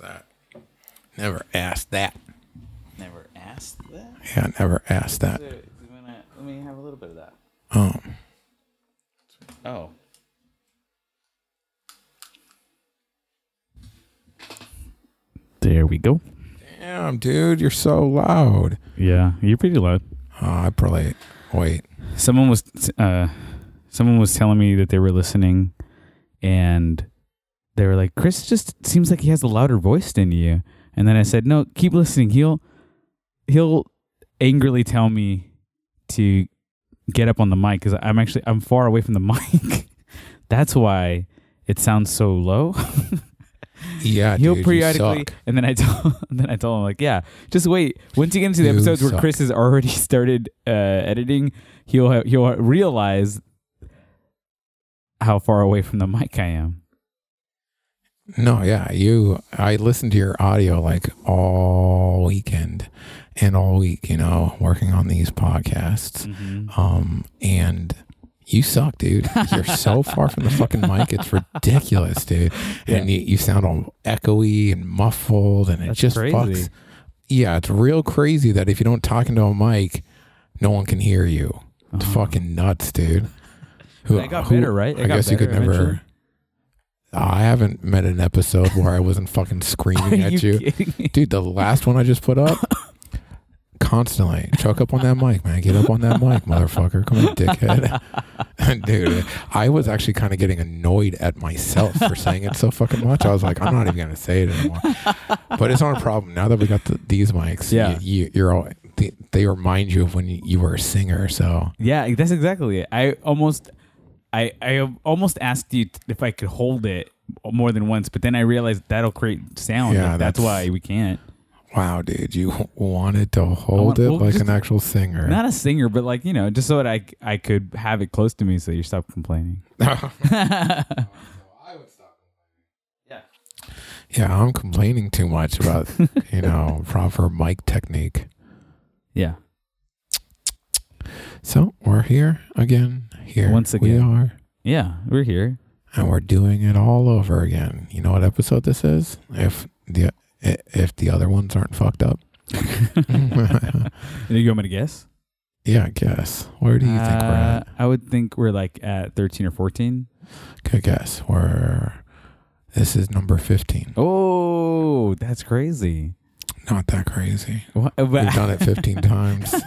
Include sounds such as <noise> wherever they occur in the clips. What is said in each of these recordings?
that. Never asked that. Never asked that. Yeah, never asked that. So, you wanna- let me have a little bit of that. Oh, Oh. There we go. damn, dude, you're so loud. Yeah, you're pretty loud. Oh, I probably wait. Someone was uh someone was telling me that they were listening and they were like, Chris just seems like he has a louder voice than you. And then I said, No, keep listening. He'll he'll angrily tell me to get up on the mic because I'm actually I'm far away from the <laughs> mic. That's why it sounds so low. <laughs> Yeah, He'll dude, periodically, suck. and then I <laughs> told, then I told him like, yeah, just wait. Once you get into the You episodes where. Chris has already started uh, editing, he'll he'll realize how far away from the mic I am. No, yeah, you. I listened to your audio like all weekend and all week. You know, working on these podcasts. Um, and you suck, dude. <laughs> You're so far from the fucking mic. It's ridiculous, dude. And you, you sound all echoey and muffled, and it That's just crazy. fucks. Yeah, it's real crazy that if you don't talk into a mic, no one can hear you. It's Uh-huh. fucking nuts, dude. <laughs> Who, got better, right? I guess you could never. eventually. I haven't met an episode where I wasn't fucking screaming Are at you. me? Dude, the last one I just put up, <laughs> constantly choke up on that mic, man. Get up on that mic, motherfucker. Come on, dickhead. <laughs> Dude, I was actually kind of getting annoyed at myself for saying it so fucking much. I was like, I'm not even gonna say it anymore. But it's not a problem now that we got the, these mics. Yeah. you, you, you're all. They, they remind you of when you, you were a singer. So Yeah, that's exactly it. I almost, I I almost asked you if I could hold it more than once, but then I realized that'll create sound. Yeah, Like, that's, that's- why we can't. wow, dude, you wanted to hold want- it well, like just- an actual singer. Not a singer, but like you know, just so that I I could have it close to me, so you stop complaining. <laughs> yeah. yeah, I'm complaining too much about you know <laughs> proper mic technique. Yeah. So we're here again. Here Once again. we are, Yeah, we're here. and we're doing it all over again. You know what episode this is? If the if the other ones aren't fucked up, <laughs> You want me to guess? yeah, guess. Where do you think we're Uh, at? I would think we're like at 13 or 14. Good guess. We're this is number fifteen. Oh, that's crazy. Not that crazy. What, We've done it fifteen <laughs> times. <laughs>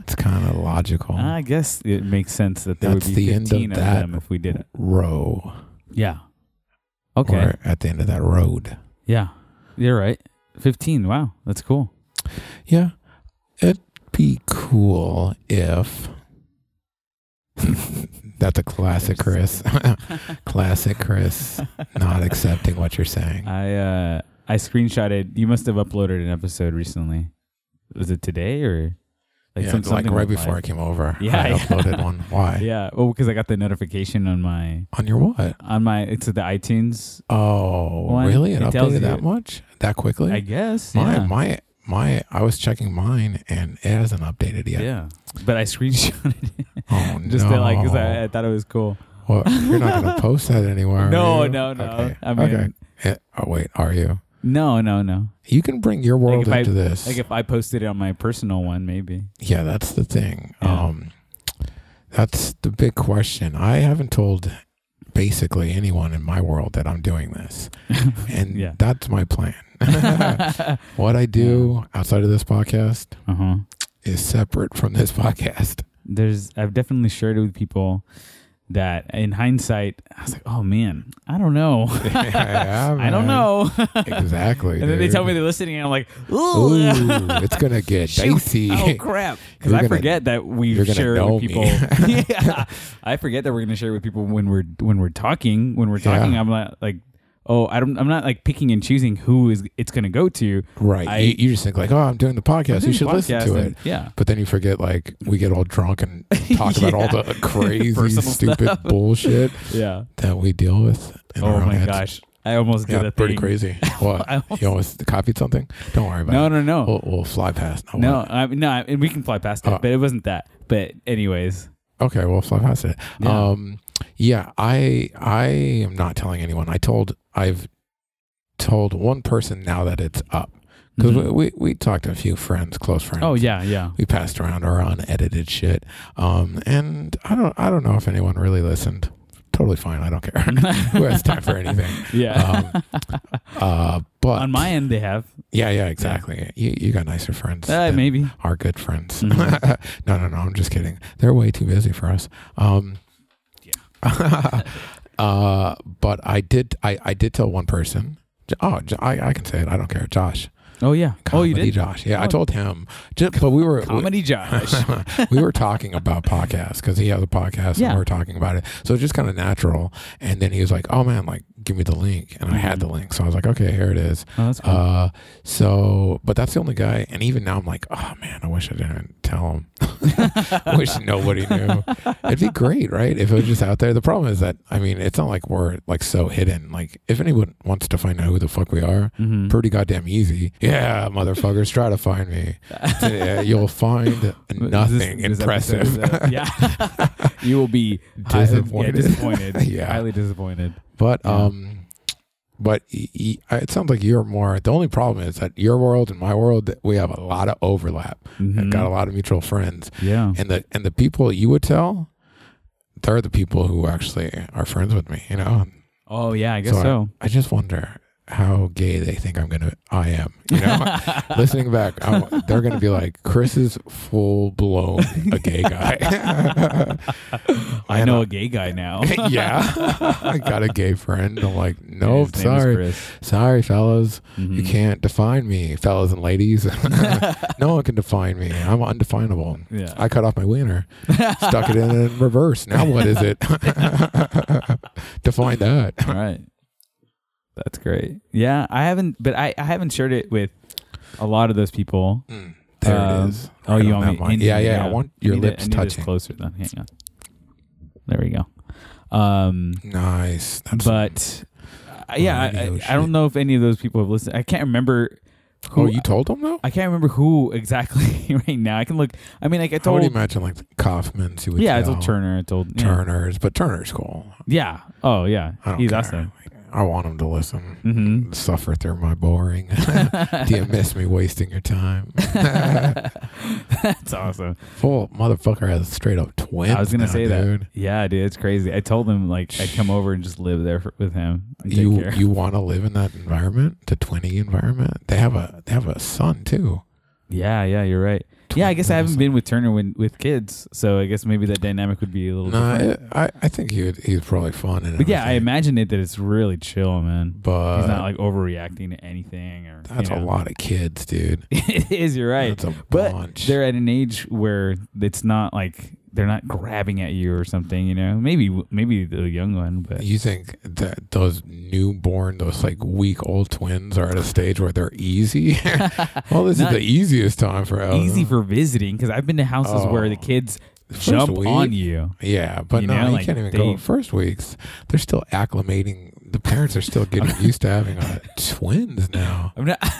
it's kind of logical. I guess it makes sense that there That's would be the end of of, that. them if we did it. Row. Yeah. Okay. We're at the end of that road. Yeah. You're right. 15. Wow. That's cool. Yeah, it'd be cool if. <laughs> That's a classic, Chris. classic, Chris. Not accepting what you're saying. I uh I screenshotted. You must have uploaded an episode recently. Was it today or yeah, some- it's like something right before I came over. Yeah, I yeah. uploaded one. <laughs> Why? Yeah. Well, because I got the notification on my On your what? on my it's the iTunes. Oh, One, really? It, it updated that much? That quickly? I guess. my yeah. my my. I was checking mine and it hasn't updated yet. Yeah. But I <laughs> screenshotted it Oh just no! to like because I, I thought it was cool. Well, you're not going <laughs> to post that anywhere. No, no, no. Okay. I mean- okay. Eh, oh wait, are you? No, no, no. You can bring your world if I- this. Like if I posted it on my personal one, maybe. Yeah, that's the thing. Yeah. Um, that's the big question. I haven't told basically anyone in my world that I'm doing this, <laughs> and Yeah. that's my plan. <laughs> <laughs> what I do outside of this podcast Uh huh. is separate from this podcast. There's I've definitely shared it with people that in hindsight I was like, oh man, I don't know. <laughs> <laughs> Yeah, I don't know. Exactly. and then they tell me they're listening, and I'm like, Ooh, ooh. it's gonna get <laughs> dicey. Oh crap! Because I gonna- forget that we share it with people. yeah, I forget that we're gonna share it with people when we're when we're talking. When we're talking, Yeah. I'm not like, oh, I don't. I'm not like picking and choosing who is it's gonna go to. Right. I- you, you just think like, oh, I'm doing the podcast. I'm You doing should listen to and- it. Yeah. But then you forget, like, we get all drunk and <laughs> talk about all the <laughs> crazy, stupid stuff. bullshit <laughs> Yeah. that we deal with. Oh my heads. gosh! I almost did Yeah, a pretty thing. crazy. What? Almost- you almost copied something? Don't worry about No, it. no, no. We'll, we'll fly past. No, what? I, no, I, and we can fly past it, Oh. but it wasn't that. But anyways, Okay, well, flabbergasted. it. Yeah. Um, yeah, I I am not telling anyone. I told I've told one person now that it's up because Mhm. we, we we talked to a few friends, close friends. Oh yeah, yeah. we passed around our unedited shit. Um, and I don't I don't know if anyone really listened. Totally fine. I don't care. <laughs> Who has time for anything? <laughs> yeah. Uh, but On my end, they have. yeah, yeah, exactly. You you got nicer friends. Uh, maybe. Our good friends. Mhm. <laughs> no, no, no. I'm just kidding. They're way too busy for us. Um, yeah. uh, but I did. I I did tell one person. Oh, I I can say it. I don't care. Josh. Oh yeah. oh, you Comedy did. Josh. Yeah, I Oh. told him. Just, but we were Comedy Josh. <laughs> we were talking about podcasts because he has a podcast Yeah. and we were talking about it. So it's just kind of natural. And then he was like, "Oh man, like give me the link," and I had the link. So I was like, "Okay, here it is." oh, that's cool. Uh, so, but that's the only guy. And even now, I'm like, "Oh man, I wish I didn't tell him. <laughs> I wish nobody knew. It'd be great, right? If it was just out there. The problem is that I mean, it's not like we're like so hidden. Like if anyone wants to find out who the fuck we are." Mhm. Pretty goddamn easy. Yeah, motherfuckers, try to find me. Yeah, you'll find <laughs> nothing This- this impressive. is, uh, yeah. <laughs> you will be Disappointed. Yeah, disappointed. <laughs> Yeah. Highly disappointed. But Yeah. um, but it sounds like you're more. The only problem is that your world and my world, we have a lot of overlap. Mhm. And got a lot of mutual friends, Yeah. and the and the people you would tell, they're the people who actually are friends with me. You know, Oh yeah, I guess So I- so. I just wonder how gay they think I'm gonna. I am. You know, <laughs> listening back, I'm, they're gonna be like, Chris is full blown a gay guy. <laughs> <laughs> I know a gay guy now. yeah, I got a gay friend. I'm like, nope, His sorry, sorry, fellas, you Mhm. can't define me, fellas and ladies. no one can define me. I'm undefinable. Yeah. I cut off my wiener, stuck it in in reverse. Now what is it? Define that. All right. That's great. Yeah, I haven't, but I, I haven't shared it with a lot of those people. Mm, there Um, it is. Oh, Right you on want me? line. Yeah, yeah, I want I your it- lips I need this touching. closer. Then hang on. There we go. Um, Nice. That's but uh, yeah, I, I, I don't know if any of those people have listened. I can't remember. Who, Oh, you told them though? I can't remember who <laughs> exactly <laughs> right now. I can look. I mean, like I I would told. imagine like would Yeah, I tell. told Turner. I told yeah. Turner's, but Turner's cool. Yeah. Oh yeah. I He's care. awesome. I want him to listen. Mm-hmm. Suffer through my boring. <laughs> Do you miss me wasting your time? That's awesome. Full motherfucker has straight up twins. I was gonna now, say that. Yeah, dude, it's crazy. I told him like I'd come over and just live there for, with him. You care. you want to live in that environment, the twinny environment? They have a they have a son too. yeah, yeah, you're right. Yeah, I guess I haven't been with Turner when, with kids, so I guess maybe that dynamic would be a little No, different. I I think he would, he's probably fun and but yeah, I imagine it that it's really chill, man. But He's not like overreacting to anything, or you that's a lot of kids, dude. <laughs> it is. You're right. That's a But bunch. they're at an age where it's not like they're not grabbing at you or something. You know, maybe maybe the young one, but You think that those newborn, those like week old twins are at a stage where they're easy? <laughs> well, this is the easiest time for easy for visiting because I've been to houses where the Oh. kids First jump week? on you. Yeah, but You no, know, you like, can't even they- go. First weeks, they're still acclimating. The parents are still getting <laughs> used to having uh, twins now. I'm not. <laughs>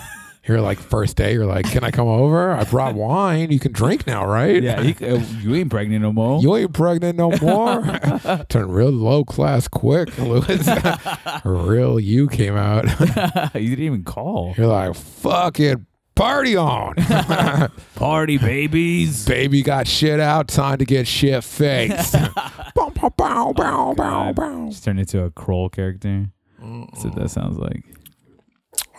You're like first day. You're like, can I come over? I brought <laughs> wine. You can drink now, right? yeah, he, uh, you ain't pregnant no more. You ain't pregnant no more. <laughs> Turned real low class quick, Lewis. <laughs> real you came out. you didn't even call. You're like, fucking party on. Party babies. Baby got shit out. Time to get shit faced. bow, bow, bow, bow, bow, bow. Just turned into a Kroll character. That's what that sounds like.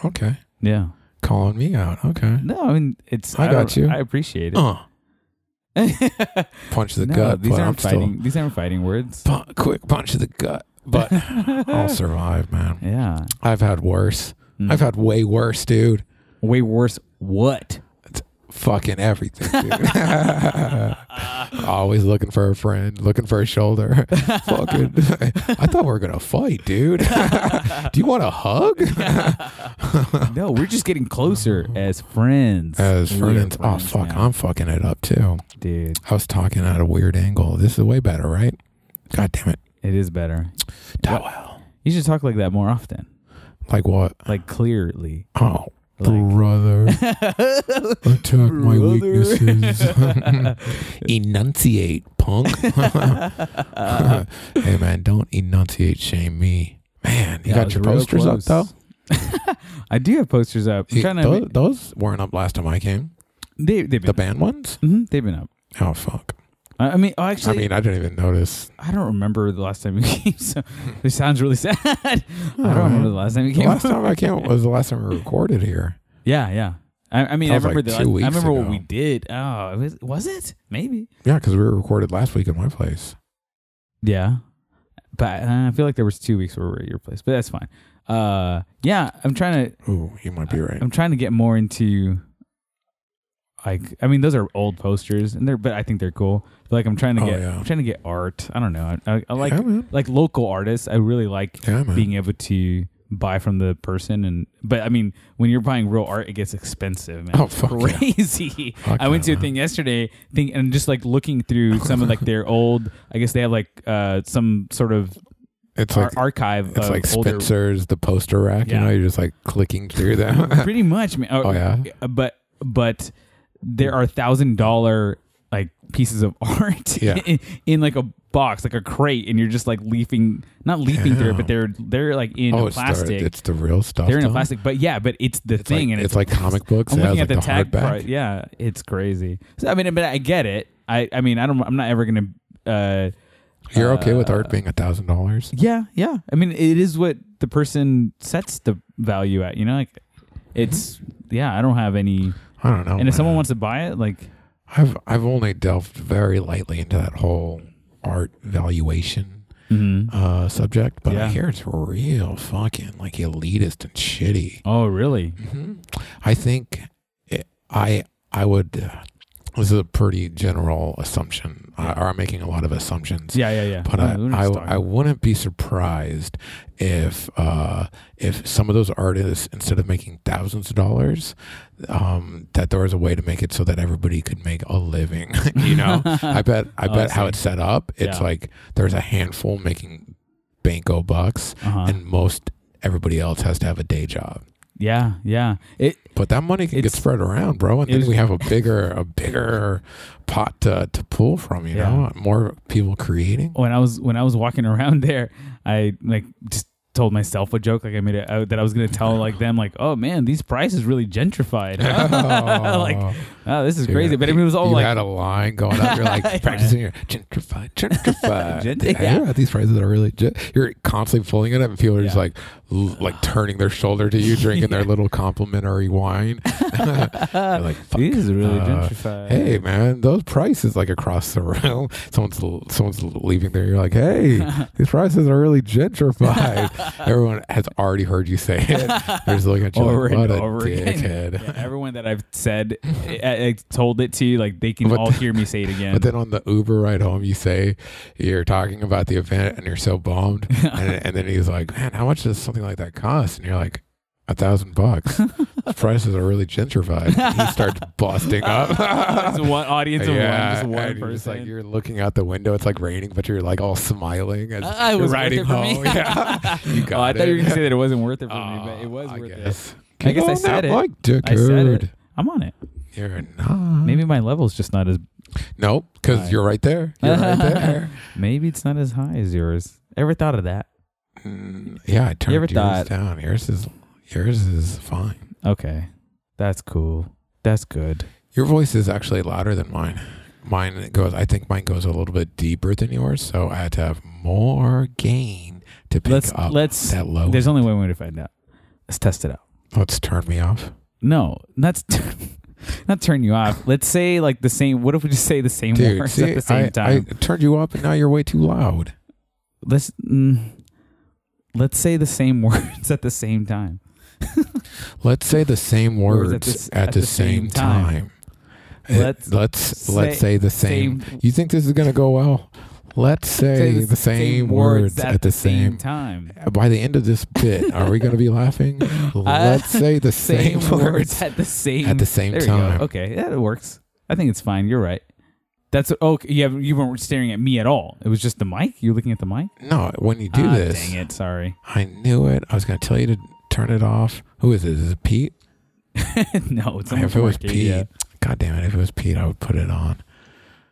Okay. Yeah. Calling me out. Okay. No, I mean it's. I got you. I appreciate it. Uh, <laughs> punch the no, gut, these but I'm aren't still fighting. These aren't fighting words. quick punch to the gut. But <laughs> I'll survive, man. Yeah. I've had worse. Mm. I've had way worse, dude. way worse. What? Fucking everything, dude. <laughs> Always looking for a friend, looking for a shoulder. <laughs> Fucking, I thought we were gonna fight, dude. <laughs> Do you want a hug? no, we're just getting closer as friends. As are friends. Oh fuck, now, I'm fucking it up too. dude. I was talking at a weird angle. This is way better, right? God damn it. It is better. Well. You should talk like that more often, Like what? like clearly. Oh, Like- brother. <laughs> Attack my weaknesses. <laughs> Enunciate, punk. punk. <laughs> hey man, don't enunciate shame me. Man, you Yeah, got your posters up though? I do have posters up. I'm You- trying to. those, those weren't up last time I came. they, they've been The band ones? hmm they've been up. Oh fuck. I I mean, oh, actually, I mean, I didn't even notice. I don't remember the last time we <laughs> came. So this sounds really <laughs> sad. I don't remember the last time we The came. last time I came was the last time we recorded here. yeah, yeah. I, I mean, I was like remember the. I weeks remember what we did. Oh, was, was it? Maybe. Yeah, because we were recorded last week at my place. Yeah, but uh, I feel like there was two weeks where we were at your place, but that's fine. Uh, yeah, I'm trying to. Ooh, you might be right. I'm trying to get more into. Like, I mean, those are old posters, and they're, but I think they're cool. But like, I'm trying to Oh, get, yeah. I'm trying to get art. I don't know. I, I, I like, yeah, like local artists. I really like Yeah, being able to buy from the person and but I mean when you're buying real art it gets expensive man Oh, It's fuck crazy <laughs> Fuck I went to a thing yesterday think and just like looking through some of like their <laughs> old I guess they have like uh some sort of It's like archive it's of like older Spencer's the poster rack. You know, you're just like clicking through them. <laughs> pretty much man Oh, yeah? but but there are thousand dollar like pieces of <laughs> art Yeah. in, in like a box like a crate and you're just like leafing not leafing through it but they're they're like in oh, a it's plastic the it's the real stuff. they're in a plastic but yeah but it's the It's thing like, and it's, like comic books. I'm it has looking like at the tag part. Yeah, it's crazy. So, I mean, but I get it. I, I mean, I don't. I'm not ever gonna. Uh, You're okay with uh, art being a thousand dollars? yeah, yeah. I mean, it is what the person sets the value at. You know, like it's. Yeah, I don't have any. I don't know. and if someone wants to buy it, like, I've I've only delved very lightly into that whole art valuation mhm. uh, subject, but Yeah. I hear it's real fucking like elitist and shitty. oh, really? hmm I think it, I I would. Uh, this is a pretty general assumption, uh, or I'm making a lot of assumptions. Yeah, yeah, yeah. But No, I, I. I wouldn't be surprised if uh, if some of those artists, instead of making thousands of dollars, um, that there was a way to make it so that everybody could make a living. <laughs> you know, <laughs> I bet I Oh, bet how it's set up. It's Yeah. like there's a handful making banko bucks, uh-huh. and most everybody else has to have a day job. Yeah, yeah. It. But that money can get spread around, bro, and then was- we have a bigger a bigger pot to, to pull from. You Yeah. know, more people creating. when I was when I was walking around there, I like just told myself a joke like I made it out that I was gonna tell like them like oh man these prices really gentrified <laughs> oh. like oh this is Dude, crazy but it was all you like had a line going up. You're like <laughs> Yeah. practicing your gentrify, gentrify. <laughs> Gent- yeah. yeah. These prices are really. Gen- you're constantly pulling it up, and people are just like, like turning their shoulder to you, drinking their <laughs> little complimentary wine. <laughs> Like, this is really Uh, gentrified Hey man, those prices like across the room. <laughs> Someone's someone's leaving there. You're like, hey, these prices are really gentrified. Everyone has already heard you say it. They're just looking at you over like, and over again dickhead. Yeah, everyone that I've said I, I told it to you, like they can But all hear me say it again But then on the Uber ride home, you say you're talking about the event and you're so bummed. and, and then he's like, man, how much does something like that cost? And you're like, a thousand bucks. <laughs> Prices are really gentrified. He starts <laughs> busting up. <laughs> it's one audience of one just one person just like you're looking out the window. It's like raining, but you're like all smiling as it you're was riding it for me. home. Yeah, you got oh, I thought you were gonna say that it wasn't worth it for me, but it was I worth it. guess. I guess I said it. dick I said it. I'm on it. You're not. Maybe my level's just not as Nope, because you're right there. You're right there. maybe it's not as high as yours. Ever thought of that? Mm, yeah, I turned ever yours thought- down. Yours is yours is fine. Okay, that's cool. That's good. Your voice is actually louder than mine. Mine goes. I think mine goes a little bit deeper than yours, so I had to have more gain to pick Let's up let's. that low. There's only one way to find out. Let's test it out. Let's turn me off. No, that's <laughs> not turn you off. Let's say like the same. What if we just say the same Dude, words <laughs> see, at the same I, time? I turned you up, and now you're way too loud. let's mm, let's say the same <laughs> words at the same time. Let's say the same Words words at at the the, at the same same time. time. Uh, Let's let's say- let's say the same. same- You think this is gonna go well? Let's say, the, same, words at, the same. time. By the end of this bit, are we gonna be <laughs> laughing? Let's say the <laughs> same, Same words words at the same at the same time. Okay, it works. I think it's fine. You're right. That's okay. You have, you weren't staring at me at all. It was just the mic. You're looking at the mic? No, when you do Ah, this, Dang it! Sorry. I knew it. I was gonna tell you to turn it off. Who is it? Is it Pete? <laughs> no, it's not Pete. if it was. Pete, God damn it! If it was Pete, I would put it on.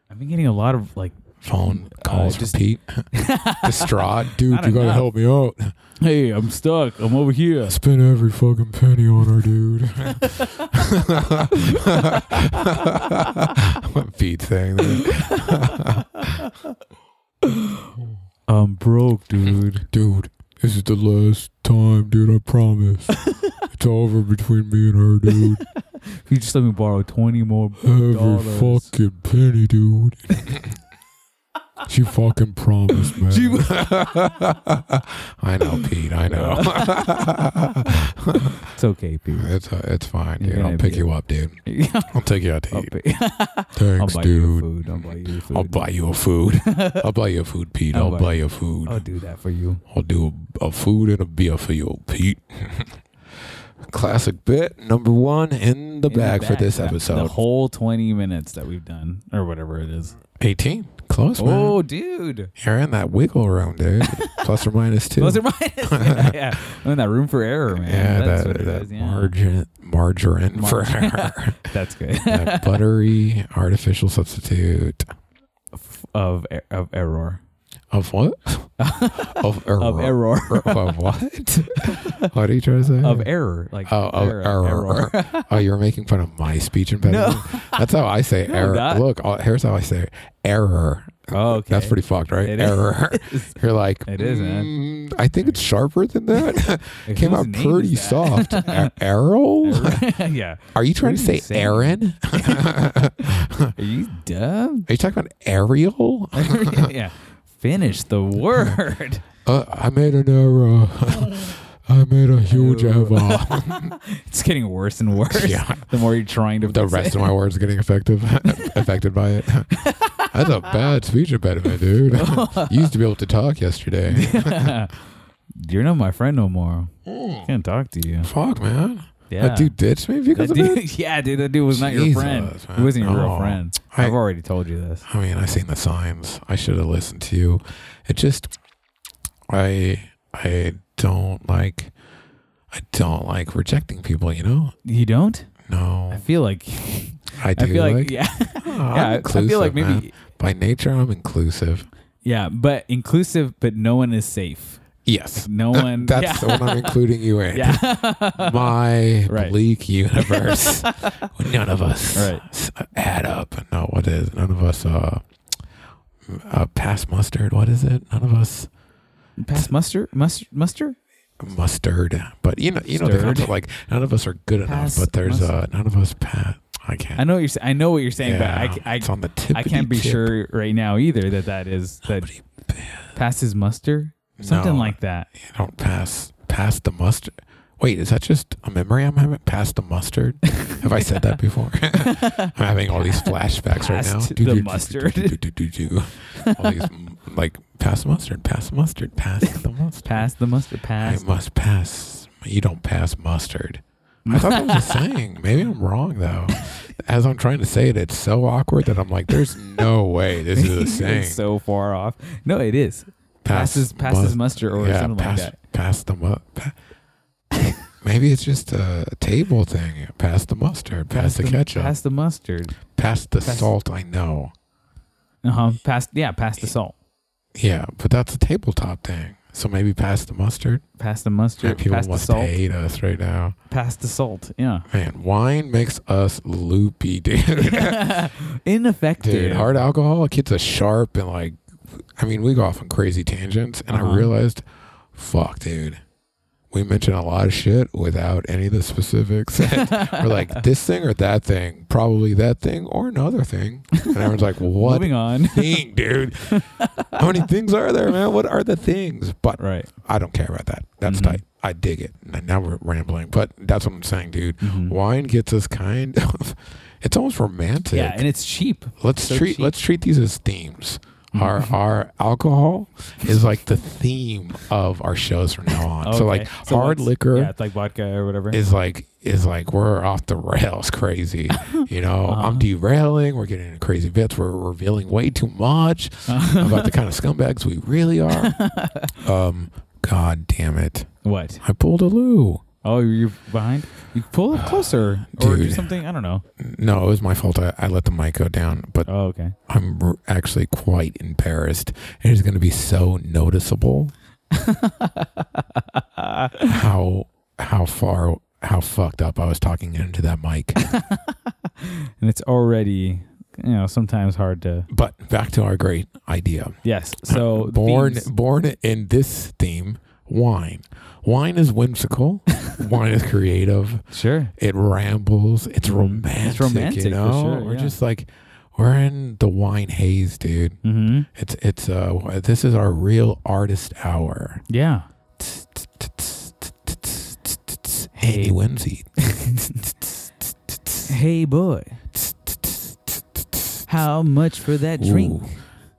I've been getting a lot of like Phone uh, calls just- for Pete. <laughs> Distraught. Dude, you gotta enough. help me out. Hey, I'm stuck. I'm over here. Spend every fucking penny on her, dude. what Pete there? I'm broke, dude. <laughs> Dude, this is the last time, dude, I promise. <laughs> it's over between me and her, dude. you just let me borrow twenty more Every dollars. fucking penny, dude. She fucking promised, man. She- <laughs> I know, Pete. I know. <laughs> It's okay, Pete. it's uh, it's fine, dude. I'll pick you up, dude. <laughs> I'll take you out to I'll, eat. pay- I'll Thanks, dude. I'll buy you food. I'll buy you a food. I'll buy you a food, Pete. I'll I'll, buy- you a food. I'll do that for you. I'll do a, a food and a beer for you, Pete. Classic bit number one in the In the bag for this episode. The whole twenty minutes that we've done, or whatever it is. 18. Close, man. Oh, dude. You're in that wiggle room, dude. <laughs> Plus or minus two. Plus or minus. <laughs> yeah, yeah. I'm in that room for error, man. yeah, That's that, what it that is. Yeah. margarine, margarine for <laughs> error. That's good. that buttery artificial substitute of er- of error. Of what? <laughs> of error. Of error. <laughs> of what? <laughs> what are you trying to say? of error. Like Oh, of error. oh, you're making fun of my speech impediment. No. That's how I say No, error. not- Look, uh, here's how I say it. error. Oh, okay. That's pretty fucked, right? It is. error. You're like, It is, man. "Mm, I think it's sharper than that. Like, Came out pretty soft. Er- Errol? Yeah. Are you trying What to you say saying? Aaron? Are you dumb? Are you talking about Ariel? yeah. Finish the <laughs> word. Uh, I made an error. <laughs> I made a huge error. <laughs> It's getting worse and worse. Yeah. The more you're trying to. the rest it. of my words are getting effective, affected by it. That's a bad speech impediment, dude. you used to be able to talk yesterday. You're not my friend no more. Can't talk to you. Fuck, man. Yeah. That dude ditched me because That of it. dude, <laughs> yeah, dude, that dude was not your Jesus, friend. man. He wasn't your real No. friend. I- I've already told you this. I mean, I seen the signs. I should have listened to you. It just, I, I don't like, I don't like rejecting people. You know? You don't? No, I feel like. I do. <laughs> Oh, I feel like, yeah, Oh, yeah. I- I inclusive, feel like maybe, man. by nature I'm inclusive. yeah, but inclusive, but no one is safe. Yes, No <laughs> one. that's yeah. one I'm including you in. yeah. <laughs> My <laughs> Right. bleak universe. none of us Right. add up. No, what is? None of us uh, uh pass mustard. What is it? None of us Pass mustard. muster, Mustard. mustard. But you know, you know the Like none of us are good enough. But there's uh, none of us pass. I can't. I know what you're. sa- I know what you're saying, yeah, but I, I, it's on the tip. I can't be sure right now either that that is that passes muster, something No. like that. You don't pass pass the mustard. Wait, is that just a memory I'm having? Pass the mustard? Have I said that <laughs> before? <laughs> I'm having all these flashbacks right now. Do, the do, mustard. do. All these <laughs> like pass the mustard, pass the mustard, pass the mustard. Pass the mustard. Pass. I must pass. You don't pass mustard. I thought that was a saying. Maybe I'm wrong though. As I'm trying to say it, it's so awkward that I'm like, "There's no way this is a saying." it's so far off. No, it is. Pass passes passes must- muster or yeah, something pass, like that. Pass the mu- pa- Maybe it's just a table thing. Pass the mustard. Pass, the, ketchup. Pass, Pass the mustard. Pass the pass- salt. I know. Uh huh. Pass. Yeah. Pass the salt. Yeah, but that's a tabletop thing. So maybe pass the mustard. Pass the Man, mustard. people Pass the salt. hate us right now. Pass the salt. Yeah. Man, wine makes us loopy, dude. <laughs> Ineffective. dude, hard alcohol gets us sharp and like, I mean, we go off on crazy tangents, and Uh-huh. I realized, fuck, dude. We mention a lot of shit without any of the specifics. <laughs> We're like <laughs> this thing or that thing, probably that thing or another thing. And everyone's like, <laughs> "What Moving on. thing, dude? How many things are there, man? What are the things?" But right. I don't care about that. That's Mhm. tight. I dig it. And now we're rambling, but that's what I'm saying, dude. Mhm. Wine gets us kind of. It's almost romantic. Yeah, and it's cheap. let's so treat cheap. let's treat these as themes. Our Mhm. our alcohol is like the theme of our shows from now on. So like So hard liquor Yeah, it's like vodka or whatever. is like is like we're off the rails crazy. You know, <laughs> Uh-huh. I'm derailing. We're getting into crazy bits. We're revealing way too much <laughs> about the kind of scumbags we really are. <laughs> Um, God damn it! what? I pulled a loo. Oh, you're behind. You pull it closer or do Dude. something. I don't know. No, it was my fault. I, I let the mic go down, but Oh, okay. I'm r- actually quite embarrassed. It is going to be so noticeable <laughs> how how far how fucked up I was talking into that mic. <laughs> and it's already you know sometimes hard to. but back to our great idea. Yes. So the born themes- born in this theme, wine. Wine is whimsical. <laughs> wine is creative. Sure. It rambles. It's romantic. It's romantic, You know, sure, we're yeah. just like we're in the wine haze, dude. Mm-hmm. It's it's uh this is our real artist hour. Yeah. Hey. Whimsy. <laughs> Hey boy, <laughs> how much for that drink? Ooh,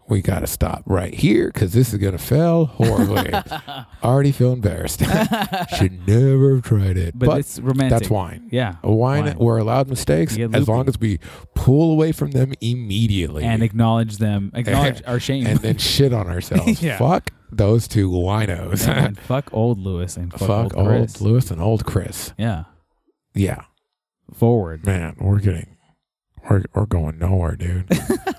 we gotta stop right here because this is gonna fail horribly. <laughs> Already feel embarrassed. <laughs> Should never have tried it. But, But, it's romantic. that's wine. Yeah. A wine, Wine. we're allowed mistakes as long as we pull away from them immediately And acknowledge them. <laughs> Acknowledge our shame. and then shit on ourselves. Yeah. Fuck those two winos. and fuck old Lewis and fuck, Fuck old old. Lewis and old Chris. Yeah. Yeah, Forward. man, we're getting, we're, we're going nowhere, dude.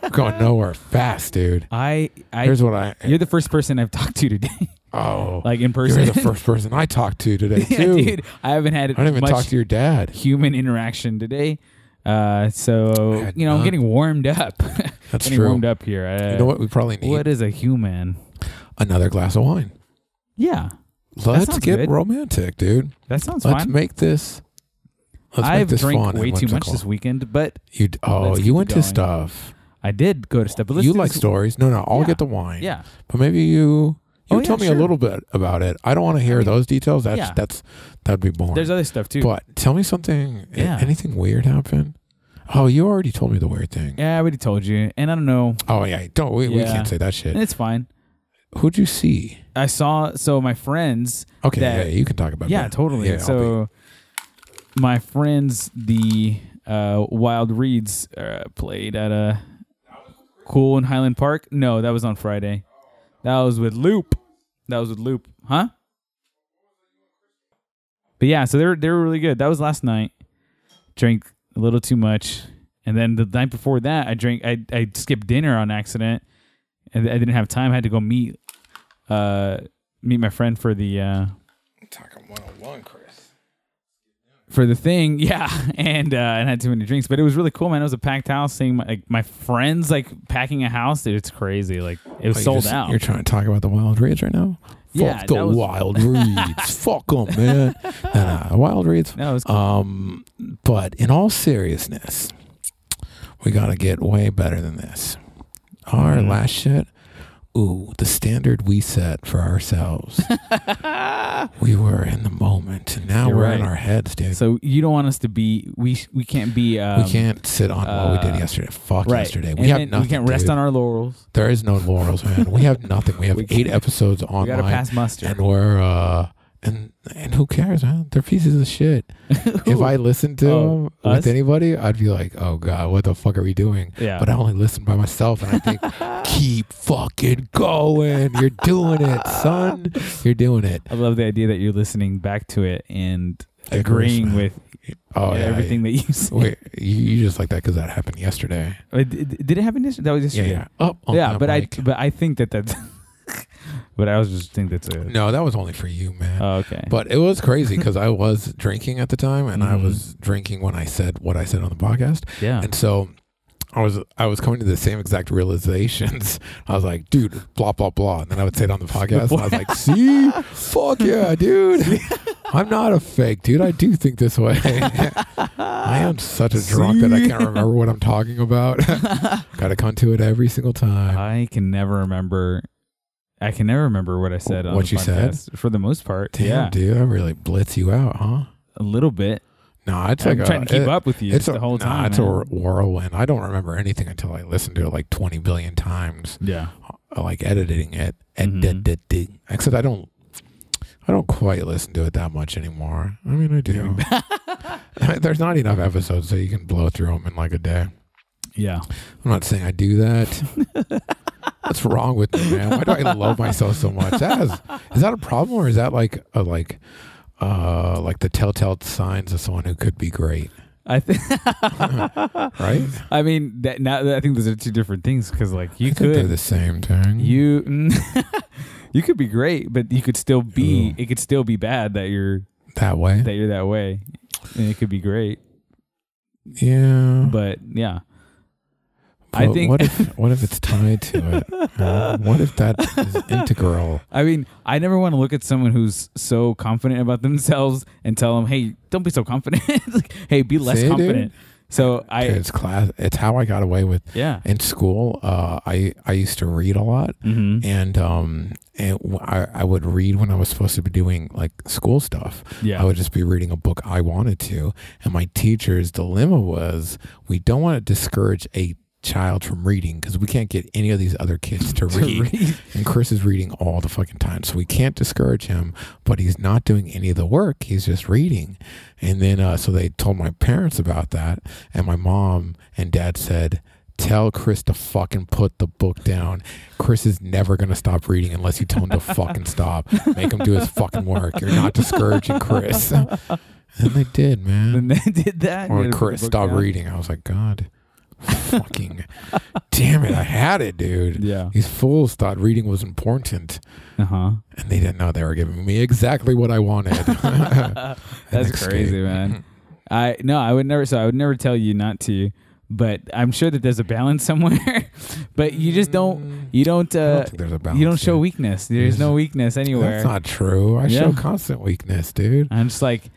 we're going nowhere fast, dude. <laughs> I. I. Here's what I. you're the first person I've talked to today, <laughs> oh, like in person. you're the first person I talked to today <laughs> yeah, too. dude. I haven't had I didn't even talk to your dad. human interaction today. Uh, so you know, I'm getting warmed up. That's getting true. warmed up here. Uh, You know what? We probably need What is a human? another glass of wine. Yeah, Let's get good. romantic, dude. that sounds Let's fine. make this. Let's I've this drank fun way too much this weekend, but You oh, you went it to stuff. I did go to stuff. But let's You like stories? No, no. I'll Yeah. get the wine. Yeah, but maybe you you Oh, yeah, tell me sure. a little bit about it. I don't want to hear mean, those details. That's yeah. that's that'd be boring. there's other stuff too. but tell me something. Yeah. Anything weird happen? Oh, you already told me the weird thing. Yeah, I already told you, and I don't know. Oh yeah. Don't we, we can't say that shit. And it's fine. Who'd you see? I saw so my friends. Okay, That- yeah, you can talk about yeah, that. totally. Yeah, so my friends, the uh, Wild Reeds, uh, played at a cool in Highland Park. No, that was on Friday. That was with Loop. That was with Loop, huh? But yeah, so they were they were really good. That was last night. Drank a little too much, and then the night before that, I drank. I I skipped dinner on accident, and I didn't have time. I had to go meet uh meet my friend for the uh talking 101, Chris. For the thing, <laughs> yeah, and uh, and I had too many drinks, but it was really cool, man. It was a packed house. Seeing my, like my friends like packing a house, dude, it's crazy. Like it was Oh, you sold just- out. You're trying to talk about the Wild Reeds right now? Yeah, Fuck the that was- Wild <laughs> Reeds. Fuck them, man. Nah, nah, Wild Reeds. no, it was cool. Um, but in all seriousness, we got to get way better than this. Our Mhm. last shit, ooh, the standard we set for ourselves. <laughs> we were in the moment, and now You're we're in our heads, dude. so you don't want us to be we we can't be um, we can't sit on what we did uh, yesterday. Fuck right. yesterday. And We have nothing. We can't rest dude. on our laurels. There is no laurels, man. We have nothing. We have <laughs> We eight episodes We got to pass muster. and we're uh, and and who cares, man? They're pieces of shit. <laughs> if I listened to Oh, them us? with anybody, I'd be like, "Oh God, what the fuck are we doing?" yeah, But I only listen by myself, and I think, <laughs> "Keep fucking going. You're doing it, son. You're doing it." I love the idea that you're listening back to it and agreeing with Oh yeah, everything that you said. Wait, you, you just like that because that happened yesterday. Did, did it happen yesterday? That was Yeah, yesterday. yeah. Up. Oh, on yeah, but mic. I but I think that that's. But I was just think that's a. no, that was only for you, man. Oh, okay. But it was crazy because I was drinking at the time, and I Mhm. was drinking when I said what I said on the podcast, yeah. and so I was I was coming to the same exact realizations. <laughs> I was like, dude, blah blah blah, and then I would say it on the podcast, and I was like, <laughs> see, fuck yeah, dude, <laughs> I'm not a fake dude. I do think this way. I am such a drunk that I can't remember what I'm talking about. Got to come to it every single time. I can never remember. I can never remember what I said. On What the you said? for the most part. Damn, yeah, dude, I really blitz you out, huh? a little bit. No, it's I'm like trying a, to keep it- up with you It's the a, whole nah, time. it's a man. whir- whirlwind. I don't remember anything until I listened to it like 20 billion times, yeah. uh, like editing it. Mhm. Editing. Except I don't. I don't quite listen to it that much anymore. I mean, I do. <laughs> <laughs> There's not enough episodes so you can blow through them in like a day. Yeah. I'm not saying I do that. <laughs> What's wrong with me, man? Why do I love myself so much? That is, is that a problem or is that like a like uh, like the telltale signs of someone who could be great, I think. <laughs> right? I mean, that now I think those are two different things because like you I could the same thing. you <laughs> you could be great, but you could still be. Ooh. It could still be bad that you're that way, that you're that way, and it could be great. yeah. But yeah, I think- what if what if it's tied to it? What if that is <laughs> integral? I mean, I never want to look at someone who's so confident about themselves and tell them, "Hey, don't be so confident. <laughs> like, hey, be less See, dude? confident." So I, it's class. It's how I got away with yeah, in school. Uh, I I used to read a lot, mm-hmm. and um, and I would read when I was supposed to be doing like school stuff. yeah, I would just be reading a book I wanted to, and my teacher's dilemma was we don't want to discourage a child from reading because we can't get any of these other kids to <laughs> To read. read. And Chris is reading all the fucking time. So we can't discourage him, but he's not doing any of the work. He's just reading. And then, uh, so they told my parents about that. And my mom and dad said, Tell Chris to fucking put the book down. Chris is never going to stop reading unless you tell him to fucking stop. Make him do his fucking work. You're not discouraging Chris. <laughs> And they did, man. And they <laughs> did that. Or You had to put Chris down? reading. I was like, God, fucking damn it. I had it, dude. Yeah. These fools thought reading was important, Uh huh. and they didn't know they were giving me exactly what I wanted. <laughs> <laughs> That's escape. crazy, man. I no, I would never. So I would never tell you not to. But I'm sure that there's a balance <laughs> somewhere. but you just don't. You don't. Uh, don't think there's a balance you don't show here. weakness. There's no weakness anywhere. That's not true. I Yeah. show constant weakness, dude. I'm just like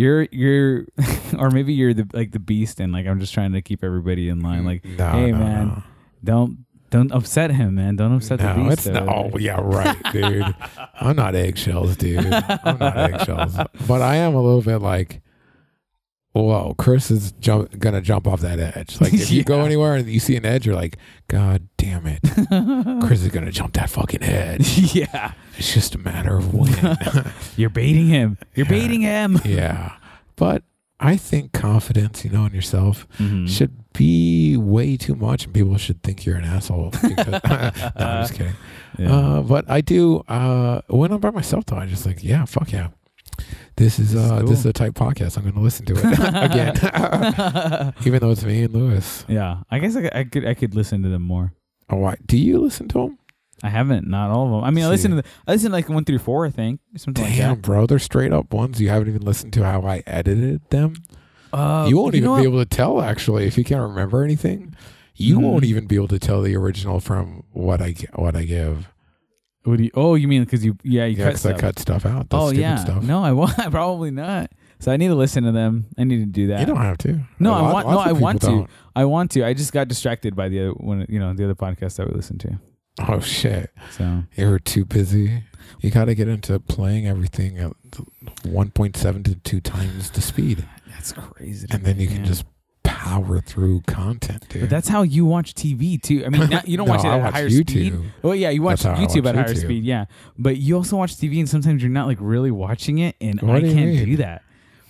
you're you're <laughs> or maybe you're the like the beast and like I'm just trying to keep everybody in line like no, hey no, man no. don't don't upset him man don't upset the No, beast it's not. Oh, yeah, right, dude. <laughs> I'm not eggshells, dude. I'm not eggshells, but I am a little bit like, whoa, Chris is jump, gonna jump off that edge. Like if you go <laughs> anywhere and you see an edge, you're like, God damn it, <laughs> Chris is gonna jump that fucking edge. <laughs> yeah It's just a matter of when. you're baiting him you're Yeah. baiting him yeah, but I think confidence, you know, in yourself Mhm. should be way too much, and people should think you're an asshole. Because, no, I'm just kidding. Yeah. Uh, but I do uh, when I'm by myself though. I just like, yeah, fuck yeah. This is This is uh, cool. this is a type podcast. I'm going to listen to it <laughs> again, <laughs> even though it's me and Lewis. yeah I guess I, could- I could I could listen to them more Oh, why? Do you listen to them? I haven't not all of them I mean I See. listen to the, I listen to like one through four I think something like Damn, that bro, they're straight up ones you haven't even listened to how I edited them. uh, you won't even know be what? able to tell actually if you can't remember anything. You Mhm. won't even be able to tell the original from what I what I give. What do you, oh, you mean because you yeah you Yeah, cut 'cause I cut stuff out. The oh stupid yeah, stuff. no, I want <laughs> probably not. So I need to listen to them. I need to do that. You don't have to. No, A I lot- want- lots no, of I people want to. don't. I want to. I just got distracted by the other one. You know, the other podcast that we listened to. Oh shit. So You're too busy. You got to get into playing everything at 1.7 to 2 times the speed. that's crazy. And then you can just power through content, dude. But that's how you watch TV too. I mean, not, you don't <laughs> No, watch it at watch a higher YouTube. speed. Well, yeah, you watch That's how I YouTube watch at higher YouTube. speed. Yeah, but you also watch TV, and sometimes you're not like really watching it, and What I do can't do that.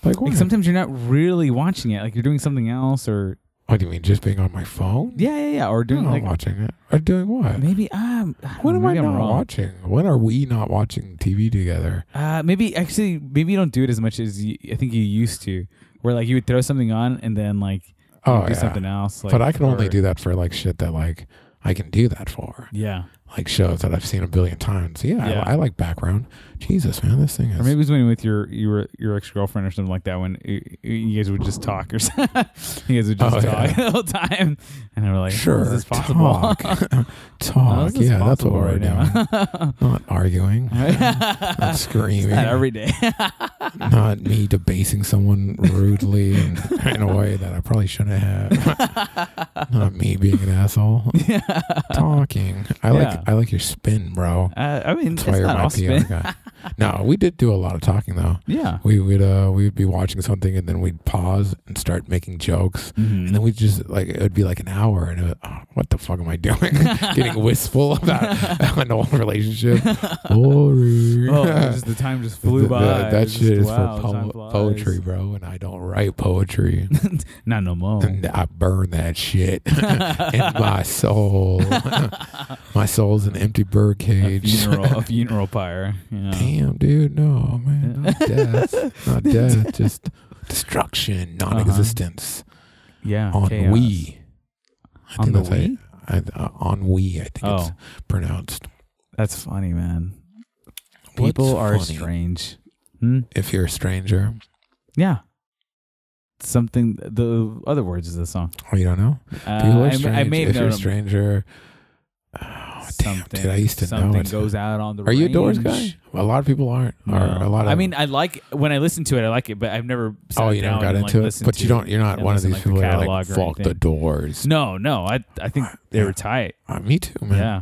Like? Like sometimes you're not really watching it. Like you're doing something else, or what do you mean? Just being on my phone? yeah, yeah, yeah, or doing like watching it. Or doing what? maybe um. When am I not wrong. watching? When are we not watching TV together? Uh, maybe actually, maybe you don't do it as much as you, I think you used to. Where like you would throw something on and then like Oh, do yeah. something else. Like, but I can only do that for like shit that like I can do that for. Yeah, Like shows that I've seen a billion times. Yeah, Yeah. I, I like background. Jesus, man, this thing is. or maybe it was when with your your your ex girlfriend or something like that. When you, you guys would just talk or something. <laughs> you guys would just Oh, talk yeah. <laughs> the whole time, and they were like, sure, "How is this possible?" <laughs> talk, talk. this Yeah, that's what we're right doing. Not arguing, not screaming, Not every day. Not me debasing someone rudely and in a way that I probably shouldn't have. <laughs> not me being an asshole. <laughs> Talking. I Yeah. like I like your spin, bro. uh, I mean, That's it's why you're my PR guy. <laughs> No, we did do a lot of talking though. Yeah. We would uh we would be watching something and then we'd pause and start making jokes. Mhm. And then we just like it would be like an hour, and it would, oh, what the fuck am I doing? <laughs> Getting wistful about <laughs> an old relationship. <laughs> Boring. Oh, just the time just flew Th- by. th- that shit just, is wow, for po- poetry, bro, and I don't write poetry. Not no more. and I burn that shit in my soul. my soul's an empty a birdcage. funeral, a funeral pyre. Damn, dude, no, man, not death, not <laughs> death, just destruction, non-existence Yeah. on chaos. we. I On think the that's you- I, uh, on we, I think it's Oh, pronounced. that's funny, man. What's People are funny? strange. Hmm? If you're a stranger, Yeah. Something. The other words is the song. oh, you don't know. Uh, People are I, strange. I made if you're a stranger. of oh, damn, something. dude, I used to know something it. goes out on the. Are you a Doors range. guy? A lot of people aren't. Or a lot of. I mean, I like when I listen to it. I like it, but I've never. oh, you never got and, like, into it, but you don't. You're not one of these like, the people that like fuck the. Doors. No, no. I I think they Yeah. were tight. Uh, me too, man. Yeah.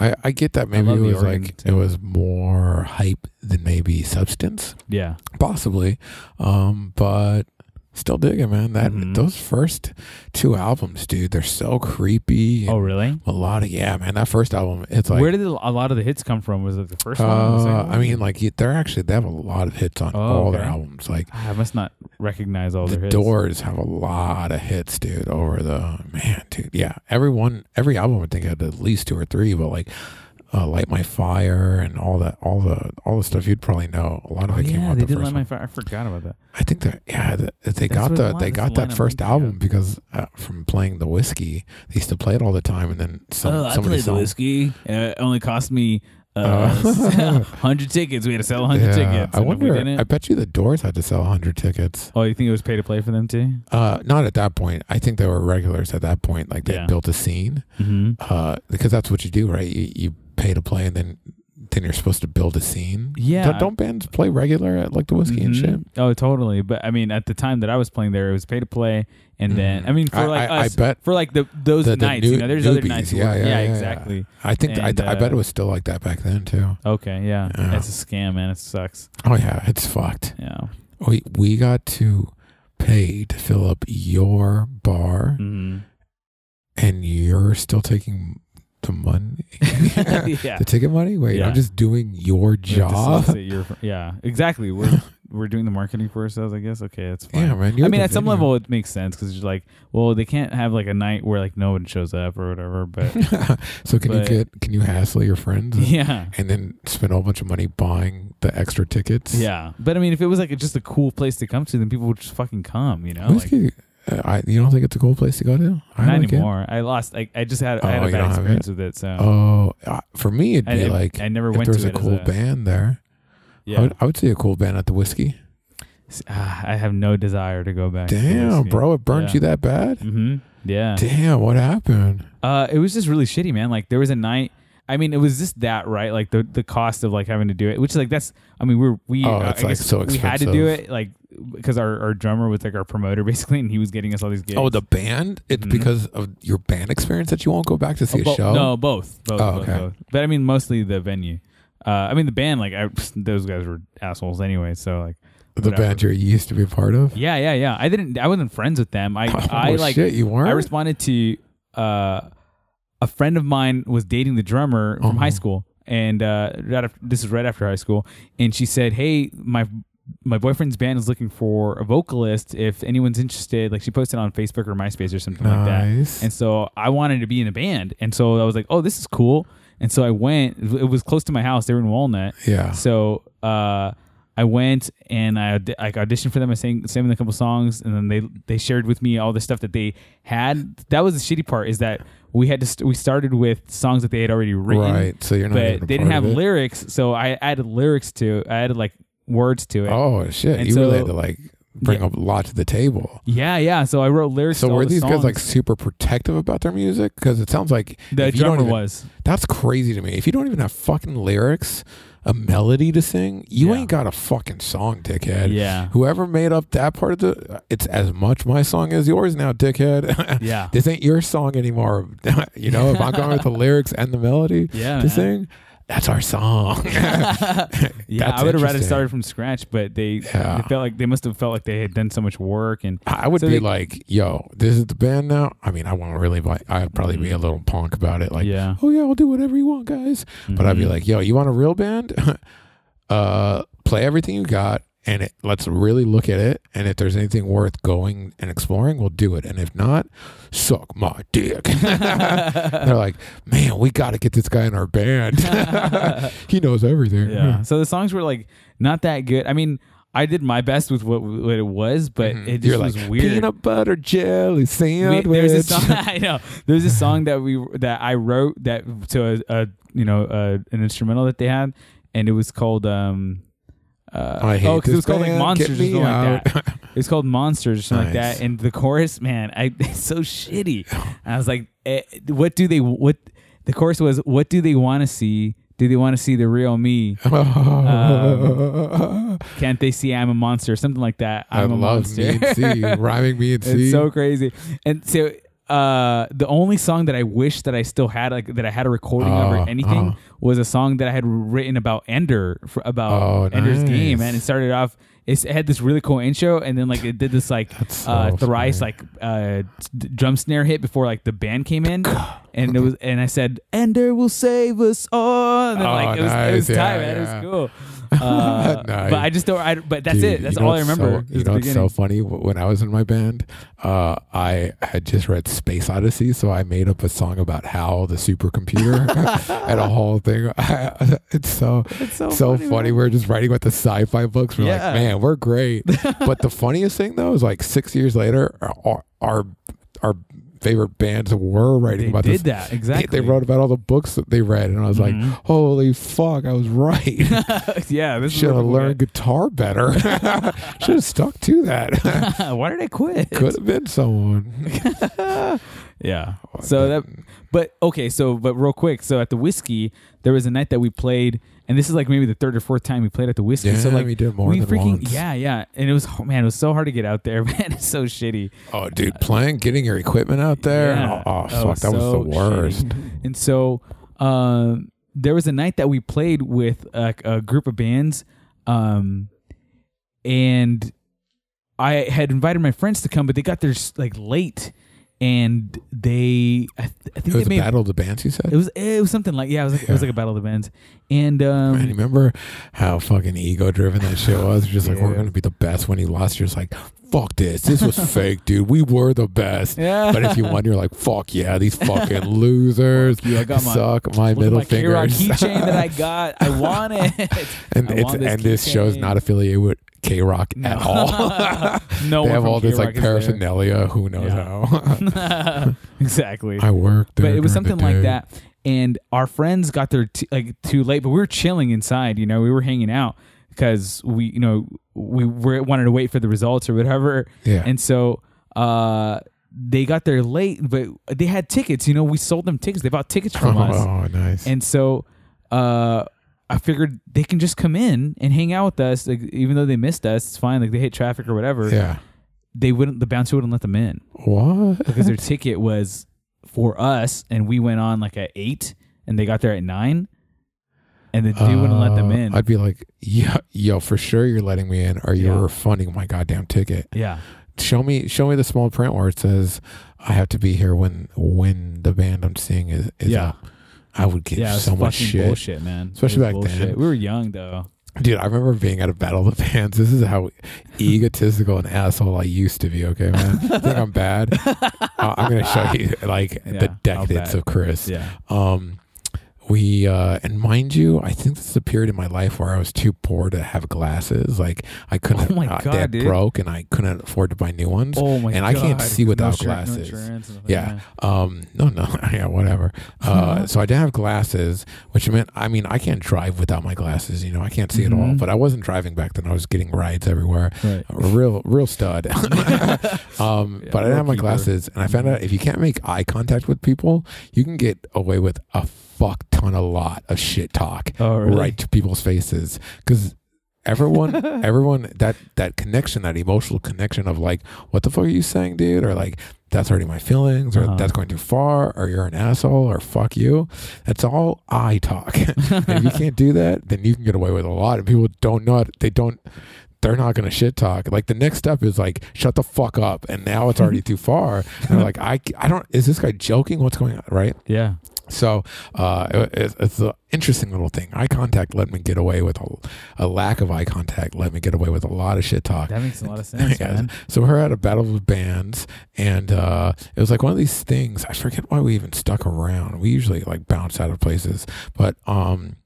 I, I get that maybe it was like too. it was more hype than maybe substance, Yeah. possibly. Um, but still digging, man. That Mhm. those first two albums, dude, they're so creepy. Oh, really? melodic. Yeah, man. That first album, it's like Where did a lot of the hits come from? Was it the first one? the Uh, one? I mean, like they're actually they have a lot of hits on Oh, all their albums. Like I must not recognize all the their hits. Doors have a lot of hits, dude. Over the man, dude. Yeah, every one, every album I think had at least two or three. But like, uh, Light My Fire and all that, all the all the stuff you'd probably know. A lot of Oh, it came yeah, out they the did first light my fire. I forgot about that. I think that yeah, the, they got the they got that first album of. because uh, from playing the Whisky, they used to play it all the time, and then some oh, I played the Whisky. Uh, it only cost me Oh. <laughs> uh, hundred tickets. We had to sell hundred Yeah, tickets. I and wonder. I bet you the Doors had to sell hundred tickets. oh, you think it was pay to play for them too? Uh, not at that point. I think they were regulars at that point. Like they Yeah. built a scene. Mm-hmm. Uh, because that's what you do, right? You, you pay to play, and then then you're supposed to build a scene. Yeah. Don't, don't bands play regular at like the Whisky and shit? Oh, totally. But I mean, at the time that I was playing there, it was pay to play, and then Mhm. I mean, for I- like I- I us, bet for like the those the- the nights, new- you know, there's other nights. yeah, yeah, yeah, yeah. exactly. I think I, And, I bet uh, it was still like that back then too. Okay, yeah, Yeah. it's a scam, man. It sucks. Oh yeah, it's fucked. Yeah. We we got to pay to fill up your bar, hmm and you're still taking <laughs> <laughs> the money, yeah. the ticket money. Wait, Yeah. I'm just doing your We have to job. solicit your- yeah, exactly. We're <laughs> we're doing the marketing for ourselves, I guess. Okay, that's fine. Yeah, man. you're I mean, the at some venue. level, it makes sense because you're like, well, they can't have like a night where like no one shows up or whatever. But so can but- you get can you hassle your friends and, yeah, and then spend a whole bunch of money buying the extra tickets? yeah. But I mean, if it was like just a cool place to come to, then people would just fucking come. You know, like, Whisky. Uh, I you don't think it's a cool place to go to? I not like it. anymore. I lost. Like, I just had oh, I had Oh, a bad experience with it. So Oh, uh, for me it'd be I- like I never if went there to was a it cool band there. I Yeah, would, I would see a cool band at the Whisky. Ah, I have no desire to go back. Damn, bro, it burned Yeah. you that bad? Mm-hmm. Yeah. Damn, what happened? Uh, it was just really shitty, man. Like there was a night. I mean, it was just that, right? Like the the cost of like having to do it, which is like that's. I mean, we're we. Oh, uh, it's, I like, guess so we had to do it, like because our our drummer was like our promoter <laughs> basically, and he was getting us all these gigs. Oh, the band? It's Mhm. because of your band experience that you won't go back to see Oh, a show? No, both. Both, Oh, both, okay. both. But I mean, mostly the venue. Uh, I mean, the band, like I, those guys were assholes anyway. So like, the whatever. band you used to be a part of? yeah, yeah, yeah. I didn't. I wasn't friends with them. I, <laughs> Oh, I like. shit, you weren't? I responded to uh, a friend of mine was dating the drummer from Uh-huh. high school, and uh, right after, this is right after high school, and she said, "Hey, my." My boyfriend's band is looking for a vocalist. If anyone's interested, like she posted on Facebook or MySpace or something like that. nice. And so I wanted to be in a band, and so I was like, "Oh, this is cool." And so I went. It was close to my house. They were in Walnut, yeah. so uh, I went and I like auditioned for them. I sang, sang them a couple songs, and then they they shared with me all the stuff that they had. That was the shitty part is that we had to st- we started with songs that they had already written, Right. So you're not even but they didn't have lyrics. So I added lyrics to. I added like words to it. Oh shit! And you really had to like bring Yeah. a lot to the table. Yeah, yeah. So I wrote lyrics. So were the these guys like super protective about their music? Because it sounds like the if you don't drummer even- was? that's crazy to me. If you don't even have fucking lyrics, a melody to sing, you Yeah. ain't got a fucking song, dickhead. Yeah, Whoever made up that part of the, it's as much my song as yours now, dickhead. <laughs> yeah, this ain't your song anymore. <laughs> you know, if I'm going with the <laughs> lyrics and the melody yeah. to man. sing, that's our song. <laughs> yeah, <laughs> I would have rather started from scratch, but they, Yeah. they felt like they must have felt like they had done so much work and I would So be they- like, yo, this is the band now. I mean, I won't really like, I'd probably be a Mhm. little punk about it. Like, yeah. oh yeah, I'll do whatever you want, guys. But I'd be Mhm. like, yo, you want a real band? <laughs> uh, play everything you got and it, let's really look at it. And if there's anything worth going and exploring, we'll do it. And if not, suck my dick. <laughs> They're like, man, we got to get this guy in our band. <laughs> he knows everything. Yeah. So the songs were like not that good. I mean, I did my best with what, what it was, but Mhm. it just You're was like weird. peanut butter jelly We- sandwich. there's a song <laughs> I know. There's a song that we that I wrote that to a, a you know uh an instrumental that they had, and it was called um. Uh, I hate oh, because it was called like monsters or something like that. out. <laughs> It's called Monsters or something like that. And the chorus, man, I <laughs> it's so shitty. And I was like, eh, what do they what? The chorus was, what do they want to see? Do they want to see the real me? <laughs> Um, Can't they see I'm a monster? Something like that. I I'm a love monster. me and C, rhyming me and C. it's so crazy. And so uh the only song that I wish that I still had like that I had a recording of Oh, or anything oh. was a song that I had written about Ender for, about Oh, Ender's game and it started off it had this really cool intro and then like it did this like so uh thrice funny. like uh d- drum snare hit before like the band came in. And it was and I said Ender will save us all. And then Oh, like it was it was nice. tight Yeah, man. It was cool <laughs> uh, Nice. but I just don't I, but that's Dude, it that's you know all I remember So, you know what's so funny? When I was in my band, uh, I had just read Space Odyssey, so I made up a song about how the supercomputer, <laughs> and a whole thing. <laughs> it's so It's so, so funny, funny. We're just writing about the sci-fi books. We're Yeah. like, man, we're great. but the funniest thing though is like six years later, our our, our favorite bands were writing they about did this. that exactly They wrote about all the books that they read, and I was Mhm. like, "Holy fuck, I was right! <laughs> yeah, this Should have learned guitar better. <laughs> Should have stuck to that. <laughs> Why did I quit? Could have been someone." yeah. So that, but okay. So, but real quick. So at the Whisky, there was a night that we played, and this is like maybe the third or fourth time we played at the Whisky. yeah, so like we did more we than freaking once. yeah yeah, and it was oh, man, it was so hard to get out there, <laughs> man. It's so shitty. Oh, dude, playing, getting your equipment out there. Yeah. Oh, That fuck, that was so the worst. shitty. And so um, there was a night that we played with a, a group of bands, um, and I had invited my friends to come, but they got there like late, and they I, th- I think It was they a made battle of the bands. You said. it was it was something like yeah, it was like, it was like a battle of the bands, and um, Man, remember how fucking ego driven that shit was? Just like we're gonna be the best. When he lost, you're just like, "Fuck this! This was <laughs> fake, dude. We were the best." yeah. But if you won, you're like, "Fuck yeah, these <laughs> fucking losers you, I got my suck my middle my fingers." keychain that I <laughs> got. I want it. and I it's and this show's not affiliated with KROQ No. at all. <laughs> no, they one have all this like KROQ there. paraphernalia. Who knows Yeah. how? <laughs> <laughs> exactly. I worked, but it was something like that. And our friends got there t- like too late, but we were chilling inside. You know, we were hanging out because we, you know, we were wanted to wait for the results or whatever. Yeah. And so uh, they got there late, but they had tickets. You know, we sold them tickets. They bought tickets from us. Oh, nice. And so uh, I figured they can just come in and hang out with us, like even though they missed us. It's fine. Like they hit traffic or whatever. yeah. They wouldn't. The bouncer wouldn't let them in What? because their ticket was for us, and we went on like at eight, and they got there at nine, and the dude wouldn't let them Uh, in. I'd be like, yeah, yo, for sure you're letting me in, or you're Yeah. refunding my goddamn ticket. yeah, Show me, show me the small print where it says I have to be here when when the band I'm seeing is, is Yeah. up. I would get yeah, so much shit, bullshit, man. Especially back then. We were young though. dude. I remember being at a battle of the bands. This is how egotistical and asshole I used to be. Okay, man. Think I'm bad? <laughs> Uh, I'm gonna show you like <laughs> Yeah, the how decadence of Chris. Yeah, Um, we uh, and mind you, I think this is a period in my life where I was too poor to have glasses. Like I couldn't. Oh my uh, God, they broke, and I couldn't afford to buy new ones. Oh my And I can't see without No no glasses. insurance Yeah. Um, no, no, <laughs> yeah, whatever. Uh, <laughs> so I didn't have glasses, which meant, I mean, I can't drive without my glasses. You know, I can't see at all. Mhm. But I wasn't driving back then. I was getting rides everywhere. Right. Real, real stud. <laughs> um, Yeah, but I didn't have my bro. glasses, and I found out if you can't make eye contact with people, you can get away with a fuck ton, a lot of shit talk Oh, really? right to people's faces because. Everyone, <laughs> everyone, that that connection, that emotional connection of like, what the fuck are you saying, dude? Or like, that's hurting my feelings, or Uh-huh. that's going too far, or you're an asshole, or fuck you. That's all I talk. <laughs> and if you can't do that, then you can get away with a lot. And people don't know. it- They don't. They're not going to shit talk. Like the next step is like, shut the fuck up. And now it's already <laughs> too far. And like, I, I don't. Is this guy joking? What's going on? Right. Yeah. So uh, it, it's an interesting little thing. Eye contact let me get away with a, a, lack of eye contact. Let me get away with a lot of shit talk. That makes a lot of sense, <laughs> yeah. So we're at a battle of bands, and uh, it was like one of these things. I forget why we even stuck around. We usually like bounce out of places, but um,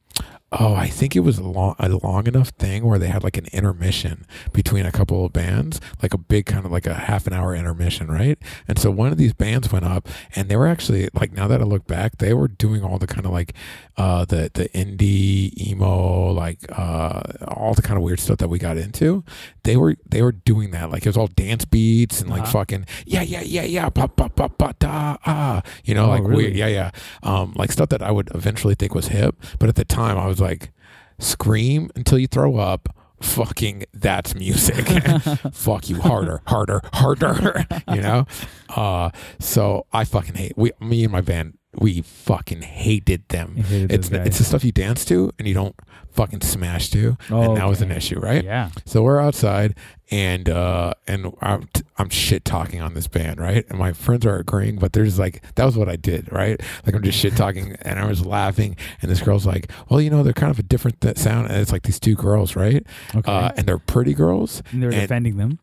oh, I think it was a long, a long enough thing where they had like an intermission between a couple of bands, like a big kind of like a half an hour intermission, right? And so one of these bands went up, and they were actually like now that I look back, they were doing all the kind of like uh, the the indie emo, like uh, all the kind of weird stuff that we got into. They were they were doing that like it was all dance beats and like uh-huh. fucking yeah yeah yeah yeah pa pa pa pa da ah, you know oh, like really? weird yeah yeah um like stuff that I would eventually think was hip, but at the time I was like scream until you throw up. Fucking that's music. <laughs> Fuck you harder harder harder <laughs> you know? Uh so i fucking hate we me and my band we fucking hated them. Hated it's it's the stuff you dance to and you don't fucking smash to oh, and that okay. was an issue right? Yeah. So we're outside and uh and I'm, I'm shit talking on this band right? And my friends are agreeing but there's like that was what i did right? Like i'm just shit talking <laughs> and i was laughing and this girl's like well you know they're kind of a different th- sound and it's like these two girls right? Okay. uh and they're pretty girls and they're defending them?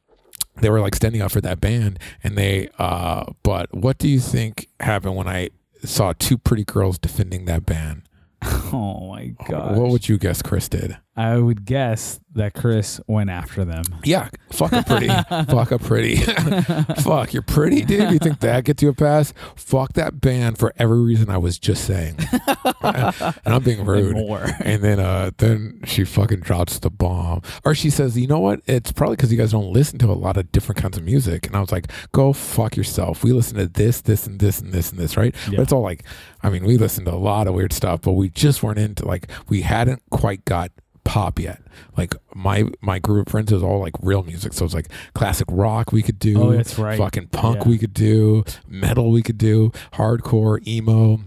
they were like standing up for that band and they uh but what do you think happened when i saw two pretty girls defending that band <laughs> Oh my god! What would you guess Chris did? I would guess that Chris went after them. Yeah, fuck a pretty, <laughs> fuck a pretty, <laughs> fuck you're pretty, dude. You think that gets you a pass? Fuck that band for every reason I was just saying, <laughs> and I'm being rude. And, and then, uh, then she fucking drops the bomb, or she says, "You know what? It's probably because you guys don't listen to a lot of different kinds of music." And I was like, "Go fuck yourself. We listen to this, this, and this, and this, and this, right?" Yeah. But it's all like, I mean, we listened to a lot of weird stuff, but we just weren't into like we hadn't quite got pop yet. Like my my group of friends is all like real music. So it's like classic rock we could do. Oh, that's right. Fucking punk yeah. we could do. Metal we could do. Hardcore, emo.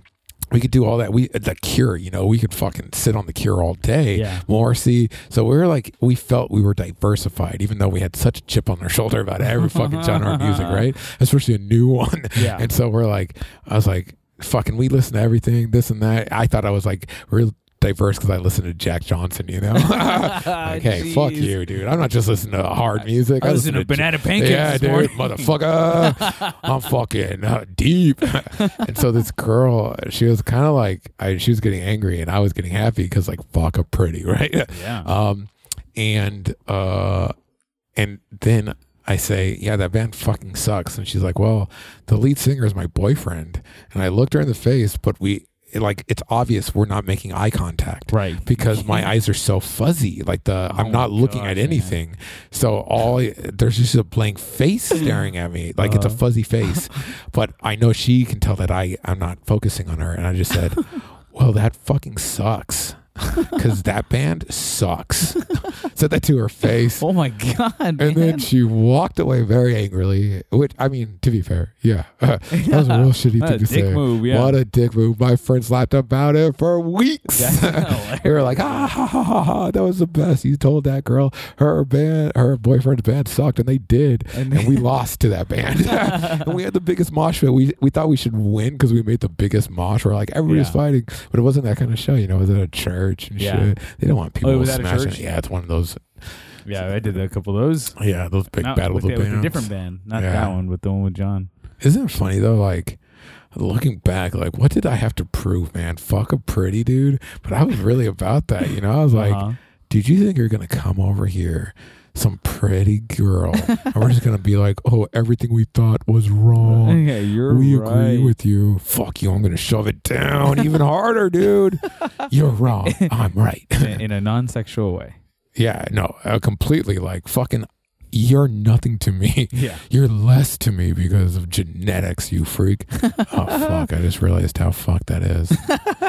We could do all that. We the Cure, you know, we could fucking sit on the Cure all day. Yeah. Morrissey. So we were like, we felt we were diversified, even though we had such a chip on our shoulder about every fucking <laughs> genre of music, right? Especially a new one. Yeah. And so we're like, I was like, fucking we listen to everything, this and that. I thought I was like real diverse because I listen to Jack Johnson, you know? <laughs> <laughs> okay, hey, fuck you, dude. I'm not just listening to hard music. I, I listen, listen to, Banana Pancakes. Yeah, dude, morning. motherfucker. <laughs> I'm fucking uh, deep. and so this girl, she was kind of like, I, she was getting angry and I was getting happy because, like, fuck a pretty, right? Yeah. Um, and, uh, and then I say, yeah, that band fucking sucks. And she's like, well, the lead singer is my boyfriend. And I looked her in the face, but we, like it's obvious we're not making eye contact right. because my <laughs> eyes are so fuzzy. Like the oh i'm not looking gosh, at anything. Man. so all there's just a blank face <clears throat> staring at me. Like uh it's a uh-huh. fuzzy face. <laughs> But i know she can tell that i i'm not focusing on her. And i just said <laughs> well that fucking sucks <laughs> because that band sucks. <laughs> Said that to her face. Oh my god! And man. then she walked away very angrily. Which I mean, to be fair, yeah, <laughs> that was a real shitty what thing to say. Move, yeah. What a dick move! My friends laughed about it for weeks. they were like, ah, ha, ha, ha, ha, that was the best. You told that girl her band, her boyfriend's band sucked, and they did, and, and we lost to that band. and we had the biggest mosh pit. We we thought we should win because we made the biggest mosh. We're like everybody's yeah. fighting, but it wasn't that kind of show. You know, it was at a church church and yeah. shit. They don't want people oh, smashing. Yeah, it's one of those. Yeah, I did a couple of those. Yeah, those big Not battles of bands. With a different band, not yeah. that one, but the one with John. Isn't it funny though? Like looking back, like what did I have to prove, man? Fuck a pretty dude. But I was really about that, you know. I was uh-huh. like, dude, you think you're gonna come over here? Some pretty girl. and we're just gonna be like, oh, everything we thought was wrong. <laughs> Yeah, you're we right. agree with you. Fuck you. I'm gonna shove it down even <laughs> harder, dude. You're wrong. <laughs> I'm right. in, a non-sexual way. Yeah, no, uh, completely. Like fucking you're nothing to me. Yeah. You're less to me because of genetics, you freak. oh fuck, I just realized how fucked that is.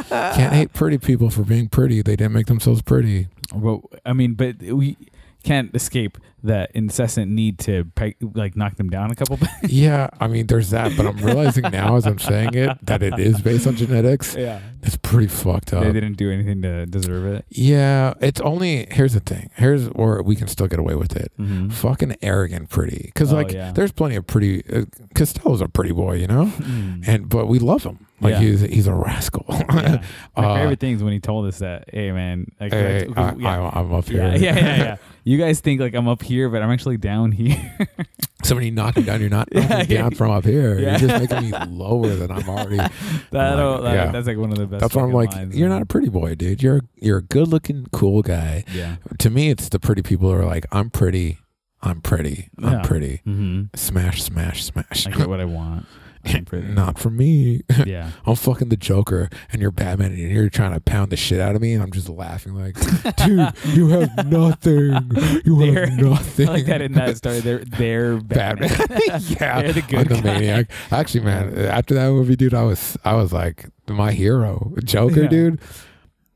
Can't hate pretty people for being pretty. They didn't make themselves pretty. Well, I mean, but we can't escape that incessant need to peg, like knock them down a couple. <laughs> yeah, I mean, there's that, but I'm realizing now as I'm saying it that it is based on genetics. yeah, It's pretty fucked up. they didn't do anything to deserve it. Yeah, it's only here's the thing. Here's where we can still get away with it. Mm-hmm. Fucking arrogant, pretty. Because Oh, like, yeah. there's plenty of pretty. Uh, Costello's a pretty boy, you know, <laughs> and but we love him. Like Yeah. he's he's a rascal. Yeah. <laughs> My Uh, favorite thing is when he told us that, hey man, like, Hey, like, I, I'm up here. yeah, yeah, yeah, yeah. You guys think like I'm up here, but I'm actually down here. <laughs> Somebody knocking down, you're not knocking yeah. down from up here. Yeah. You're just making me lower than I'm already. <laughs> that, Like, that- yeah. that's like one of the best. That's why I'm like, lines, you're man. not a pretty boy, dude. You're you're a good looking, cool guy. Yeah. To me, it's the pretty people who are like, I'm pretty, I'm pretty, I'm Yeah. pretty. Mm-hmm. Smash, smash, smash. I get what I want. I'm. <laughs> Not for me. <laughs> Yeah. I'm fucking the Joker, and you're Batman, and you're trying to pound the shit out of me, and I'm just laughing like, dude, <laughs> you have nothing. You They're- have nothing. I like that in that story. They're they're Batman. Batman. yeah, They're the I'm good the guy. maniac. Actually, man, after that movie, dude, I was I was like my hero, Joker, Yeah. dude.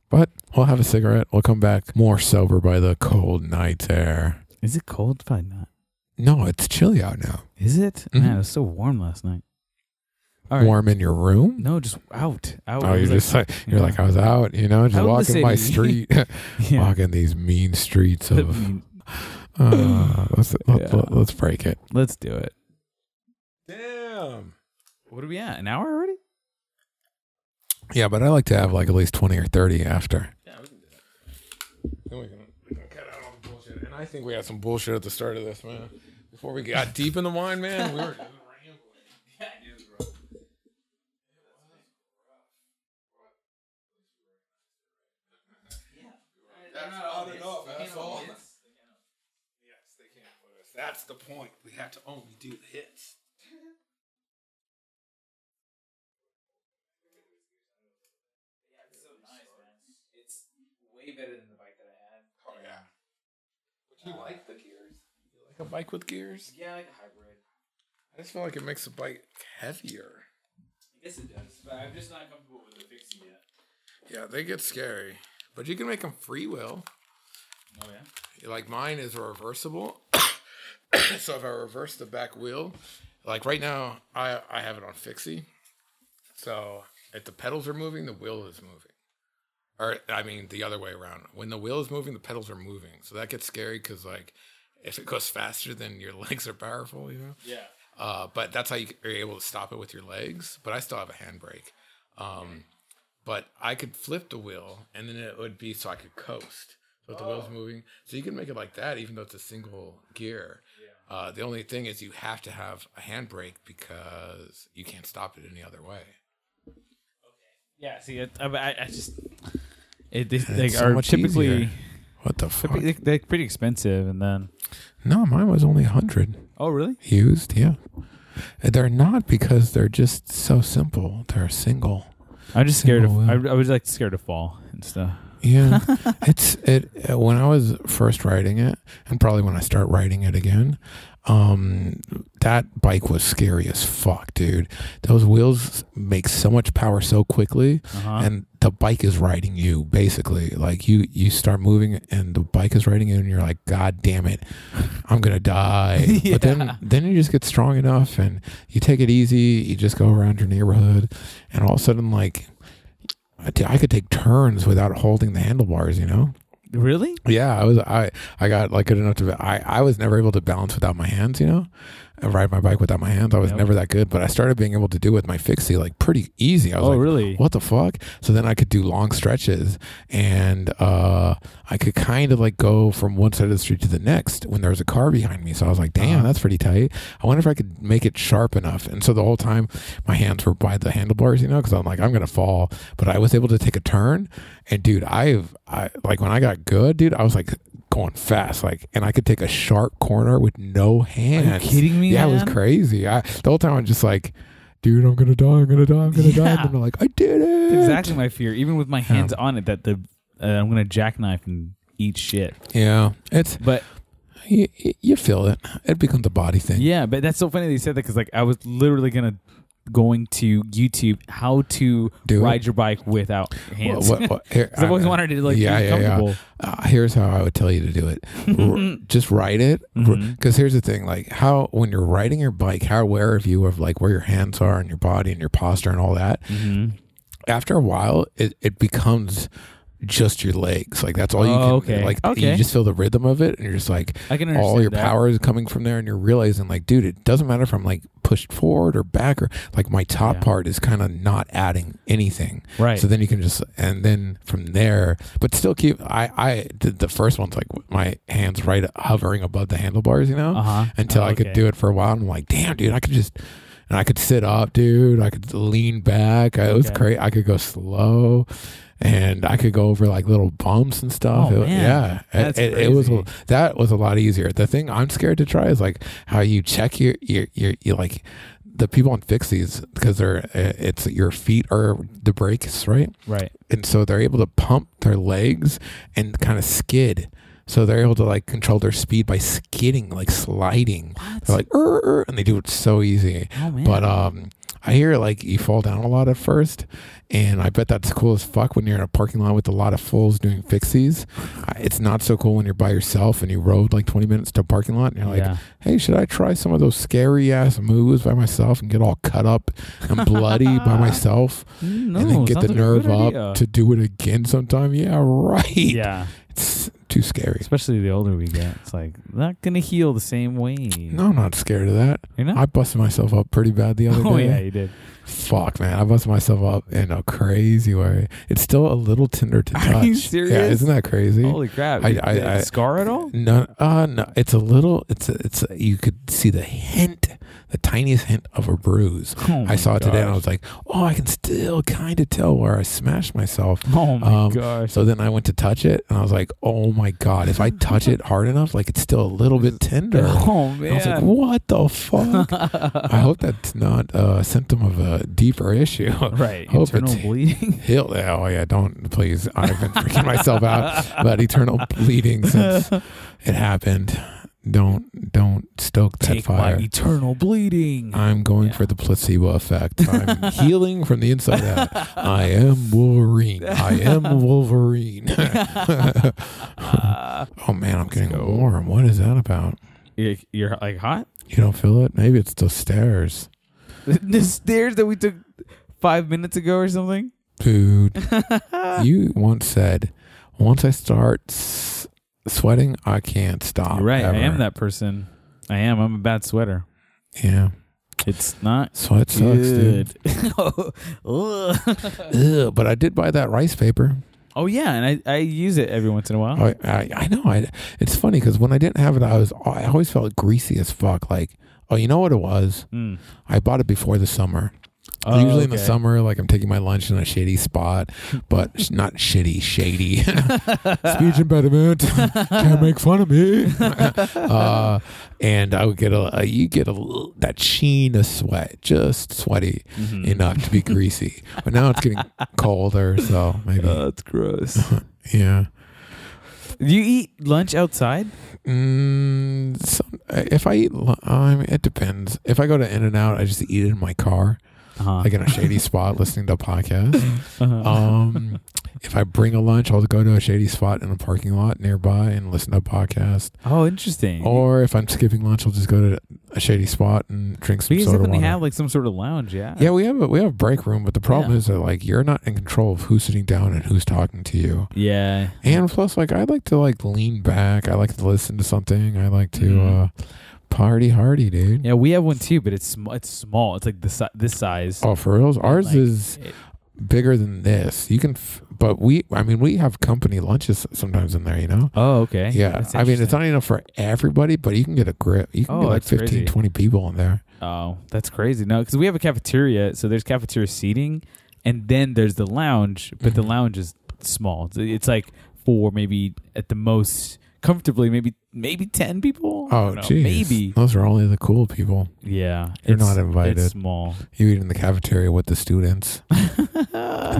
But we'll have a cigarette. We'll come back more sober by the cold night air. Is it cold? Probably not. No, it's chilly out now. Is it? Mhm. Man, it was so warm last night. All right. Warm in your room. No, just out. Out. Oh, It you're was just like you're yeah. like I was out, you know, just Out walking my <laughs> street, <laughs> yeah. walking these mean streets of. mean, Uh, let's <laughs> let, Yeah. let, us break it. let's do it. Damn. What are we at? An hour already? Yeah, but I like to have like at least twenty or thirty after. Yeah, we can do that. Then we can, we can cut out all the bullshit. And I think we had some bullshit at the start of this, man. Before we got deep in the wine, man, we were. That's not enough, asshole. Yes, they can't put us. That's the point. We have to only do the hits. It's so nice, man. It's way better than the bike that I had. Oh yeah. Would you like the gears? You like a bike with gears? Yeah, like a hybrid. I just feel like it makes the bike heavier. I guess it does, but I'm just not comfortable with the fixie yet. Yeah, they get scary, but you can make them free will. Oh yeah. Like mine is reversible. <coughs> so if I reverse the back wheel, like right now, I I have it on fixie. So if the pedals are moving, the wheel is moving. Or I mean, the other way around. When the wheel is moving, the pedals are moving. So that gets scary because like if it goes faster, then your <laughs> legs are powerful. You know. Yeah. Uh, but that's how you are able to stop it with your legs. But I still have a handbrake. Um, but I could flip the wheel, and then it would be so I could coast. So if the wheel's moving, so you can make it like that, even though it's a single gear. Uh, the only thing is you have to have a handbrake because you can't stop it any other way. Yeah. See, it, I, I I just it they, And like it's so are much typically easier. What the fuck? typically- they're pretty expensive, and then No, mine was only a hundred oh really? used. Yeah, they're not because they're just so simple. They're single. I'm just scared of. Single I, wheel. I was like scared to fall and stuff. Yeah, <laughs> it's it. uh, When I was first riding it, and probably when I start riding it again, um, that bike was scary as fuck, dude. Those wheels make so much power so quickly, Uh-huh. and the bike is riding you basically. Like you, you start moving, and the bike is riding you, and you're like, God damn it, I'm gonna die. <laughs> But then, then you just get strong enough, and you take it easy. You just go around your neighborhood, and all of a sudden, like. I t- I could take turns without holding the handlebars, you know. really? Yeah, I was I I got like good enough to I I was never able to balance without my hands, you know. Ride my bike without my hands. I was Yep. never that good, but I started being able to do it with my fixie like pretty easy. I was Oh like, really? what the fuck? So then I could do long stretches and uh I could kind of like go from one side of the street to the next when there was a car behind me. So I was like, damn, Uh-huh. that's pretty tight. I wonder if I could make it sharp enough. And so the whole time my hands were by the handlebars, you know, because I'm like, I'm gonna fall. But I was able to take a turn and dude, I've I like when I got good, dude, I was like going fast, like and I could take a sharp corner with no Are hands. you kidding me? Yeah, it was crazy. I the whole time I'm just like, dude, I'm gonna die, I'm gonna die, I'm gonna die. And I'm like, I did it. That's exactly my fear. Even with my hands Yeah. on it, that the uh, I'm gonna jackknife and eat shit. Yeah, it's But you, you feel it. It becomes a body thing. yeah, but that's so funny that you said that because like I was literally gonna going to YouTube how to Do it. ride your bike without hands. <laughs> Here, I've always wanted to like yeah, be yeah, yeah. comfortable. uh, here's how I would tell you to do it. R- <laughs> just write it. Because here's the thing: like how when you're riding your bike, how aware of you of like where your hands are and your body and your posture and all that. Mhm. After a while, it, it becomes just your legs. Like that's all you Oh, can. okay. Like Okay. you just feel the rhythm of it, and you're just like I can all your that. power is coming from there, and you're realizing like, dude, it doesn't matter if I'm like pushed forward or back or like my top Yeah. part is kind of not adding anything. Right. So then you can just and then from there, but still keep. I I did the first one's like my hands right hovering above the handlebars, you know, uh-huh. until Oh, I could do it for a while. And I'm like, damn, dude, I could just. And I could sit up, dude. I could lean back. I, it was Okay. great. I could go slow, and I could go over like little bumps and stuff. Oh, It- man. yeah, That's it, it, it was that was a lot easier. The thing I'm scared to try is like how you check your your your, you like the people on fixies because they're uh, it's your feet are the brakes, right? Right. and so they're able to pump their legs and kind of skid. So they're able to like control their speed by skidding, like sliding. What? They're like, "Er, er," and they do it so easy. oh man. But um, I hear like you fall down a lot at first, and I bet that's cool as fuck when you're in a parking lot with a lot of fools doing fixies. It's not so cool when you're by yourself and you rode like 20 minutes to a parking lot, and you're like, yeah. hey, should I try some of those scary ass moves by myself and get all cut up and bloody by <laughs> myself? No, and then get the sounds like nerve up to do it again sometime. Yeah, right. Yeah. It's too scary. Especially the older we get, it's like not gonna heal the same way. No, I'm not scared of that. you're not. I busted myself up pretty bad the other <laughs> oh day. Oh yeah, you did. Fuck, man. I busted myself up in a crazy way. It's still a little tender to <laughs> touch. Are you serious? Yeah, isn't that crazy? Holy crap! I- I- it I- scar at all? No, uh, no. It's a little. It's a, it's a, you could see the hint, the tiniest hint of a bruise. Oh I saw it today, and I was like, oh, I can still kind of tell where I smashed myself. Oh my um, gosh! So then I went to touch it, and I was like, "Oh my god! If I touch it hard enough, like it's still a little bit tender." <laughs> oh man! I was like, "What the fuck?" <laughs> I hope that's not a symptom of a deeper issue. right, <laughs> hope internal it's- bleeding. He'll, oh yeah, don't please. I've been freaking myself out about eternal bleeding since it happened. Don't don't stoke that Take fire. my eternal bleeding. I'm going Yeah. for the placebo effect. <laughs> I'm healing from the inside out. I am Wolverine. I am <laughs> Wolverine. <laughs> oh man, I'm getting go. warm. What is that about? You're, you're like hot. You don't feel it? Maybe it's the stairs. the stairs that we took five minutes ago or something. Dude, you once said, once I start sweating, I can't stop. You're right. I am that person. I am. I'm a bad sweater. Yeah. It's not Sweat sucks, dude. good. <laughs> <laughs> Ugh, but I did buy that rice paper. oh yeah, and I, I use it every once in a while. I, I, I know. I, it's funny because when I didn't have it, I was I always felt greasy as fuck. Like, oh, you know what it was? Mm. I bought it before the summer. Oh, Usually in the summer, like I'm taking my lunch in a shady spot, but not shitty, shady. <laughs> Speech impediment. <laughs> Can't make fun of me. <laughs> uh, and I would get a, a you get a little- that sheen of sweat, just sweaty Mhm. enough to be greasy. But now it's getting colder, so maybe Oh, that's gross. yeah. Do you eat lunch outside? Mm, some, if I eat, I mean, it depends. If I go to In-N-Out, I just eat it in my car, Uh-huh. like in a shady <laughs> spot, listening to a podcast. Uh-huh. Um, if I bring a lunch, I'll go to a shady spot in a parking lot nearby and listen to a podcast. oh, interesting. Or if I'm skipping lunch, I'll just go to a shady spot and drink some we soda definitely water. have like some sort of lounge. Yeah. yeah, we have a, we have a break room, but the problem Yeah. is that like you're not in control of who's sitting down and who's talking to you. Yeah. And plus, like I like to like lean back. I like to listen to something. I like to Mhm. uh, party hardy, dude. Yeah, we have one too, but it's sm- it's small. It's like this si- this size. Oh, for reals? Ours Like, is it- bigger than this. You can, f- but we, I mean, we have company lunches sometimes in there, you know? oh, okay. Yeah. I mean, it's not enough for everybody, but you can get a grip. You can Oh, get like that's 15, crazy. 20 people in there. Oh, that's crazy. No, because we have a cafeteria, so there's cafeteria seating, and then there's the lounge, but the Mhm. lounge is small. It's, it's like for maybe at the most comfortably maybe maybe ten people. Oh, geez. maybe. Those are only the cool people. Yeah, You're not invited. It's small. You eat in the cafeteria with the students. <laughs>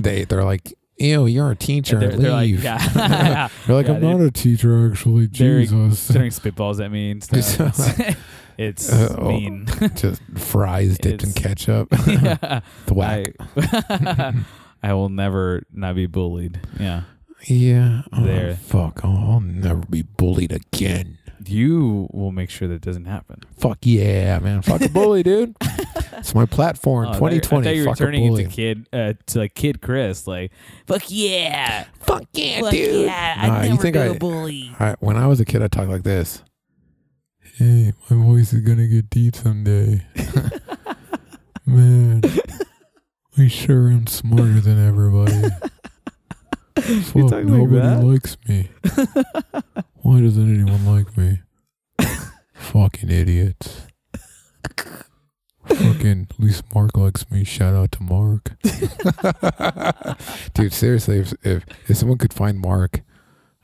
they, they're like, ew, you're a teacher. they're, they're like, yeah, <laughs> You're like, <laughs> Yeah, I'm they're- not a teacher, actually. they're- Jesus. throwing spitballs at me and stuff. It's Uh, oh. mean. Just fries dipped in ketchup. yeah. Thwack. I, I will never not be bullied. Yeah. Yeah. Oh, There. Fuck. Oh, I'll never be bullied again. You will make sure that doesn't happen. Fuck yeah, man. Fuck a bully, dude. <laughs> It's my platform. Oh, I thought you- 2020. I thought you were Fuck a turning into kid uh, to like kid Chris, like fuck yeah, Fuck yeah, fuck dude. yeah, Nah, I'd you never think be I- a bully. I, when I was a kid, I talked like this. Hey, my voice is gonna get deep someday. <laughs> Man, I sure am smarter than everybody. <laughs> Fuck, talking like nobody that? likes me. <laughs> Why doesn't anyone like me? Fucking idiots. Fucking, <laughs> at least Mark likes me. Shout out to Mark. <laughs> Dude, seriously, if, if if someone could find Mark,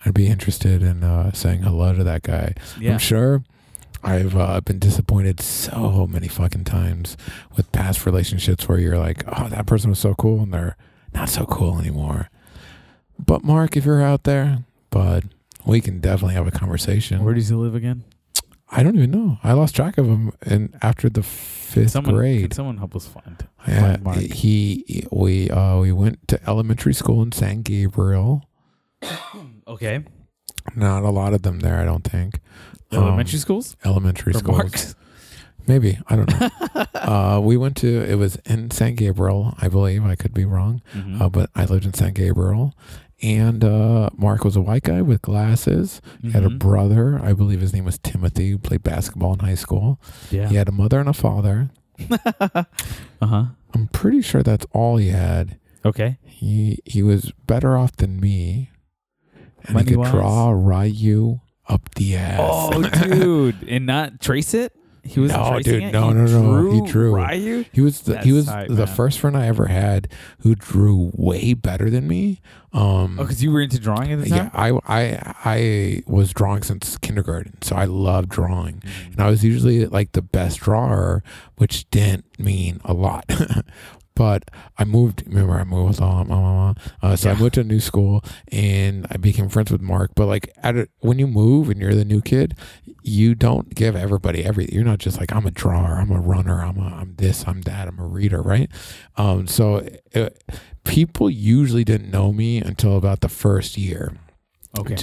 I'd be interested in uh, saying hello to that guy. Yeah, I'm sure I've uh, been disappointed so many fucking times with past relationships where you're like, oh, that person was so cool, and they're not so cool anymore. But Mark, if you're out there, bud, we can definitely have a conversation. where does he live again? I don't even know. I lost track of him and after the fifth someone, grade. Can someone help us find? Yeah, find Mark? he, he- we uh we went to elementary school in San Gabriel. <coughs> Okay, Not a lot of them there, I don't think. elementary Um, schools elementary schools. Marks? Maybe I don't know. <laughs> uh, we went to it was in San Gabriel, I believe. I could be wrong, Mhm. uh, but I lived in San Gabriel, and uh, Mark was a white guy with glasses. He had a Mhm. brother, I believe his name was Timothy, who played basketball in high school. yeah. He had a mother and a father. <laughs> uh huh. I'm pretty sure that's all he had. Okay. He he was better off than me, and he could Money-wise? draw Ryu up the ass. Oh, <laughs> dude, and not trace it. He was No, dude, it? no, He no, no, he drew. Ryu. He was the, he was tight, the man. first friend I ever had who drew way better than me. Um, Oh, because you were into drawing at the yeah. I I I was drawing since kindergarten, so I loved drawing, Mhm. and I was usually like the best drawer, which didn't mean a lot. <laughs> But I moved. Remember, I moved with um, my mama. Uh, so I moved to a new school, and I became friends with Mark. But like, at a, when you move and you're the new kid, you don't give everybody everything. You're not just like I'm a drawer, I'm a runner, I'm a I'm this, I'm that, I'm a reader, right? Um, so it, people usually didn't know me until about the first year, Okay.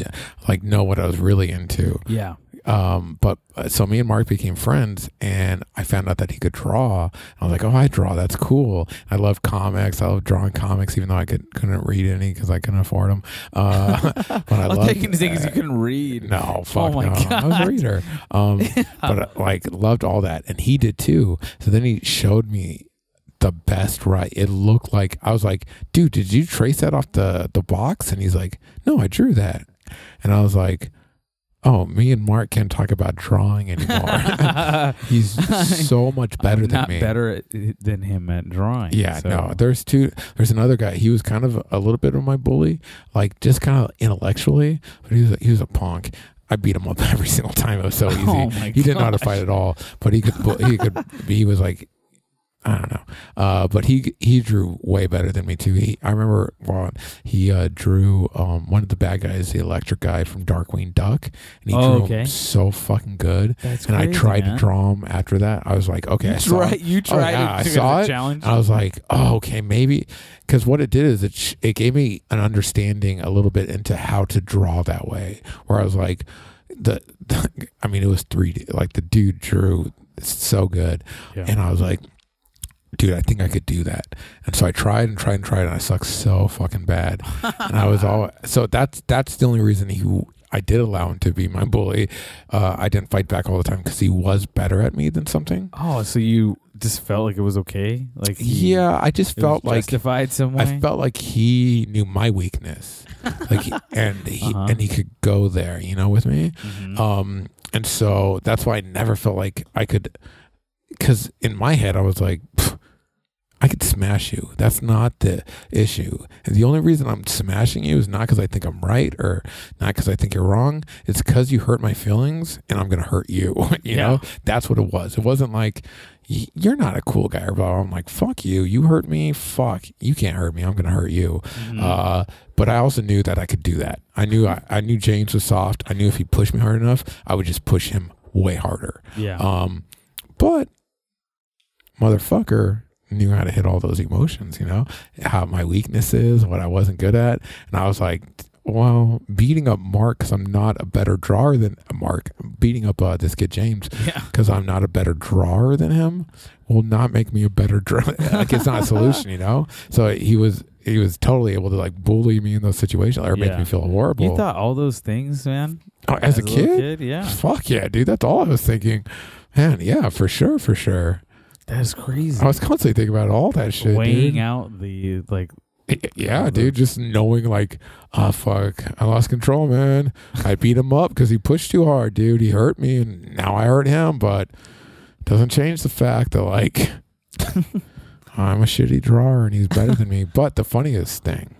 like know what I was really into. Yeah. Um, but uh, so me and Mark became friends, and I found out that he could draw. I was like, "Oh, I draw. That's cool." I love comics. I love drawing comics, even though I could, couldn't read any because I couldn't afford them. Uh, <laughs> but I I'm taking because you couldn't read. no, fuck my no. I was a reader. Um, <laughs> but uh, like loved all that, and he did too. So then he showed me the best right. It looked like I was like, "Dude, did you trace that off the the box?" And he's like, "No, I drew that." And I was like. Oh, me and Mark can't talk about drawing anymore. <laughs> He's so much better I'm than not me. better at, than him at drawing. Yeah, so- no. There's two. There's another guy. He was kind of a little bit of my bully, like just kind of intellectually, but he was a, he was a punk. I beat him up <laughs> every single time. It was so <laughs> oh easy. Oh he didn't know how to fight at all, but he could. He could. He was like, I don't know. Uh, but he he drew way better than me too. He I remember well, he uh, drew um, one of the bad guys, the electric guy from Darkwing Duck, and he Oh, drew okay. him so fucking good. That's And I tried man. to draw him after that. I was like, okay, I You saw tried. it. You tried. yeah, it, I saw it, Challenge. I was like, oh, okay, maybe because what it did is it sh- it gave me an understanding a little bit into how to draw that way. Where I was like, the, the <laughs> I mean, it was three D. Like the dude drew so good, Yeah. and I was like. Dude, I think I could do that, and so I tried and tried and tried, and I sucked so fucking bad. and I was all <laughs> so that's that's the only reason he I did allow him to be my bully. Uh, I didn't fight back all the time because he was better at me than something. oh, so you just felt like it was okay? Like he- Yeah, I just felt like justified some way. I felt like he knew my weakness, like, <laughs> and he Uh-huh. and he could go there, you know, with me. Mhm. Um, and so that's why I never felt like I could, because in my head I was like, "Pff, I could smash you. That's not the issue. And the only reason I'm smashing you is not because I think I'm right or not because I think you're wrong. It's because you hurt my feelings and I'm gonna hurt you. <laughs> you Yeah. know, that's what it was. It wasn't like you're not a cool guy or blah. I'm like, fuck you. You hurt me. Fuck. You can't hurt me. I'm gonna hurt you. Mhm. Uh, but I also knew that I could do that. I knew I, I knew James was soft. I knew if he pushed me hard enough, I would just push him way harder. Yeah. Um, but motherfucker knew how to hit all those emotions, you know, how my weaknesses, what I wasn't good at. And I was like, well, beating up Mark because I'm not a better drawer than Mark, beating up uh, this kid James <laughs> yeah. because I'm not a better drawer than him will not make me a better <laughs> drawer. like it's not a solution, you know. So he was he was totally able to like bully me in those situations or make me feel horrible. You thought all those things, man? Oh, as, a, little kid? Yeah. Fuck yeah, dude. That's all I was thinking. Man, yeah, for sure, for sure. That's crazy. I was constantly thinking about all that shit. weighing dude. out the like Yeah, dude. Just knowing, like, oh fuck, I lost control, man. I <laughs> beat him up because he pushed too hard, dude. He hurt me, and now I hurt him. But doesn't change the fact that, like, <laughs> I'm a shitty drawer and he's better than me. <laughs> But the funniest thing,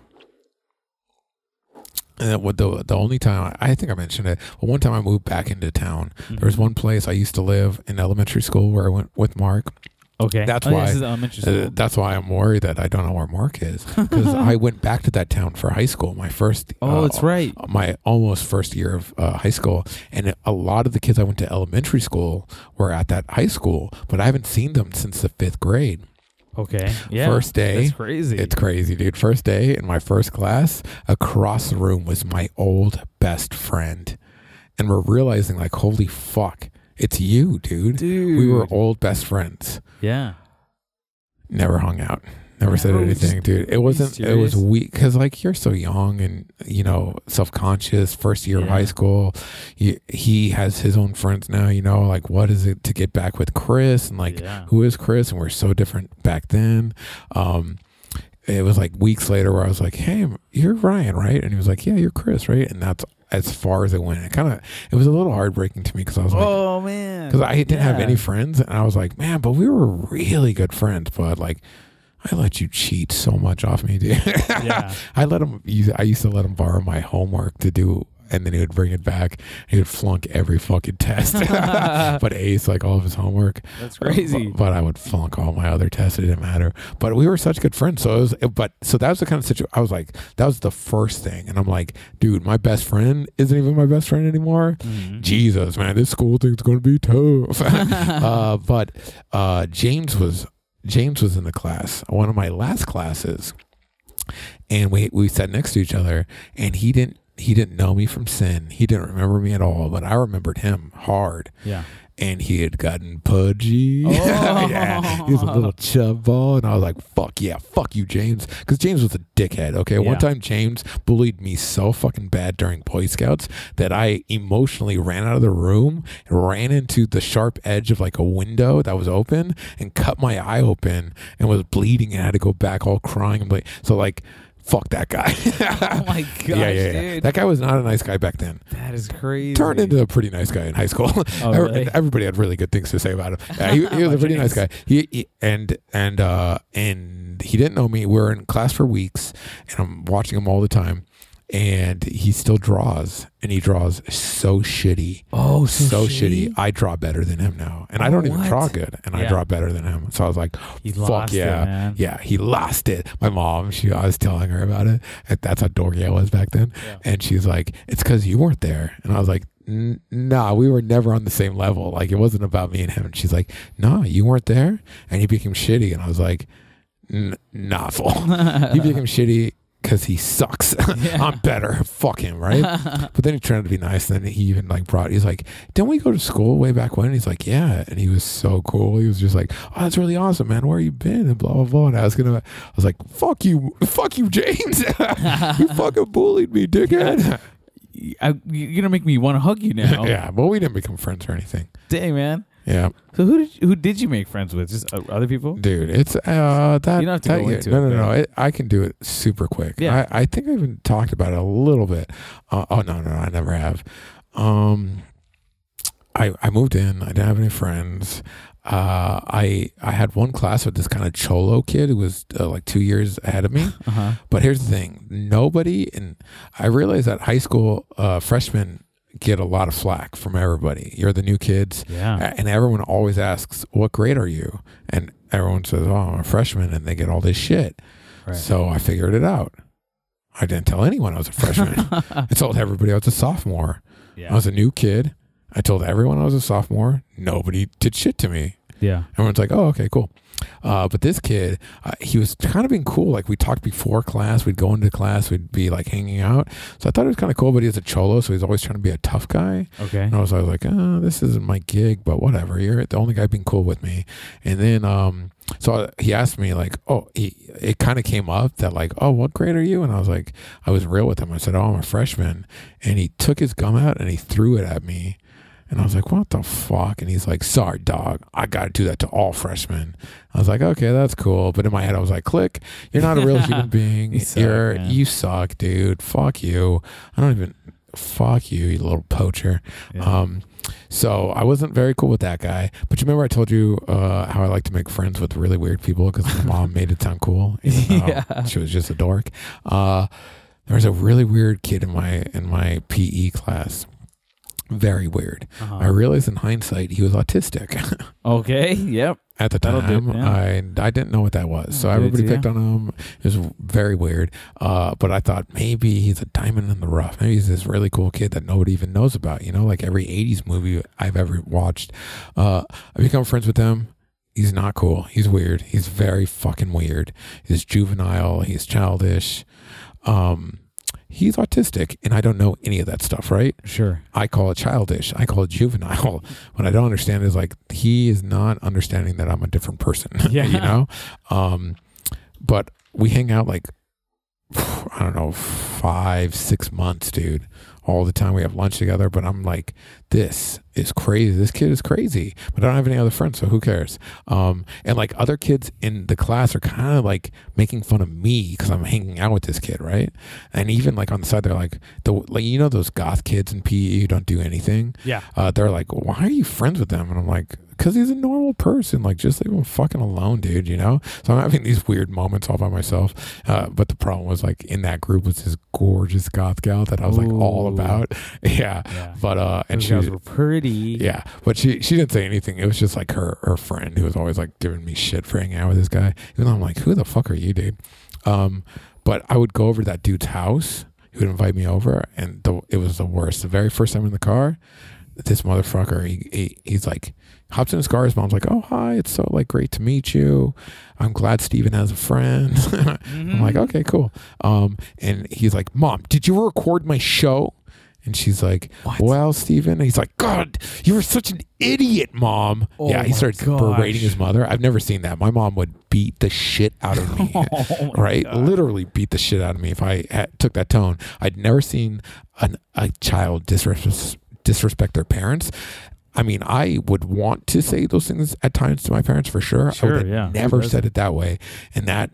and what the the only time I, I think I mentioned it, but one time I moved back into town. There was mm-hmm. one place I used to live in elementary school where I went with Mark. Okay. That's Oh, why- This is elementary Uh, that's why I'm worried that I don't know where Mark is because <laughs> I went back to that town for high school. My first, oh, uh, that's right. my almost first year of uh, high school, and a lot of the kids I went to elementary school were at that high school, but I haven't seen them since the fifth grade. Okay. Yeah. First day, That's crazy. It's crazy, dude. First day in my first class, across the room was my old best friend, and we're realizing like, holy fuck, it's you, dude. Dude. We were old best friends. Yeah. Never hung out. Never said anything, dude. It wasn't. It was weak because, like, you're so young and you know self conscious. First year of high school, he, he has his own friends now. You know, like, what is it to get back with Chris? And like, Yeah. who is Chris? And we're so different back then. Um, it was like weeks later where I was like, "Hey, you're Ryan, right?" And he was like, "Yeah, you're Chris, right?" And that's as far as it went. It kind of it was a little heartbreaking to me because I was like, Oh man. because I didn't have any friends, and I was like, man, but we were really good friends. But like, I let you cheat so much off me, dude. Yeah. <laughs> I let him. use- I used to let him borrow my homework to do, and then he would bring it back. He would flunk every fucking test, <laughs> <laughs> but ace like all of his homework. That's crazy. But, but I would flunk all my other tests. It didn't matter. But we were such good friends. So it was. But so that was the kind of situation. I was like, that was the first thing, and I'm like, dude, my best friend isn't even my best friend anymore. Mhm. Jesus, man, this school thing's going to be tough. <laughs> uh, but uh, James was James was in the class, one of my last classes, and we we sat next to each other, and he didn't he didn't know me from sin. He didn't remember me at all, but I remembered him hard. Yeah. And he had gotten pudgy. Oh. <laughs> yeah, he was a little chub ball, and I was like, "Fuck yeah, fuck you, James," because James was a dickhead. Okay, one time James bullied me so fucking bad during Boy Scouts that I emotionally ran out of the room, and ran into the sharp edge of like a window that was open, and cut my eye open, and was bleeding, and I had to go back all crying. And like, so like, fuck that guy. <laughs> Oh my gosh, <laughs> yeah, yeah, yeah. dude. That guy was not a nice guy back then. that is crazy. Turned into a pretty nice guy in high school. <laughs> Oh, really? Everybody had really good things to say about him. He, he was a pretty nice guy. He, he and and uh and he didn't know me. We were in class for weeks, and I'm watching him all the time. And he still draws, and he draws so shitty, Oh, so, shitty. I draw better than him now, and I Oh, don't even what? draw good, and I draw better than him. So I was like, He "Fuck yeah, it, yeah." He lost it. My mom, she, I was telling her about it. And that's how dorky I was back then. Yeah. And she's like, "It's because you weren't there." And I was like, "N- "Nah, we were never on the same level. Like it wasn't about me and him." And she's like, "No, you weren't there." And he became shitty. And I was like, "Nah, fool. <laughs> he became shitty because he sucks. <laughs> Yeah. I'm better. Fuck him, right?" <laughs> But then he tried to be nice. And then he even like brought. He's like, "Didn't we go to school way back when?" he's like, "Yeah." And he was so cool. He was just like, "Oh, that's really awesome, man. Where you been?" And blah blah blah. And I was gonna, I was like, "Fuck you, fuck you, James. <laughs> you fucking bullied me, dickhead." I, you're gonna make me want to hug you now. yeah, but we didn't become friends or anything. Dang, man. Yeah, So who did you, who did you make friends with? Just uh, other people? dude, it's uh that. You don't have to that- go into no, it, no, no, It, I can do it super quick. Yeah. I, I think I even talked about it a little bit. Uh, oh no, no, I never have. Um, I I moved in. I didn't have any friends. Uh, I I had one class with this kind of cholo kid who was uh, like two years ahead of me. <laughs> Uh huh. But here's the thing: nobody, and I realized that high school uh, freshmen get a lot of flack from everybody. You're the new kids, Yeah. and everyone always asks, "What grade are you?" And everyone says, "Oh, I'm a freshman," and they get all this shit. Right. So I figured it out. I didn't tell anyone I was a freshman. <laughs> I told everybody I was a sophomore. I was a new kid. I told everyone I was a sophomore. Nobody did shit to me. Yeah. Everyone's like, "Oh, okay, cool." Uh, but this kid, uh, he was kind of being cool. Like we talked before class, we'd go into class, we'd be like hanging out. So I thought it was kind of cool. But he was a cholo, so he's always trying to be a tough guy. Okay. And I was always like, "Oh, this isn't my gig," but whatever. You're the only guy being cool with me. And then, um, so he asked me like, "Oh," he, it kind of came up that like, "Oh, what grade are you?" And I was like, I was real with him. I said, "Oh, I'm a freshman." And he took his gum out and he threw it at me. And I was like, what the fuck? And he's like, sorry, dog. I got to do that to all freshmen. I was like, okay, that's cool. But in my head, I was like, click. You're not a real human <laughs> being. You suck, You're, you suck, dude. Fuck you. I don't even, fuck you, you little poacher. Yeah. Um, so I wasn't very cool with that guy. But you remember I told you uh, how I like to make friends with really weird people because my mom made it sound cool. <laughs> Yeah. She was just a dork. Uh, there was a really weird kid in my in my PE class. Very weird. Uh-huh. I realized in hindsight he was autistic. <laughs> okay. Yep. At the That'll do, time, yeah. I I didn't know what that was, so everybody picked on him. It was very weird. Uh, but I thought maybe he's a diamond in the rough. Maybe he's this really cool kid that nobody even knows about. You know, like every '80s movie I've ever watched. Uh, I become friends with him. He's not cool. He's weird. He's very fucking weird. He's juvenile. He's childish. Um, he's autistic, and I don't know any of that stuff. Right? Sure. I call it childish. I call it juvenile. <laughs> What I don't understand is like he is not understanding that I'm a different person. <laughs> Yeah. you know. Um, but we hang out like I don't know five six months, dude. All the time we have lunch together. But I'm like, this is crazy. This kid is crazy. But I don't have any other friends, so who cares? Um, and like other kids in the class are kind of like making fun of me because I'm hanging out with this kid, right? And even like on the side, they're like, the like you know those goth kids in PE who don't do anything Yeah. uh, they're like, why are you friends with them? And I'm like, because he's a normal person. Like, just leave him fucking alone, dude, you know? So I'm having these weird moments all by myself. Uh, but the problem was, like, in that group was this gorgeous goth gal that I was, like, all about. <laughs> Yeah. Yeah. But, uh, and Those she was, pretty. yeah, but she she didn't say anything. It was just like her her friend who was always like giving me shit for hanging out with this guy. Even though I'm like, who the fuck are you, dude? Um, but I would go over to that dude's house. He would invite me over, and the, it was the worst. The very first time in the car, this motherfucker, he, he he's like hops in his car. His mom's like, "Oh hi, it's so like great to meet you. I'm glad Steven has a friend." <laughs> I'm like, okay, cool. Um, and he's like, Mom, did you record my show? And she's like, What? Well, Steven. And he's like, God, you were such an idiot, Mom. Oh yeah, he starts gosh. berating his mother. I've never seen that. My mom would beat the shit out of me. <laughs> Oh right? God. Literally beat the shit out of me if I had, took that tone. I'd never seen an, a child disrespect their parents. I mean, I would want to say those things at times to my parents for sure. I would have yeah. Never said it that way. And that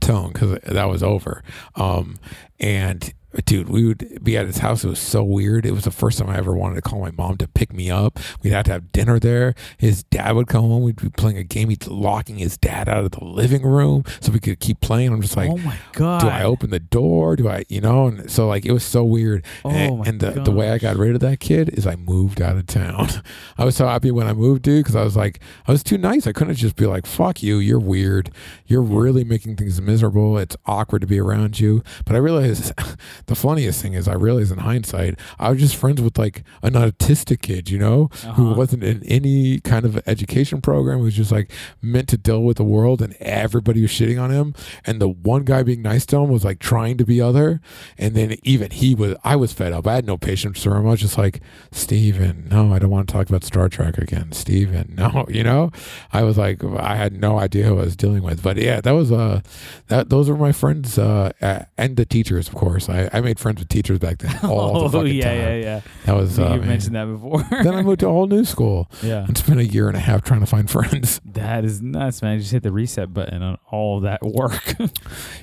tone because that was over. Um, and dude, we would be at his house. It was so weird. It was the first time I ever wanted to call my mom to pick me up. We'd have to have dinner there. His dad would come home. We'd be playing a game. He'd locking his dad out of the living room so we could keep playing. I'm just like, oh my god. do I open the door? Do I, you know? And so like it was so weird. Oh and and the, the way I got rid of that kid is I moved out of town. <laughs> I was so happy when I moved, dude, because I was like, I was too nice. I couldn't just be like, fuck you. You're weird. You're really making things miserable. It's awkward to be around you. But I realized <laughs> the funniest thing is I realized in hindsight, I was just friends with like an autistic kid, you know, who Uh-huh. wasn't in any kind of education program. Who was just like meant to deal with the world and everybody was shitting on him. And the one guy being nice to him was like trying to be other. And then even he was, I was fed up. I had no patience for him. I was just like, Steven, no, I don't want to talk about Star Trek again. Steven, no, <laughs> you know, I was like, I had no idea who I was dealing with. But yeah, that was, uh, that, those were my friends, uh, and the teachers, of course. I, I made friends with teachers back then <laughs> all the oh fucking yeah, time. yeah, yeah. That was, I uh, you man. mentioned that before. <laughs> then I moved to a whole new school yeah. and spent a year and a half trying to find <laughs> friends. That is nuts, man. Just hit the reset button on all that work. That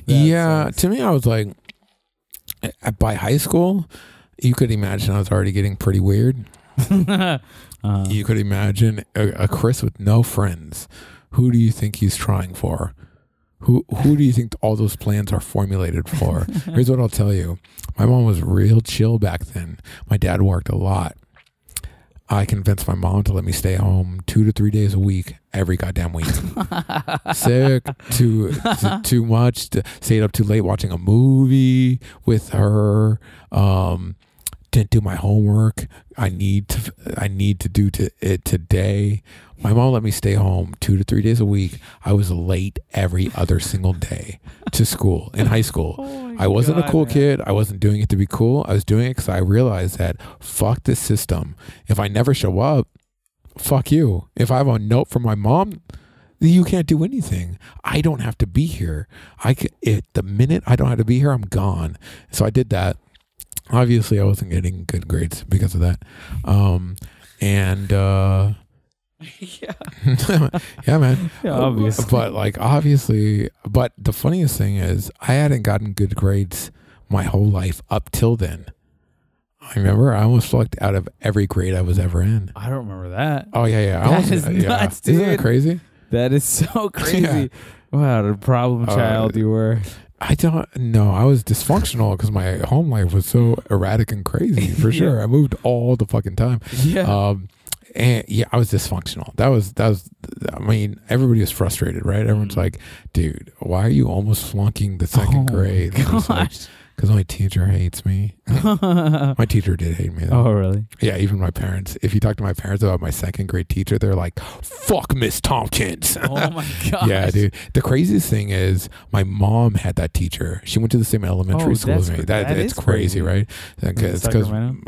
yeah, sucks. to me, I was like, uh, by high school, you could imagine I was already getting pretty weird. uh, You could imagine a, a Chris with no friends. Who do you think he's trying for? Who who do you think all those plans are formulated for? <laughs> Here's what I'll tell you. My mom was real chill back then. My dad worked a lot. I convinced my mom to let me stay home two to three days a week, every goddamn week. <laughs> Sick, too too much. To, stayed up too late watching a movie with her. Um, didn't do my homework. I need to I need to do to it today. My mom let me stay home two to three days a week. I was late every other single day to school in high school. <laughs> Oh I wasn't a cool kid. I wasn't doing it to be cool. I was doing it because I realized that fuck this system. If I never show up, fuck you. If I have a note from my mom, you can't do anything. I don't have to be here. I can, it, the minute I don't have to be here, I'm gone. So I did that. Obviously, I wasn't getting good grades because of that. Um, and uh, <laughs> yeah. <laughs> yeah, man. <laughs> Yeah, obviously. But like, obviously, but the funniest thing is, I hadn't gotten good grades my whole life up till then. I remember I almost flunked out of every grade I was ever in. I don't remember that. Oh yeah, yeah. I That almost, is yeah. nuts, Isn't that crazy? That is so crazy. Wow, the problem Uh, child you were. I don't know. I was dysfunctional because my home life was so erratic and crazy. For Yeah. sure, I moved all the fucking time. Yeah. Um, and yeah, I was dysfunctional. That was that was. I mean, everybody was frustrated, right? Everyone's Mm. like, "Dude, why are you almost flunking the second Oh, grade?" <laughs> Gosh. Because my teacher hates me. oh, <laughs> My teacher did hate me. Though. Oh, really? Yeah, even my parents. If you talk to my parents about my second grade teacher, they're like, "Fuck Miss Tompkins." <laughs> Oh my god. <laughs> Yeah, dude. The craziest thing is my mom had that teacher. She went to the same elementary Oh, school as me. That, that it's is crazy, crazy. right? Because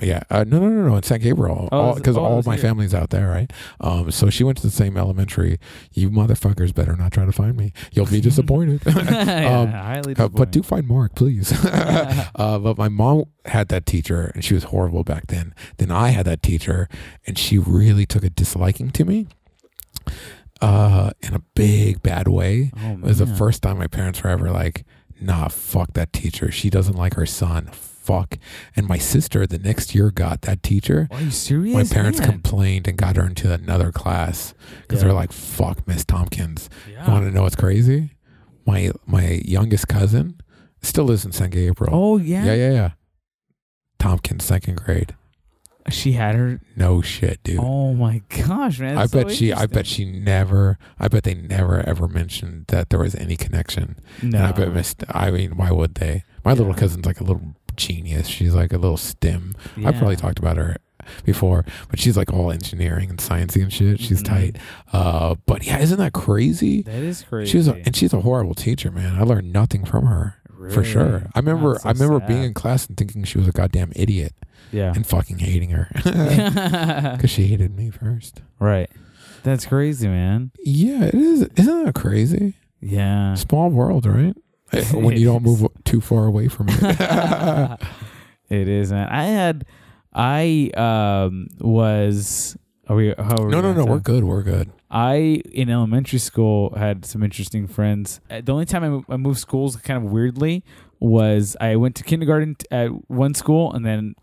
yeah, uh, no, no, no, no, in San Gabriel, Oh, because it's- oh, all my here. family's out there, right? Um, so she went to the same elementary. You motherfuckers better not try to find me. You'll be disappointed. yeah, Um, highly Uh, but do find Mark, please. <laughs> uh, but my mom had that teacher, and she was horrible back then. Then I had that teacher, and she really took a disliking to me, uh, in a big bad way. Oh, It was the first time my parents were ever like, "Nah, fuck that teacher. She doesn't like her son. Fuck." And my sister the next year got that teacher. Are you serious? My parents Man. complained and got her into another class because Yeah. they're like, "Fuck Miss Tompkins." Yeah. You want to know what's crazy? My my youngest cousin still lives in San Gabriel. Oh yeah. yeah, yeah, yeah. Tompkins, second grade. She had her. No shit, dude. Oh my gosh, man! I that's so bet she. I bet she never. I bet they never ever mentioned that there was any connection. No. And I bet Miss. I mean, why would they? My little cousin's like a little genius. She's like a little stim. Yeah. I've probably talked about her before, but she's like all engineering and sciencey and shit. She's Mhm. tight. Uh, but yeah, isn't that crazy? That is crazy. She was, a, and she's a horrible teacher, man. I learned nothing from her for sure. I remember, so I remember being in class and thinking she was a goddamn idiot Yeah. and fucking hating her <laughs> <laughs> because she hated me first. right. That's crazy, man. Yeah, it is. Isn't that crazy? Yeah. Small world, right? <laughs> Eh, when you don't move too far away from it. it is, man. I had, I um was. Are we? How are we no, no, no. tell? We're good. We're good. I in elementary school had some interesting friends. Uh, The only time I, I moved schools kind of weirdly was I went to kindergarten at one school and then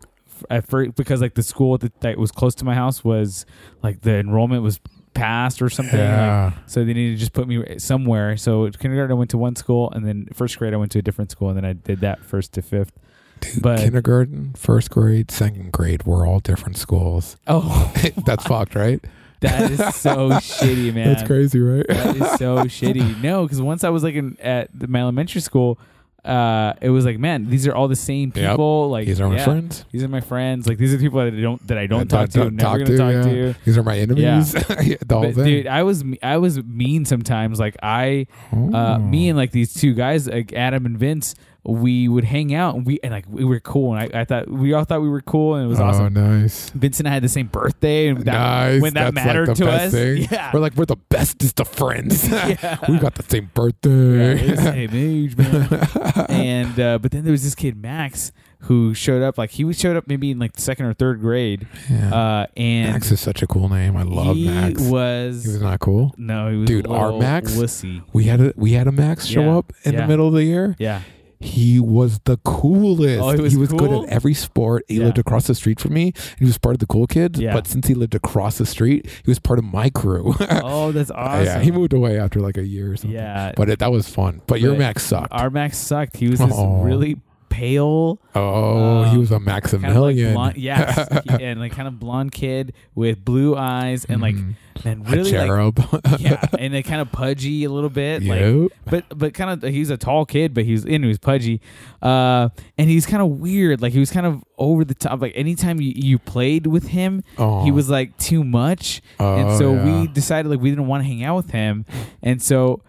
at first because like the school that, that was close to my house was like the enrollment was passed or something. like, so they needed to just put me somewhere. So kindergarten I went to one school and then first grade I went to a different school and then I did that first to fifth. Dude, But- kindergarten, first grade, second grade, we're all different schools. <laughs> Oh, <laughs> That's fucked, right? that is so <laughs> shitty, man. That's crazy, right? that is so shitty. No, because once I was like in at my elementary school, uh, it was like, man, these are all the same Yep. people. Like These are my yeah, friends. These are my friends. Like these are people that I don't that I don't That talk to. don't never talk gonna talk yeah. to. These are my enemies. Yeah, But, dude, I was I was mean sometimes. Like I, uh, Oh. me and like these two guys, like Adam and Vince, we would hang out and we and like we were cool. And I, I thought we all thought we were cool and it was oh, awesome. nice. Vince and I had the same birthday, and that, nice. when that That's mattered like to us, Thing. <laughs> yeah, We're like, we're the bestest of friends. <laughs> Yeah. <laughs> we got the same birthday. the same age, man. and uh, but then there was this kid Max who showed up like he was showed up maybe in like second or third grade, Yeah. uh, and Max is such a cool name. I love he Max. Was, he was not cool. no, he was Dude, a our Max- wussy. We had a we had a Max show Yeah. up in Yeah. the middle of the year. Yeah, He was the coolest. Oh, he was good cool? at every sport. He Yeah. lived across the street from me. He was part of the cool kids. Yeah. But since he lived across the street, he was part of my crew. <laughs> oh, that's awesome. Yeah, he moved away after like a year or something. Yeah, But it, that was fun. But your Max sucked. our Max sucked. He was this really pale. Oh, he Um, was a Kind of like Maximilian. blonde, yes, <laughs> he- and like kind of blonde kid with blue eyes and like Mhm. and really like <laughs> yeah, and they kind of pudgy a little bit, like but but kind of he's a tall kid, but he's and he was pudgy, uh, and he's kind of weird. Like he was kind of over the top. Like anytime you, you played with him, Oh. he was like too much, and Oh, so yeah. we decided like we didn't want to hang out with him, and so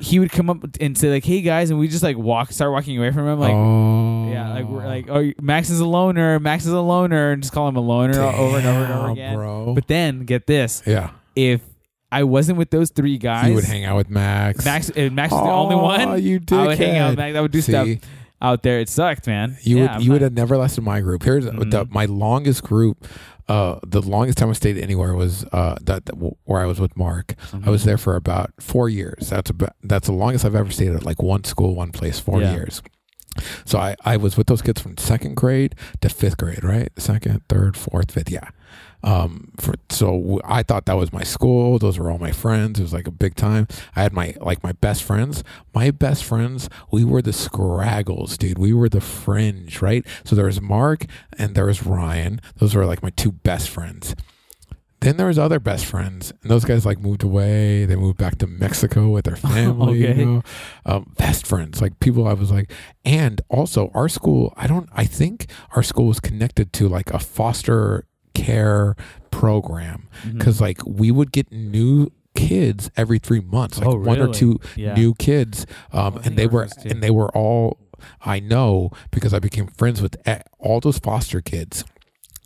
he would come up and say like, "Hey guys," and we just like walk, start walking away from him, like. oh. Yeah, like we're like, oh, Max is a loner. Max is a loner, and just call him a loner over and over and over again. bro. But then get this: yeah, if I wasn't with those three guys, you would hang out with Max. Max, Max is the only Oh, one. You did. I would hang out with. Max. I would do See, stuff out there. It sucked, man. You Yeah, would you would have never lasted my group. Here's the, Mhm. my longest group. Uh, the longest time I stayed anywhere was uh that, that where I was with Mark. I was Mhm. there for about four years. That's about that's the longest I've ever stayed at like one school, one place, four Yeah. years. So I, I was with those kids from second grade to fifth grade, right? Second, third, fourth, fifth, yeah. Um, for so w- I thought that was my school. Those were all my friends. It was like a big time. I had my like my best friends. My best friends, we were the scraggles, dude. We were the fringe, right? So there was Mark and there was Ryan. Those were like my two best friends. Then there was other best friends, and those guys like moved away. They moved back to Mexico with their <laughs> family. Okay. You know? um, best friends, like people I was like, and also our school. I don't. I think our school was connected to like a foster care program because like we would get new kids every three months, like Oh, one or two Yeah. new kids, um, Oh, and they were and they were all. I know because I became friends with all those foster kids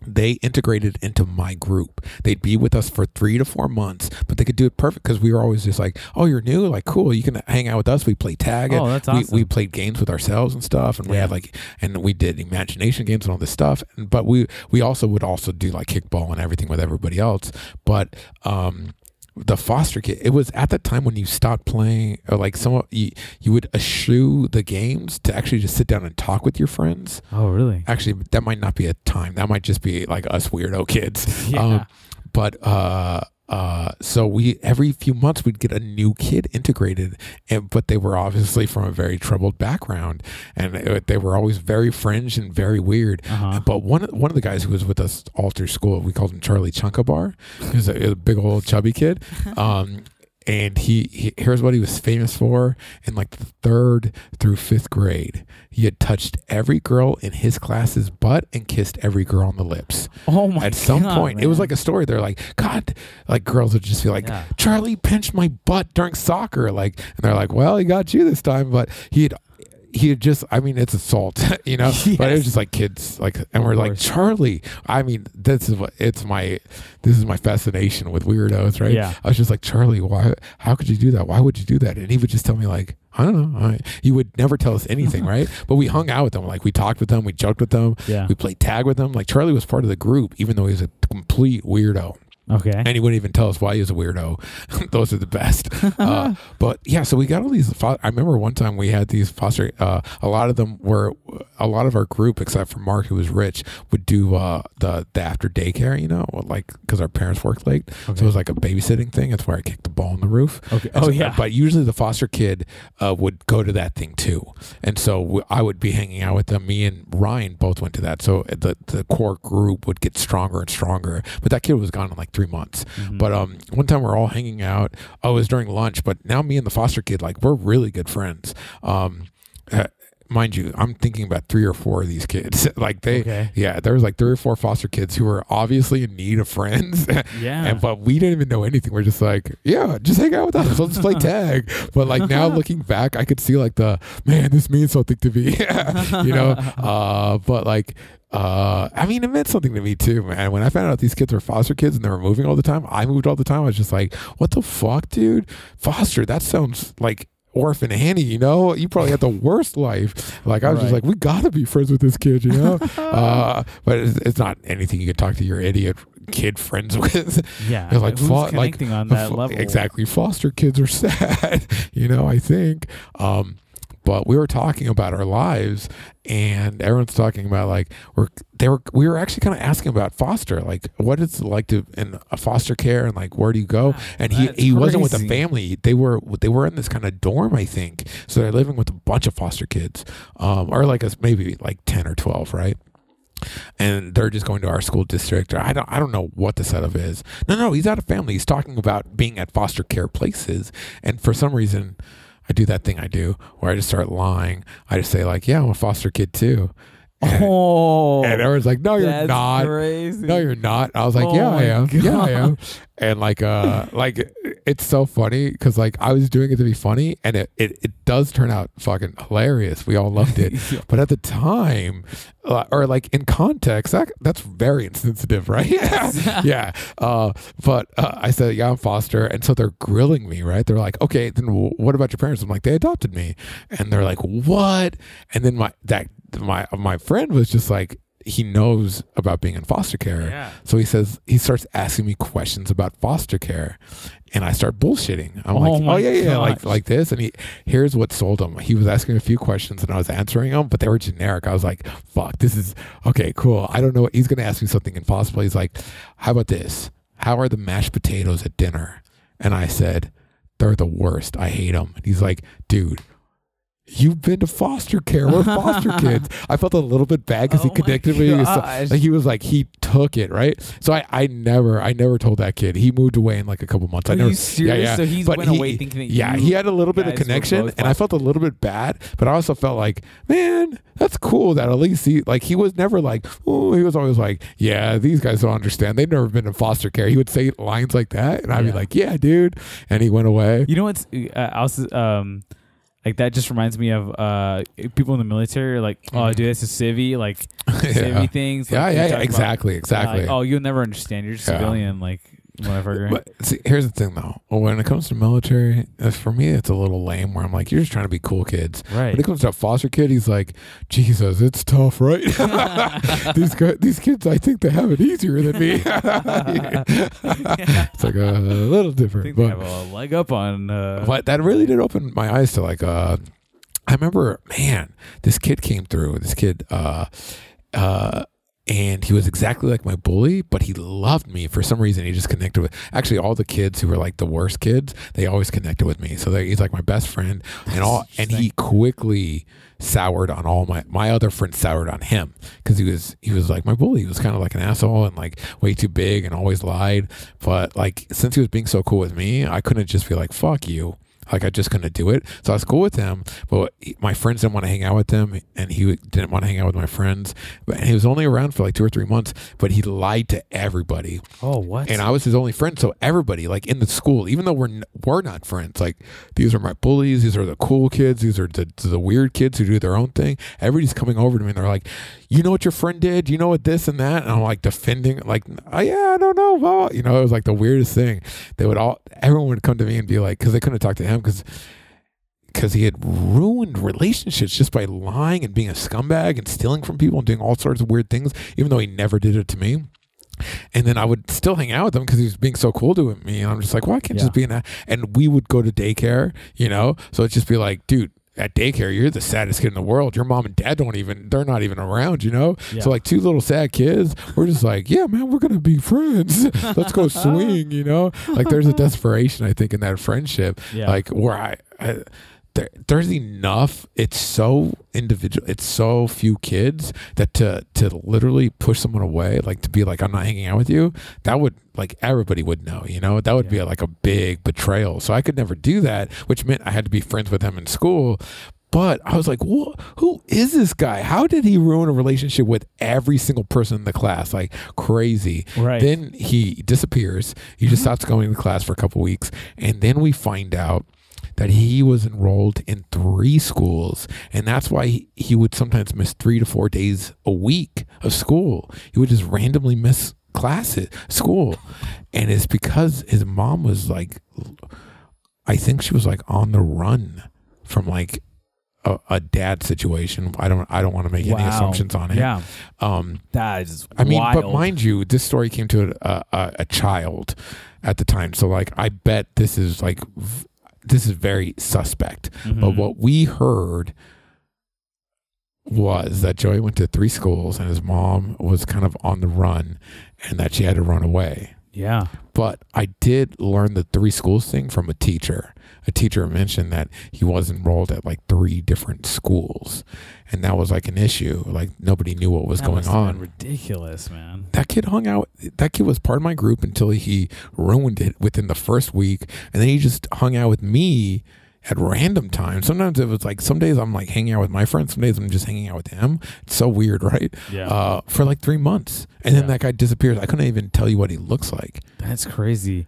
they integrated into my group. They'd be with us for three to four months, but they could do it perfect because we were always just like, "Oh, you're new, like cool. You can hang out with us. We play tag. Oh, and that's we, awesome. we played games with ourselves and stuff, and we had like, and we did imagination games and all this stuff. But we we also would also do like kickball and everything with everybody else. But um, the foster kid, it was at the time when you stopped playing, or like some you, you would eschew the games to actually just sit down and talk with your friends Oh, really? actually that might not be a time that might just be like us weirdo kids <laughs> Yeah. um, but uh uh so we every few months we'd get a new kid integrated and but they were obviously from a very troubled background and it- they were always very fringe and very weird Uh-huh. but one one of the guys who was with us all through school, we called him Charlie Chunkabar. He was a, a big old chubby kid. <laughs> Um, and he, he here's what he was famous for in like the third through fifth grade. He had touched every girl in his class's butt and kissed every girl on the lips. oh my At some God, point, it was like a story. They're like, God, like girls would just be like, Yeah. Charlie pinched my butt during soccer. Like, and they're like, well, he got you this time, but he had. He had just, I mean, it's assault, <laughs> you know, <laughs> but it was just like kids, like, and we're like. Charlie. I mean, this is what it's my, this is my fascination with weirdos, right? Yeah. I was just like, Charlie, why, how could you do that? Why would you do that? And he would just tell me, like, I don't know. I, he would never tell us anything, <laughs> right? But we hung out with them. Like, we talked with them, we joked with them, Yeah. we played tag with them. Like, Charlie was part of the group, even though he was a complete weirdo. Okay. And he wouldn't even tell us why he was a weirdo. <laughs> Those are the best. <laughs> Uh, but yeah, so we got all these. Fo- I remember one time we had these foster. Uh, a lot of them were a lot of our group, except for Mark, who was rich, would do uh, the the after daycare. You know, like because our parents worked late, so it was like a babysitting thing. That's where I kicked the ball on the roof. Okay. And Oh so- yeah. But usually the foster kid uh, would go to that thing too, and so w- I would be hanging out with them. Me and Ryan both went to that, so the the core group would get stronger and stronger. But that kid was gone in like three months. Mhm. But um, one time we're all hanging out. Oh, it was during lunch. But now me and the foster kid, like we're really good friends. Um, uh, mind you, I'm thinking about three or four of these kids. <laughs> like they, Okay. yeah, there was like three or four foster kids who were obviously in need of friends. <laughs> Yeah. And but we didn't even know anything. We're just like, yeah, just hang out with us. Let's play <laughs> tag. But like now looking back, I could see like the man, this means something to me. you know? Uh but like uh I mean it meant something to me too, man. When I found out these kids were foster kids and they were moving all the time, I moved all the time. I was just like, what the fuck, dude? Foster, that sounds like Orphan Annie, you know, you probably had the <laughs> worst life. Like I was just like, we gotta be friends with this kid, you know. <laughs> uh, but it's, it's not anything you can talk to your idiot kid friends <laughs> with. yeah. They're like, fo- like, on that level? Exactly. Foster kids are sad, you know, I think. Um, but we were talking about our lives, and everyone's talking about like we're they were we were actually kind of asking about foster, like what it's like to in a foster care, and like where do you go? And he that's he wasn't with a crazy. family. They were they were in this kind of dorm, I think. So they're living with a bunch of foster kids, um, or like us maybe like ten or twelve, right? and they're just going to our school district. Or I don't I don't know what the setup is. No, no, he's out of family. He's talking about being at foster care places, and for some reason, I do that thing I do where I just start lying. I just say like, "Yeah, I'm a foster kid too," <laughs> Oh, and everyone's like, "No, you're not." Crazy. No, you're not. I was like, Oh yeah, I am. Yeah, I am. And like, uh, <laughs> like it's so funny because like I was doing it to be funny, and it, it it does turn out fucking hilarious. We all loved it, <laughs> but at the time, uh, or like in context, that that's very insensitive, right? yeah. Uh, but uh, I said, yeah, I'm foster, and so they're grilling me, right? They're like, okay, then w- what about your parents? I'm like, they adopted me, and they're like, what? And then my that my my friend was just like. He knows about being in foster care. Yeah. So he says he starts asking me questions about foster care, and I start bullshitting. I'm Oh like, my oh yeah, yeah, like gosh. like this. And he here's what sold him. He was asking a few questions, and I was answering them, but they were generic. I was like, fuck, this is okay, cool. I don't know. He's gonna ask me something impossible. He's like, how about this? How are the mashed potatoes at dinner? And I said, they're the worst. I hate them. And he's like, dude. You've been to foster care. We're foster <laughs> kids. I felt a little bit bad because Oh he connected me. with so- Like he was like he took it right. So I, I never I never told that kid. He moved away in like a couple months. I Are never. you serious? Yeah, yeah. So he's But went he- away thinking that Yeah, he had a little bit of connection, and I felt a little bit bad. But I also felt like, man, that's cool that at least he like he was never like, oh, he was always like, yeah, these guys don't understand. They've never been in foster care. He would say lines like that, and I'd Yeah. be like, yeah, dude. And he went away. You know what's uh, also um like that just reminds me of uh people in the military are like oh Mhm. dude that's a civvy like <laughs> yeah. civvy things Yeah, like, yeah, they yeah, talk about, exactly, exactly. like, oh you'll never understand you're just a Yeah. civilian like whatever But see, here's the thing, though. When it comes to military, uh, for me, it's a little lame. Where I'm like, you're just trying to be cool kids. right When it comes to a foster kid, he's like, Jesus, it's tough, right? <laughs> <laughs> these guys, these kids, I think they have it easier than me. <laughs> it's like a little I different, think they but have a leg up on uh but that really did open my eyes to like uh I remember man this kid came through this kid uh uh and he was exactly like my bully but he loved me. For some reason he just connected with actually all the kids who were like the worst kids they always connected with me. So they, he's like my best friend and all and he quickly soured on all my my other friends soured on him because he was he was like my bully. He was kind of like an asshole and like way too big and always lied. But like since he was being so cool with me i couldn't just be like fuck you like I just couldn't do it. So I was cool with him, but my friends didn't want to hang out with him, and he didn't want to hang out with my friends. But and he was only around for like two or three months, but he lied to everybody, oh what and I was his only friend. So everybody, like in the school, even though we're n- we're not friends, like these are my bullies, these are the cool kids, these are the, the weird kids who do their own thing. Everybody's coming over to me, and they're like, "You know what your friend did? You know what this and that?" And I'm like defending, like, oh, "Yeah, I don't know." Blah." You know, it was like the weirdest thing. They would all, everyone would come to me and be like, because they couldn't talk to him because because he had ruined relationships just by lying and being a scumbag and stealing from people and doing all sorts of weird things, even though he never did it to me. And then I would still hang out with him because he was being so cool to me. And I'm just like, well, I can't Yeah. just be in that. And we would go to daycare, you know? So it'd just be like, dude, at daycare, you're the saddest kid in the world. Your mom and dad don't even, they're not even around, you know? Yeah. So, like, two little sad kids, we're just like, yeah, man, we're going to be friends. <laughs> Let's go <laughs> swing, you know? Like, there's a desperation, I think, in that friendship yeah like where I, I there, there's enough it's so individual it's so few kids that to to literally push someone away like to be like i'm not hanging out with you that would like everybody would know you know that would be Yeah. like a big betrayal so i could never do that which meant i had to be friends with him in school but I was like, "Who? Who is this guy? How did he ruin a relationship with every single person in the class? Like crazy." right Then he disappears. He just mm-hmm. stops going to class for a couple weeks. And then we find out that he was enrolled in three schools. And that's why he, he would sometimes miss three to four days a week of school. He would just randomly miss classes, school. And it's because his mom was like, I think she was like on the run from like a, a dad situation. I don't, I don't want to make any assumptions on it. yeah Um, that is I mean, wild. but mind you, this story came to a, a, a child at the time. So, like, I bet this is like, v- this is very suspect. But Mhm. what we heard was that Joey went to three schools and his mom was kind of on the run and that she had to run away. Yeah. But I did learn the three schools thing from a teacher. A teacher mentioned that he was enrolled at like three different schools. And that was like an issue. Like nobody knew what was That going on. ridiculous, man. that kid hung out that kid was part of my group until he ruined it within the first week and then he just hung out with me at random times sometimes it was like some days i'm like hanging out with my friends some days i'm just hanging out with him it's so weird right Yeah. uh, for like three months and then Yeah. that guy disappears i couldn't even tell you what he looks like That's crazy.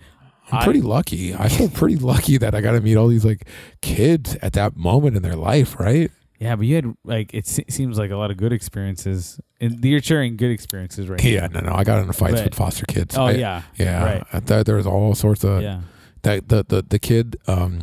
I'm I- pretty lucky i feel pretty lucky that i got to meet all these like kids at that moment in their life right Yeah, but you had like it se- seems like a lot of good experiences, and you're sharing good experiences right yeah no no i got into fights But- with foster kids. Oh I- yeah, yeah right. I thought there was all sorts of yeah. that the the the kid um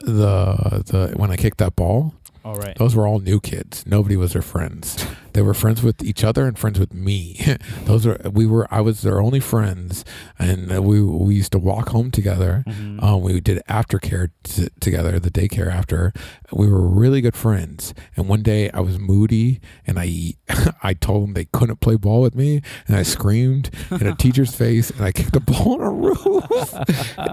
the the when I kicked that ball, All right. those were all new kids. Nobody was their friends. They were friends with each other and friends with me. <laughs> those are we were I was their only friends, and uh, we we used to walk home together. Mhm. Um, we did aftercare t- together, the daycare after. We were really good friends. And one day I was moody, and I <laughs> I told them they couldn't play ball with me, and I screamed in a teacher's <laughs> face, and I kicked a ball on a roof.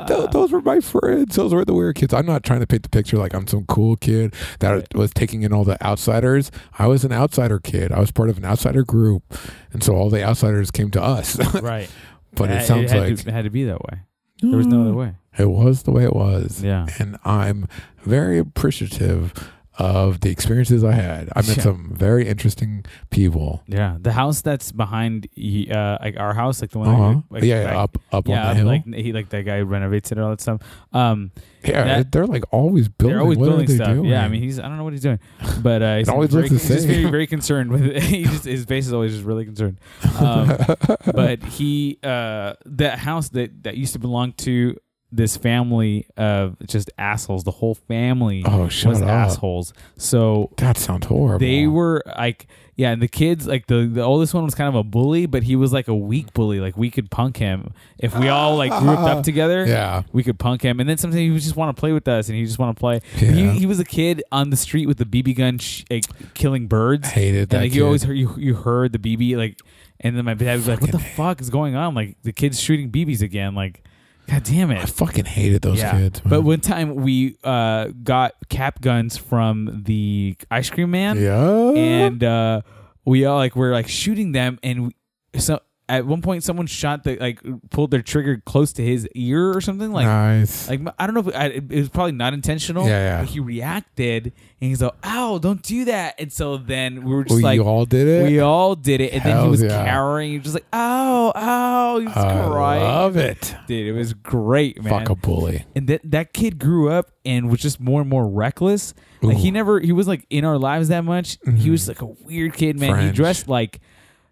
Tho- those were my friends. Those were the weird kids. I'm not trying to paint the picture like I'm some cool kid that Right. was taking in all the outsiders. I was an outsider kid. I was part of an outsider group, and so all the outsiders came to us. <laughs> right. but Ha- it sounds had like to, it had to be that way. There was no mm. other way. it was the way it was Yeah. and I'm very appreciative of the experiences I had. I met Yeah. some very interesting people. Yeah. The house that's behind uh like our house, like the one Uh-huh. that, like, yeah, yeah, up up yeah, on the hill. like he like that guy renovates it and all that stuff. Um yeah, that- they're like always building. they're always what building stuff. Doing? Yeah, I mean he's I don't know what he's doing. But uh <laughs> he's always very, he's just very very concerned with it. <laughs> he just his face is always just really concerned. Um <laughs> but he uh that house that that used to belong to this family of just assholes the whole family oh, was up. assholes so That sounds horrible. they were like yeah and the kids like the the oldest one was kind of a bully but he was like a weak bully like we could punk him if we all like grouped up <laughs> together Yeah, we could punk him and then sometimes he would just want to play with us and he just want to play Yeah. he, he was a kid on the street with the bb gun sh- like, killing birds hated and that. like kid. you always heard you, you heard the BB like, and then my dad was like, "What the fuck is going on? Like the kid's shooting BBs again. Like, god damn it! I fucking hated those yeah. kids. Man. But one time we uh, got cap guns from the ice cream man, yeah, and uh, we all like were like shooting them, and we, so at one point someone shot the like pulled their trigger close to his ear or something like. nice. Like I don't know if I, it was probably not intentional. Yeah, yeah. But he reacted and he's like, "Ow, don't do that!" And so then we were just we like, "We all did it. we all did it, and then he was yeah. cowering. He was just like, "Ow, ow!" He was I crying. love it. Dude, it was great, man. Fuck a bully. and that that kid grew up and was just more and more reckless. Like he never, he was like in our lives that much. He Mhm. was like a weird kid, man. He dressed like.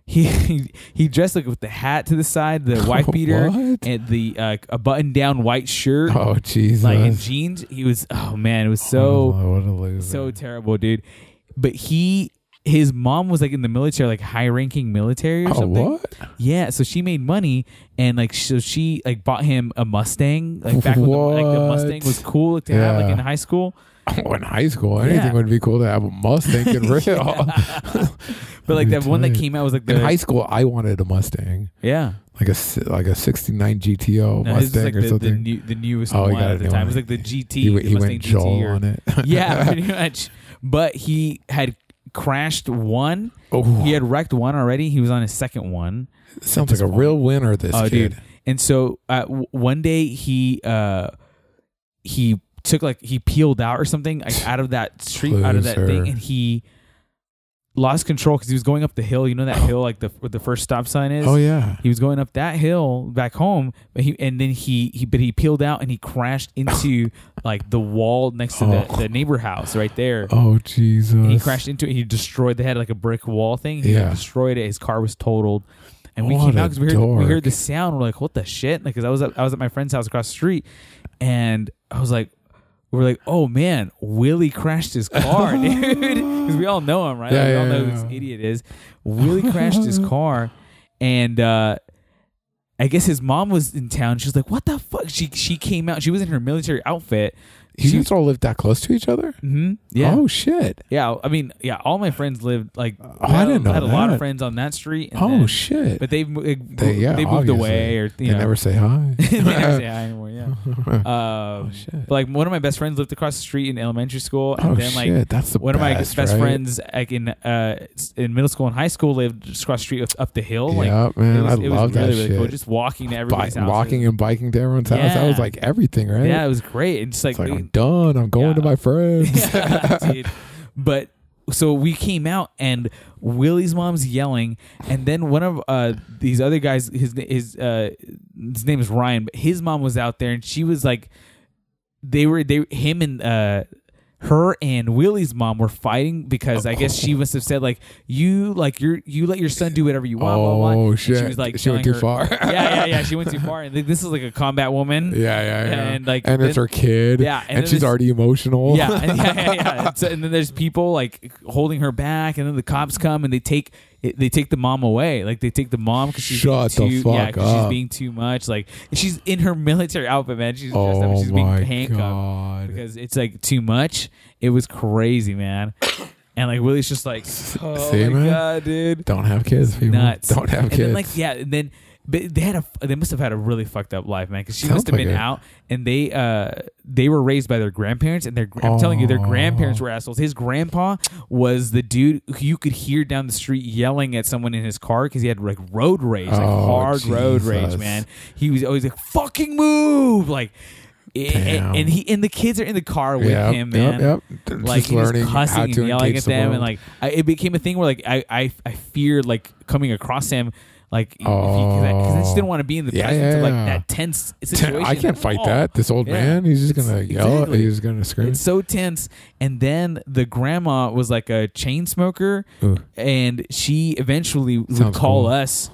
He, he <laughs> he dressed like with the hat to the side, the <laughs> white beater, What? and the uh, a button down white shirt, Oh Jesus! like in jeans. He was oh man, it was so Oh, what a loser. so terrible, dude. But he, his mom was like in the military, like high ranking military or oh something. what? Yeah, so she made money and like so she like bought him a Mustang, like back when the, like, the What? Mustang was cool to have like Yeah. in high school. <laughs> Oh, in high school, anything Yeah. would be cool to have a Mustang and <laughs> real. <laughs> But like that one that came out was like the In high school, I wanted a Mustang, yeah. like a si- like a '69 GTO No, Mustang like or the, the, something. new, the newest Oh, you one got at the new time. one. It was like the GT, he, the he Mustang went GT Joel or- on it. yeah, pretty much. But he had crashed one. oh, He had wrecked one already. He was on his second one. sounds like a real winner. This Oh, kid. dude. And so uh, w- one day he uh he took like he peeled out or something like <sighs> out of that street out of that thing and he lost control because he was going up the hill. You know that <gasps> hill like the where the first stop sign is. Oh yeah. He was going up that hill back home, but he and then he, he but he peeled out and he crashed into <laughs> like the wall next to the, Oh. the neighbor house right there. Oh Jesus. And he crashed into it. He destroyed. They had like a brick wall thing. He Yeah. destroyed it. His car was totaled. And we What came out because we heard we heard the sound. We're like, "What the shit?" Like, because I was at, I was at my friend's house across the street, and I was like, "We were like, oh man, Willie crashed his car, <laughs> dude." <laughs> Because we all know him, right? Yeah, Like, we all yeah, know yeah. who this idiot is. Willie crashed his <laughs> car, and uh, I guess his mom was in town. She was like, "What the fuck?" She she came out. She was in her military outfit. You guys all live that close to each other? hmm Yeah. Oh shit. Yeah, I mean, yeah, all my friends lived like. Oh, I didn't know I had a lot of friends on that street. and Oh then- shit. But they've they, They- yeah, they moved obviously. away or you they know never say hi. <laughs> they never say hi anymore. <laughs> Yeah. Um, oh shit. but like one of my best friends lived across the street in elementary school, and oh then like shit. That's the one of my best, best right? friends like in uh in middle school and high school lived just across the street up, the hill. Like yeah, man. it was, I it love was really that really shit. cool. Just walking to Bi- house. walking and biking to everyone's house. That was like everything, right? Yeah, it was great. And just like, It's like we- I'm done. I'm going to my friends. <laughs> yeah. But so we came out and Willie's mom's yelling, and then one of uh these other guys, his his uh his name is Ryan, but his mom was out there and she was like, they were they him and uh her and Willie's mom were fighting because I guess oh. she must have said like you like your you let your son do whatever you want. blah, blah, blah. Oh, And She was like She went too far. <laughs> yeah, yeah, yeah. She went too <laughs> far. And like, this is like a combat woman. Yeah, yeah, yeah. And, like, and it's her kid. Yeah, and and, she's already emotional. Yeah, and, <laughs> yeah, yeah, yeah. And, so, and then there's people like holding her back, and then the cops come and they take they take the mom away. Like they take the mom because she's Shut being too, yeah, she's being too much. Like she's in her <laughs> military outfit, man. She's dressed oh and She's being handcuffed god. because it's like too much. It was crazy, man. <coughs> And like Willie's just like, oh See, my man? god, dude, Don't have kids, people. nuts. Don't have and kids. Then, like yeah, and then but they had a they must have had a really fucked up life, man. Because she Sounds must have like been it. out, and they uh they were raised by their grandparents, and their I'm telling you, their grandparents were assholes. His grandpa was the dude who you could hear down the street yelling at someone in his car because he had like road rage, like Oh, hard road rage, Jesus. man. He was always like "fucking move," like. Damn. And, and he and the kids are in the car with Yep, him, man Yep. They're like just he was learning cussing how and yelling engage at the them, and world. like I, it became a thing where like I I, I feared like coming across him. Like, because 'cause I just didn't want to be in the Yeah, presence of like yeah. that tense situation. I can't fight that. This old Yeah. man, he's just gonna yell. exactly. He's gonna scream. It's so tense. And then the grandma was like a chain smoker, Ooh. and she eventually would call cool. us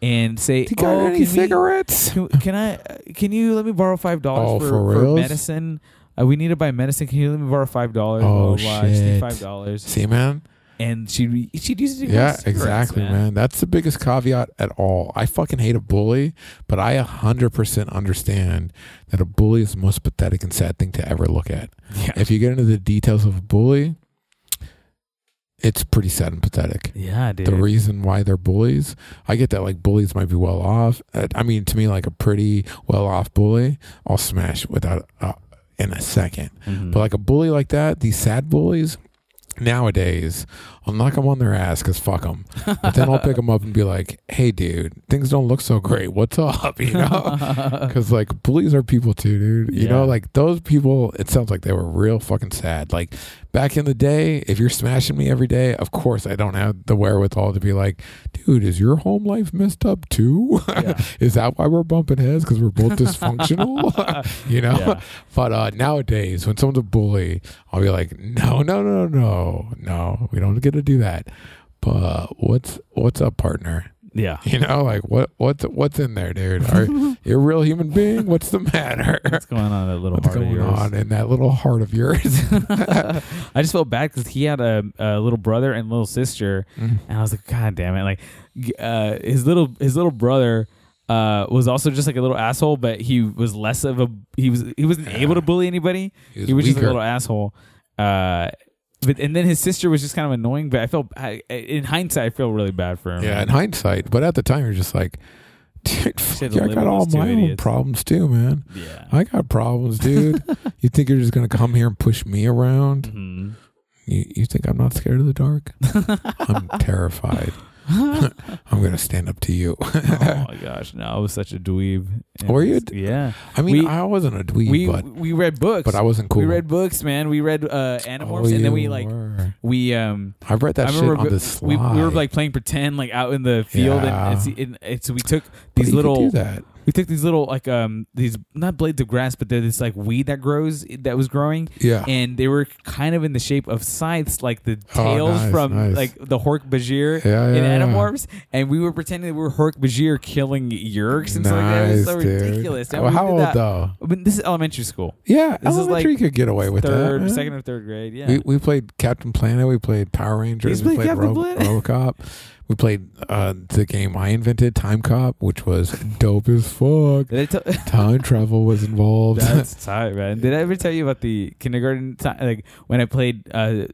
and say, You got "Oh, any can we- cigarettes? can, can I? Can you let me borrow five dollars Oh, for, for for medicine? Uh, we need to buy medicine. Can you let me borrow five dollars? Oh, blah, blah, blah. I just need shit. five dollars. See, man. And she'd she'd use it. to Yeah, exactly, man. That's the biggest caveat at all. I fucking hate a bully, but I 100% understand that a bully is the most pathetic and sad thing to ever look at. Yeah. If you get into the details of a bully, it's pretty sad and pathetic. Yeah, dude. The reason why they're bullies, I get that like bullies might be well off. Uh, I mean, to me, like a pretty well off bully, I'll smash without uh, in a second. Mhm. But like a bully like that, these sad bullies, nowadays, I'll knock them on their ass because fuck them. But then I'll pick them up and be like, hey, dude, things don't look so great. What's up? <laughs> You know? <laughs> Because like bullies are people too, dude. You know, like those people, it sounds like they were real fucking sad. Like back in the day, if you're smashing me every day, of course I don't have the wherewithal to be like, dude, is your home life messed up too? Yeah. <laughs> is that why we're bumping heads? Because we're both dysfunctional? you know? Yeah. But uh, nowadays, when someone's a bully, I'll be like, no, no, no, no, no, we don't get to do that. But what's what's up, partner? yeah. You know, like what what's what's in there, dude? Are <laughs> you a real human being? What's the matter? What's going on in that little What's heart of going yours? on in that little heart of yours? <laughs> <laughs> I just felt bad because he had a, a little brother and little sister, Mm. and I was like, God damn it! Like, uh, his little his little brother uh, was also just like a little asshole, but he was less of a he was he wasn't able to bully anybody. He was, just a little asshole. Uh, but and then his sister was just kind of annoying. But I felt I, in hindsight, I feel really bad for him. yeah, in hindsight, but at the time, you're just like, dude, fuck, yeah, I got all my own problems too, man. yeah. I got problems, dude. <laughs> you think you're just gonna come here and push me around? Mhm. You, you think I'm not scared of the dark? <laughs> I'm terrified. <laughs> I'm gonna stand up to you. <laughs> oh my gosh, no, I was such a dweeb. Were you Yeah. I mean, We- I wasn't a dweeb, we but we read books. but I wasn't cool. We read books, man. We read uh, Animorphs, Oh, and then we like were. we um. I read that I shit remember on the slide. we, we were like playing pretend like out in the field, Yeah. and, and, and, and so we took these little do that. We took these little like um these not blades of grass, but they're this like weed that grows that was growing, Yeah. and they were kind of in the shape of scythes, like the Oh, tails nice, from nice. like the Hork Bajir Yeah, in yeah, yeah. Animorphs, and we were pretending that we were Hork Bajir killing Yeerks and stuff like that. It was so dude. ridiculous. Well, how old that- though? I mean, this is elementary school. Yeah, This is elementary like could get away with third, that. second or third grade. Yeah. We we played Captain Planet. We played Power Rangers. You We played played Ro- RoboCop. We played uh, the game I invented, Time Cop, which was dope as fuck. Did I tell? Time travel was involved. That's <laughs> tight, man. Did I ever tell you about the kindergarten time? Like when I played uh,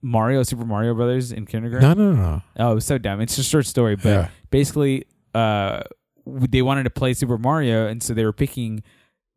Mario, Super Mario Brothers in kindergarten. no, no, no, no. Oh, it was so dumb. It's a short story, but Yeah. basically, uh, they wanted to play Super Mario, and so they were picking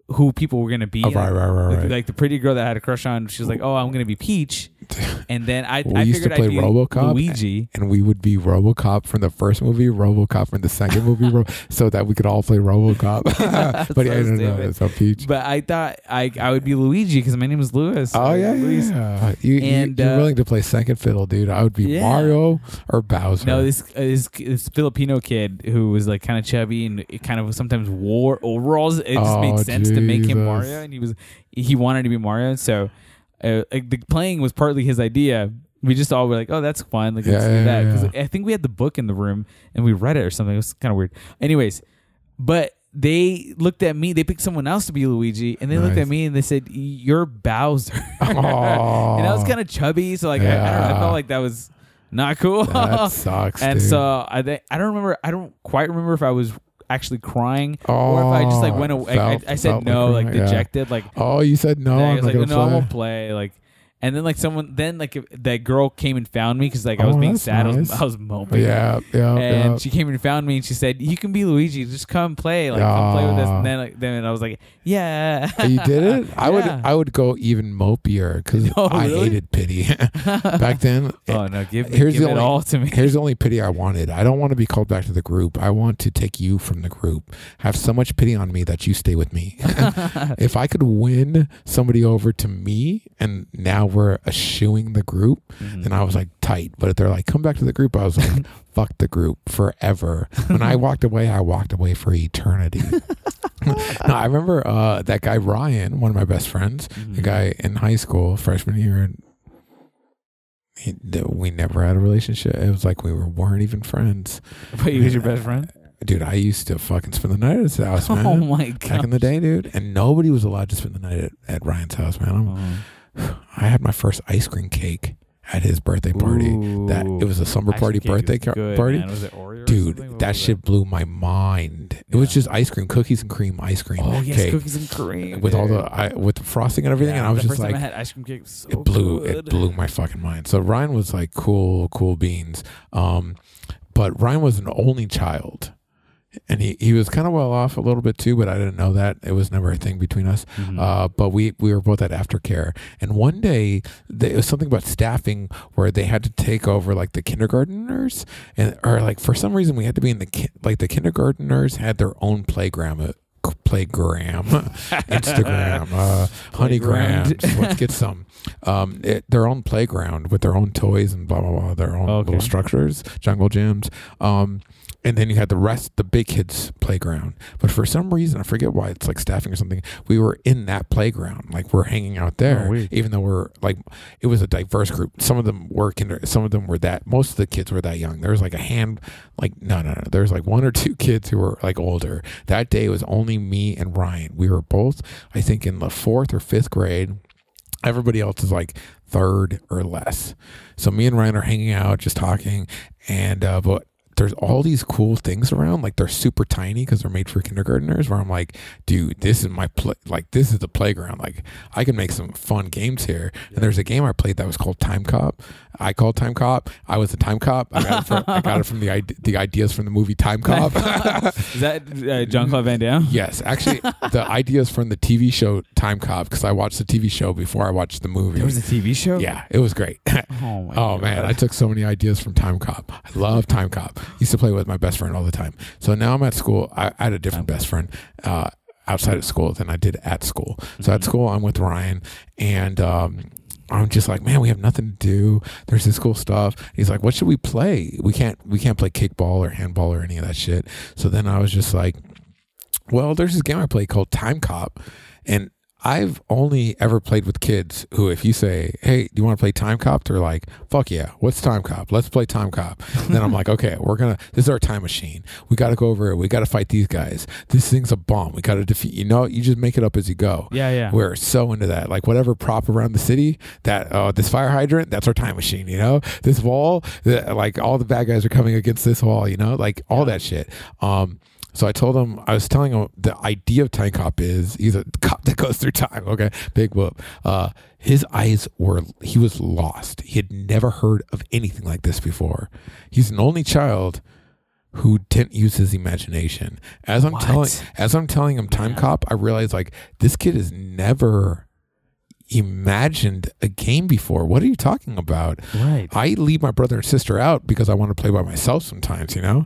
who people were gonna be. Oh, right, right, right, Like, right. like the pretty girl that I had a crush on, she was like, "Oh, I'm gonna be Peach," <laughs> and then I, We I used to play I'd RoboCop. Luigi. and we would be RoboCop from the first movie, RoboCop from the second movie, <laughs> Ro- so that we could all play RoboCop. <laughs> but yeah, I don't know. a peach. But I thought I I would be Luigi because my name is Louis. Oh yeah, Luis. yeah. You, And, you, you're uh, willing to play second fiddle, dude. I would be Yeah. Mario or Bowser. No, this, uh, this this Filipino kid who was like kind of chubby and kind of sometimes wore overalls. It just Oh, made sense to make him Jesus. Mario, and he was he wanted to be Mario. So uh, like the playing was partly his idea. We just all were like, "Oh, that's fun." Like, let's Yeah, do yeah, that. I think we had the book in the room and we read it or something. It was kind of weird. Anyways, but they looked at me. They picked someone else to be Luigi, and they looked Nice. at me and they said, "You're Bowser." <laughs> And I was kind of chubby, so like I, I, don't know, I Yeah. felt like that was not cool. that <laughs> sucks. and dude. so I think I don't remember. I don't quite remember if I was actually crying or if I just like Oh, went away. I, felt- I said no, like, crying, yeah. dejected, like oh, you said no. I was like, no, I won't play. Like, and then like someone, then like that girl came and found me because like I was Oh, being that's sad. I was, nice. I was moping. Yeah, yeah, And yeah. she came and found me, and she said, "You can be Luigi. Just come play. Like, come play with us." And then, like, then I was like, "Yeah." Oh, you did it. <laughs> I would. Yeah. I would go even mopier because No, <laughs> oh, I really? hated pity <laughs> back then. oh no, give, Here's give the it only- all to me. Here's the only pity I wanted. I don't want to be called back to the group. I want to take you from the group. Have so much pity on me that you stay with me. if I could win somebody over to me and now we're eschewing the group, Mhm. then I was like tight. But if they're like, come back to the group, I was like, <laughs> fuck the group forever. When I walked away, I walked away for eternity. <laughs> no, I remember uh, that guy Ryan, one of my best friends, Mm-hmm. the guy in high school, freshman year, and he, we never had a relationship. It was like we were, weren't even friends. <laughs> But he was your best friend. Dude, I used to fucking spend the night at his house, man. Oh my god! Back in the day, dude, and nobody was allowed to spend the night at, at Ryan's house, man. I'm- Oh. <sighs> I had my first ice cream cake at his birthday party. That it was a summer Ice party birthday is ca- good, party. It? Dude, that shit blew my mind. It was just ice cream, cookies and cream ice cream Oh yes, cake cookies and cream with all the I, with the frosting and everything. Yeah, and I was just like, I had ice cream cake. So it blew good. it blew my fucking mind. So Ryan was like cool, cool beans. Um, but Ryan was an only child. And he, he was kind of well off a little bit too, but I didn't know that. It was never a thing between us. Mhm. Uh, but we, we were both at aftercare. And one day, it was something about staffing where they had to take over like the kindergarteners. And, or like for some reason, we had to be in the, ki- like the kindergarteners had their own playground. Uh, playgram <laughs> instagram uh <laughs> honeygrams let's get some <laughs> um it, their own playground with their own toys and blah blah blah their own Okay. little structures jungle gyms um and then you had the rest the big kids playground. But for some reason i forget why it's like staffing or something we were in that playground. Like we're hanging out there Oh, even though we're like it was a diverse group. Some of them were kinder some of them were that most of the kids were that young. There was like a hand like no no no. There was like one or two <laughs> kids who were like older. That day it was only me and ryan. We were both i think in the fourth or fifth grade. Everybody else is like third or less. So me and ryan are hanging out just talking. And uh but there's all these cool things around like they're super tiny because they're made for kindergarteners where i'm like dude this is my play like this is the playground. Like i can make some fun games here. And there's a game i played that was called time cop i called time cop i was the time cop i got it from, I got it from the, the ideas from the movie time cop <laughs> Is that uh, Jean-Claude Van Damme? Yes, actually, the ideas from the TV show Time Cop because I watched the TV show before I watched the movie. There was a TV show. yeah, it was great. Oh <laughs> my. oh man, I took so many ideas from Time Cop. I love Time Cop. Used to play with my best friend all the time. So now I'm at school. I, I had a different best friend. Uh, outside of school than I did at school. So at Mhm. school, I'm with Ryan, and um, I'm just like, man, we have nothing to do. There's this cool stuff. He's like, what should we play? We can't we can't play kickball or handball or any of that shit. So then I was just like, well, there's this game I play called Time Cop, and I've only ever played with kids who, if you say, "Hey, do you want to play Time Cop?" They're like, "Fuck yeah, what's Time Cop? Let's play Time Cop." And then I'm like, "Okay, we're gonna. This is our time machine. We got to go over it. We got to fight these guys. This thing's a bomb. We got to defeat. You know, you just make it up as you go. Yeah, yeah. We're so into that. Like whatever prop around the city, that uh, this fire hydrant, that's our time machine. You know, this wall, the, like all the bad guys are coming against this wall. You know, like all that shit. Um, so I told him, I was telling him the idea of Time Cop is he's a <laughs> cop that goes through time. Okay, big whoop. Uh, his eyes were, he was lost. He had never heard of anything like this before. He's an only child who didn't use his imagination. As I'm What? telling, as I'm telling him Time Yeah. Cop, I realized like this kid has never imagined a game before. What are you talking about? Right. I leave my brother and sister out because I want to play by myself sometimes, you know.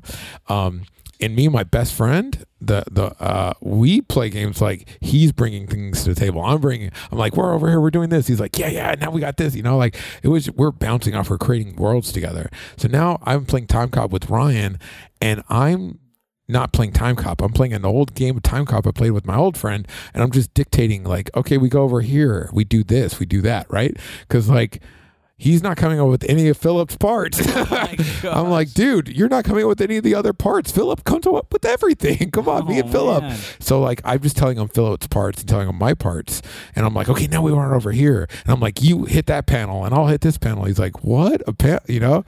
Um, and me and my best friend, the the uh, we play games like he's bringing things to the table. I'm bringing. I'm like, we're over here, we're doing this. He's like, yeah, yeah. Now we got this. You know, like it was. We're bouncing off. We're creating worlds together. So now I'm playing Time Cop with Ryan, and I'm not playing Time Cop. I'm playing an old game of Time Cop I played with my old friend, and I'm just dictating like, okay, we go over here, we do this, we do that, right? Because like. He's not coming up with any of Philip's parts. <laughs> <laughs> I'm like, dude, you're not coming up with any of the other parts. Philip comes up with everything. <laughs> Come on, me Oh, and Philip. man. So like, I'm just telling him Philip's parts and telling him my parts, and I'm like, okay, now we run over here, and I'm like, you hit that panel, and I'll hit this panel. He's like, what a pan, you know,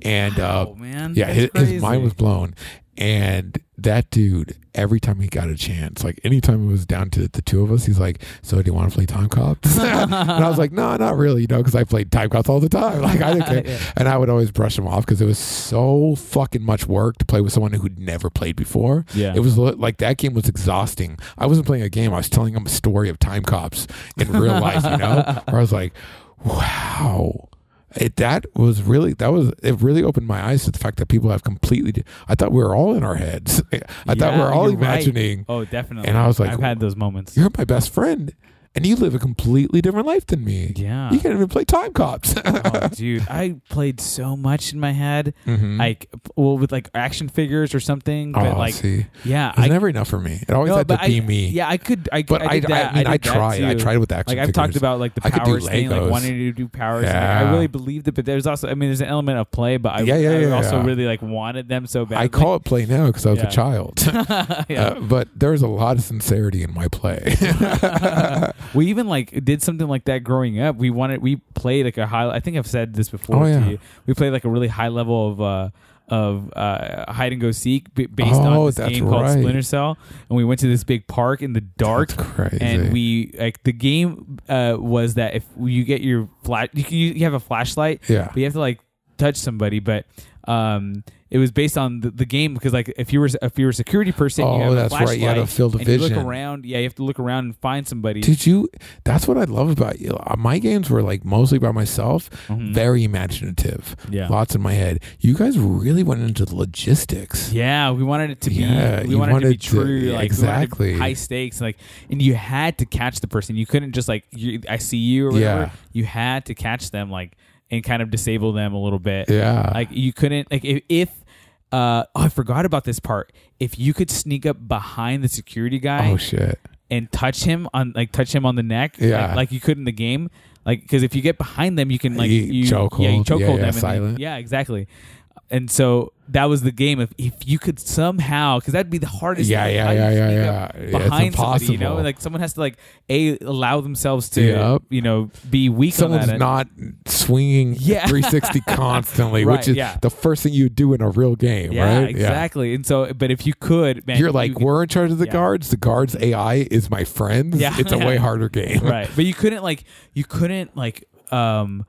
and uh, oh man. yeah, his, his mind was blown. And that dude, every time he got a chance, like anytime it was down to the two of us, he's like, "So do you want to play Time Cops?" <laughs> and I was like, "No, not really," you know, because I played Time Cops all the time. <laughs> Like I didn't care, <laughs> Yeah. and I would always brush him off because it was so fucking much work to play with someone who'd never played before. Yeah. It was like that game was exhausting. I wasn't playing a game; I was telling him a story of Time Cops in real life. You know, where I was like, "Wow." It that was really that was it really opened my eyes to the fact that people have completely I thought we were all in our heads. <laughs> I thought we Yeah, were all you're right. imagining Oh, definitely. And I was like, I've had those moments. you're my best friend and you live a completely different life than me. Yeah. You can't even play time cops. <laughs> oh, <laughs> dude, I played so much in my head, Mhm. like well, with like action figures or something. But oh, like, see. yeah, It was I never enough for me. It always no, had to but be me. Yeah, I could. I, But I, did I, that. I mean, I, that tried. I tried with action figures. Like I've figures. talked about like the I powers thing, like wanting to do powers. like, I really believed it, but there's also, I mean, there's an element of play, but I, Yeah, yeah, I yeah, also yeah. really like wanted them so bad. I call it play now because I was Yeah. a child. <laughs> yeah. Uh, but there's a lot of sincerity in my play. We even like did something like that growing up. We wanted we played like a high. I think I've said this before. Oh, to yeah. you. We played like a really high level of uh, of uh, hide and go seek b- based Oh, on this game called right. Splinter Cell, and we went to this big park in the dark. And we like the game uh, was that if you get your flash, you can you have a flashlight, yeah. but you have to like touch somebody. But um, it was based on the, the game because like if you were if you were a security person, Oh, you have that's a right. You had a field of and you look around. Yeah, you have to look around and find somebody. Did you? That's what I love about you. Uh, My games were like mostly by myself, Mhm. very imaginative, Yeah. lots in my head. You guys really went into the logistics. Yeah, we wanted it to be. Yeah, we you wanted, wanted it to be true. yeah, like exactly. high stakes. Like, and you had to catch the person. You couldn't just like you, I see you or whatever. Yeah. You had to catch them like and kind of disable them a little bit. Yeah. Like you couldn't like if. if uh, oh, I forgot about this part. If you could sneak up behind the security guy oh shit. and touch him on like touch him on the neck, Yeah. like, like you could in the game, like because if you get behind them, you can like You chokehold. yeah, you chokehold Yeah, yeah, them, and silent. Yeah, exactly. And so that was the game. If if you could somehow, because that'd be the hardest. Yeah, thing, yeah, yeah, yeah, yeah. Yeah, it's Behind somebody, you know, like someone has to like a allow themselves to, Yep. you know, be weak Someone's not swinging Yeah. 360 <laughs> constantly, Right, which is yeah. the first thing you do in a real game, yeah, right? exactly. And so, but if you could, man, You're you like, could- we're in charge of the yeah. guards. The guards AI is my friends. Yeah. It's a <laughs> way harder game. right but you couldn't like you couldn't like um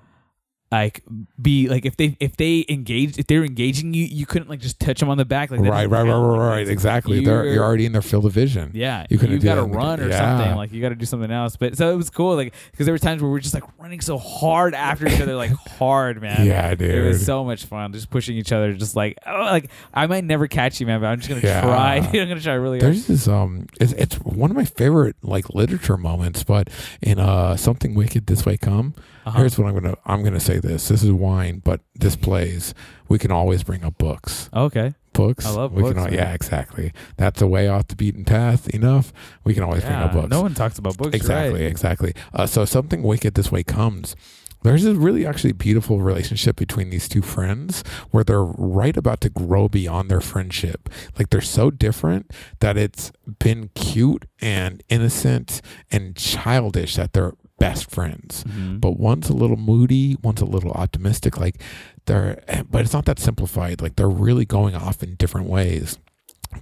like be like if they if they engaged if they're engaging you you couldn't like just touch them on the back like Right, right, right, right, right. Exactly. They're, you're- you're already in their field of vision. yeah You you, couldn't do got to that in the- run or yeah. something like you got to do something else but so it was cool like because there were times where we are just like running so hard after each other like <laughs> hard man Yeah, dude. it was so much fun just pushing each other just like oh like I might never catch you man but I'm just gonna Yeah. try <laughs> I'm gonna try really hard There's this um, it's, it's one of my favorite like literature moments. But in uh, something wicked this way come, Uh-huh. Here's what I'm gonna I'm gonna say this. This is wine, but this plays. We can always bring up books. Okay. Books. I love we books, Can, al- yeah, exactly. That's a way off the beaten path. Enough. We can always bring up books. no one talks about books. Exactly, right. exactly. Uh, so something wicked this way comes. There's a really actually beautiful relationship between these two friends where they're right about to grow beyond their friendship. Like they're so different that it's been cute and innocent and childish that they're best friends. Mhm. But one's a little moody, one's a little optimistic. Like they're, but it's not that simplified. Like they're really going off in different ways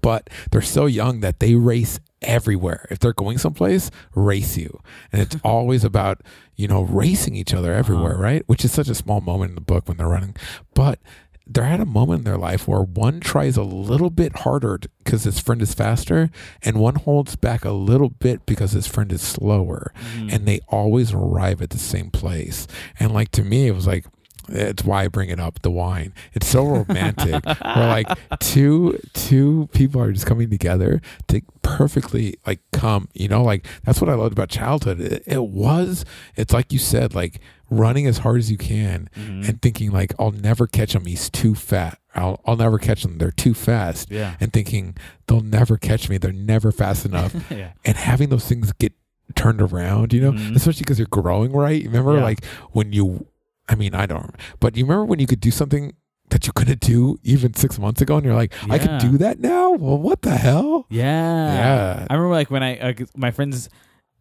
but they're so young that they race everywhere. If they're going someplace, race you. And it's <laughs> always about, you know, racing each other everywhere, Uh-huh. right? Which is such a small moment in the book when they're running. But they're at a moment in their life where one tries a little bit harder because his friend is faster, and one holds back a little bit because his friend is slower. Mhm. And they always arrive at the same place. And like to me, it was like, it's why I bring it up the wine. It's so romantic. <laughs> where like two two people are just coming together to perfectly like come. You know, like that's what I loved about childhood. It, it was. It's like you said, like running as hard as you can Mhm. and thinking like I'll never catch him. He's too fat. I'll I'll never catch them. They're too fast. yeah. And thinking they'll never catch me. They're never fast <laughs> enough. yeah. and having those things get turned around, you know, Mhm. especially because you're growing, right? You Remember, Yeah. like when you, I mean, I don't, but you remember when you could do something that you couldn't do even six months ago, and you're like, I Yeah. could do that now. Well, what the hell? Yeah. Yeah. I remember like when I uh, my friends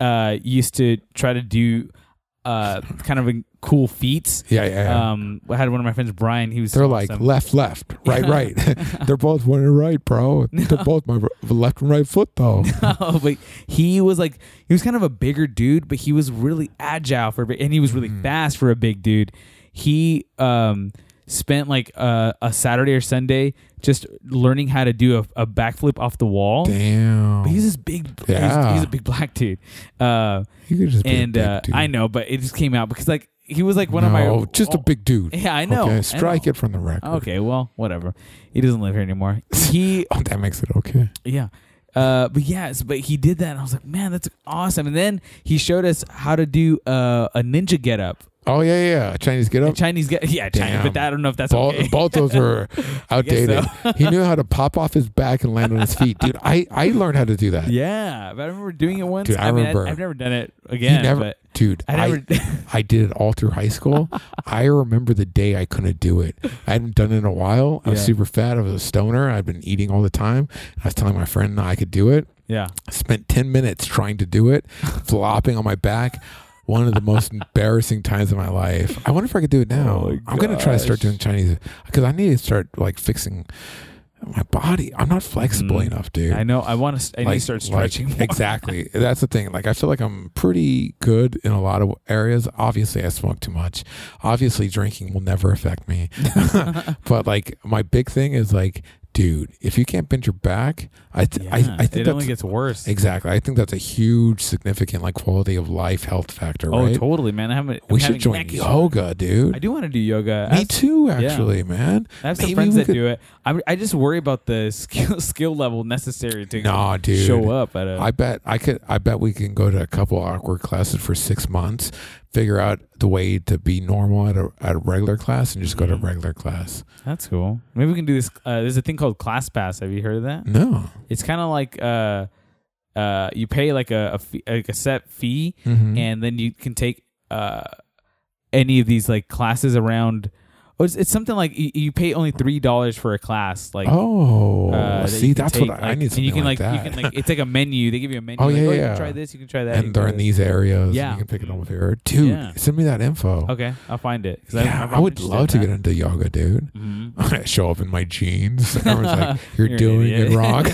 uh used to try to do uh kind of a cool feats. Yeah, yeah. yeah. Um I had one of my friends Brian, he was They're like awesome. left, left, <laughs> right, right. <laughs> They're both one and right, bro. They're <laughs> both my left and right foot, though. No, but he was like he was kind of a bigger dude, but he was really agile for a and he was really Mhm. fast for a big dude. He um spent like uh, a Saturday or Sunday just learning how to do a, a backflip off the wall. Damn. But he's this big, Yeah. he's a big black dude. Uh, you could just be a and big uh, dude. I know, but it just came out because like he was like one of No, my just a big dude. Yeah, I know. Okay, strike know. it from the record. Okay, well, whatever. He doesn't live here anymore. <laughs> He Oh, that makes it okay. Yeah. Uh, but yes, but he did that, and I was like, man, that's awesome. And then he showed us how to do uh, a ninja get up, Oh yeah, yeah. Chinese get up. Chinese get, yeah, Chinese. Damn. But I don't know if that's both, okay. both those were <laughs> outdated. so. he knew how to pop off his back and land on his feet, dude. I I learned how to do that. yeah, but I remember doing it once. Dude, I I, mean, remember- I, have never done it again. never- but Dude, I never. I did it all through high school. <laughs> I remember the day I couldn't do it. I hadn't done it in a while. I was Yeah. super fat. I was a stoner. I'd been eating all the time. I was telling my friend that I could do it. yeah. I spent 10 minutes trying to do it, <laughs> flopping on my back. One of the most embarrassing times of my life. I wonder if I could do it now. Oh I'm going to try to start doing Chinese because I need to start like fixing my body. I'm not flexible Mhm. enough, dude. I know. I want to. I need to start stretching. more. exactly. <laughs> That's the thing. Like I feel like I'm pretty good in a lot of areas. Obviously, I smoke too much. Obviously, drinking will never affect me. <laughs> <laughs> but like my big thing is like, dude, if you can't bend your back, I th- Yeah, I think it that's only gets worse. exactly. I think that's a huge, significant like quality of life health factor. Oh, right? totally, man. I haven't. We should join yoga, dude. I do want to do yoga. I Me have- too, actually, man. I have some Maybe friends that could- do it. I, I just worry about the <laughs> skill skill level necessary to Nah, dude. show up at a. I bet I could. I bet we can go to a couple awkward classes for six months, figure out the way to be normal at a at a regular class, and just go to Mhm. regular class. That's cool. Maybe we can do this. Uh, there's a thing called Class Pass. Have you heard of that? No. It's kind of like uh, uh, you pay like a, a fee, like a set fee, Mhm. and then you can take uh, any of these like classes around. Oh, it's, it's something like you, you pay only three dollars for a class. Like oh, uh, that see, that's take, what I, I like- need. and you can like, like, you can like it's like a <laughs> menu. They give you a menu. Oh, like, yeah, you yeah. can try this. You can try that. and they're in these areas. Yeah. and you can pick it over here, dude. Yeah. Send me that info. Okay, I'll find it. Yeah, I I'm would love to get into yoga, dude. Mhm. <laughs> I show up in my jeans. <laughs> Everyone's like, "You're, You're doing it wrong."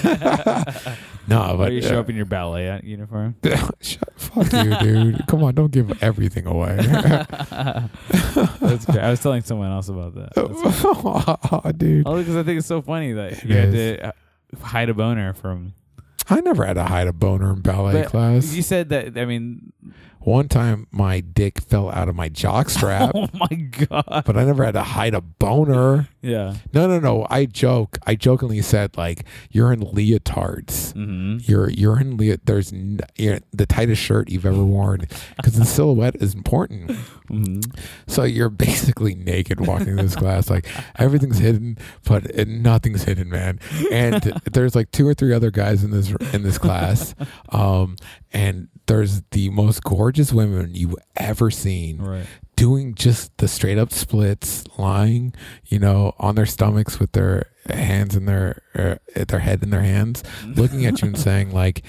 No, Or but you show uh, up in your ballet uniform. Shut, <laughs> fuck you, dude. <laughs> Come on, don't give everything away. <laughs> That's great. I was telling someone else about that. That's- dude. Oh, because I think it's so funny that you had to uh, hide a boner from. I never had to hide a boner in ballet But class. You said that. I mean, One time, my dick fell out of my jock <laughs> strap, oh my god. but I never had to hide a boner. Yeah. No, no, no. I joke. I jokingly said like, "You're in leotards. Mm-hmm. You're you're in le- There's n- you're the tightest shirt you've ever worn because the <laughs> silhouette is important. Mhm. So you're basically naked walking in this class. Like everything's hidden, but it, nothing's hidden, man. And <laughs> there's like two or three other guys in this in this class, um, and there's the most gorgeous women you've ever seen Right. doing just the straight up splits, lying, you know, on their stomachs with their hands in their uh, their head in their hands, looking at you and <laughs> saying like,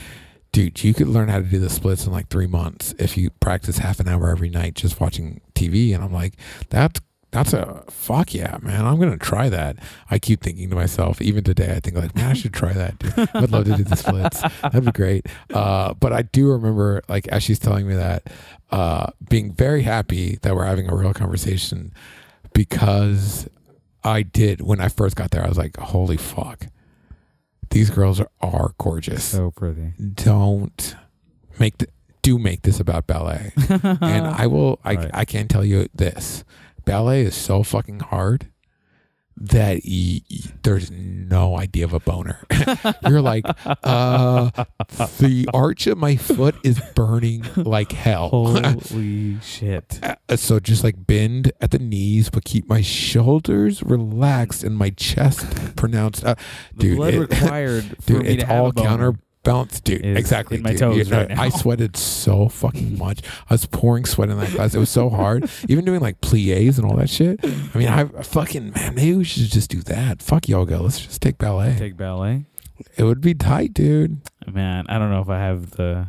"Dude, you could learn how to do the splits in like three months if you practice half an hour every night just watching TV." And I'm like, "That's." That's a fuck yeah, man. I'm gonna try that. I keep thinking to myself, even today, I think like, man, I should try that. Dude. I'd love to do the splits. That'd be great. Uh, but I do remember, like, as she's telling me that, uh, being very happy that we're having a real conversation because I did when I first got there. I was like, holy fuck, these girls are, are gorgeous. So pretty. Don't make the, do make this about ballet. <laughs> and I will. I Right. I can tell you this: ballet is so fucking hard that y- y- there's no idea of a boner. <laughs> You're like, uh, the arch of my foot is burning like hell. Holy shit. <laughs> Uh, so just like bend at the knees, but keep my shoulders relaxed and my chest pronounced. Uh, dude, it- required <laughs> for dude, me it's all a counterbalanced, dude. Exactly, in my dude. toes know, right now. I <laughs> sweated so fucking much. I was pouring sweat in that class. It was so hard. <laughs> Even doing like plies and all that shit. I mean, I <laughs> fucking man, maybe we should just do that. Fuck yoga. Let's just take ballet. Take ballet. it would be tight, dude. Man, I don't know if I have the.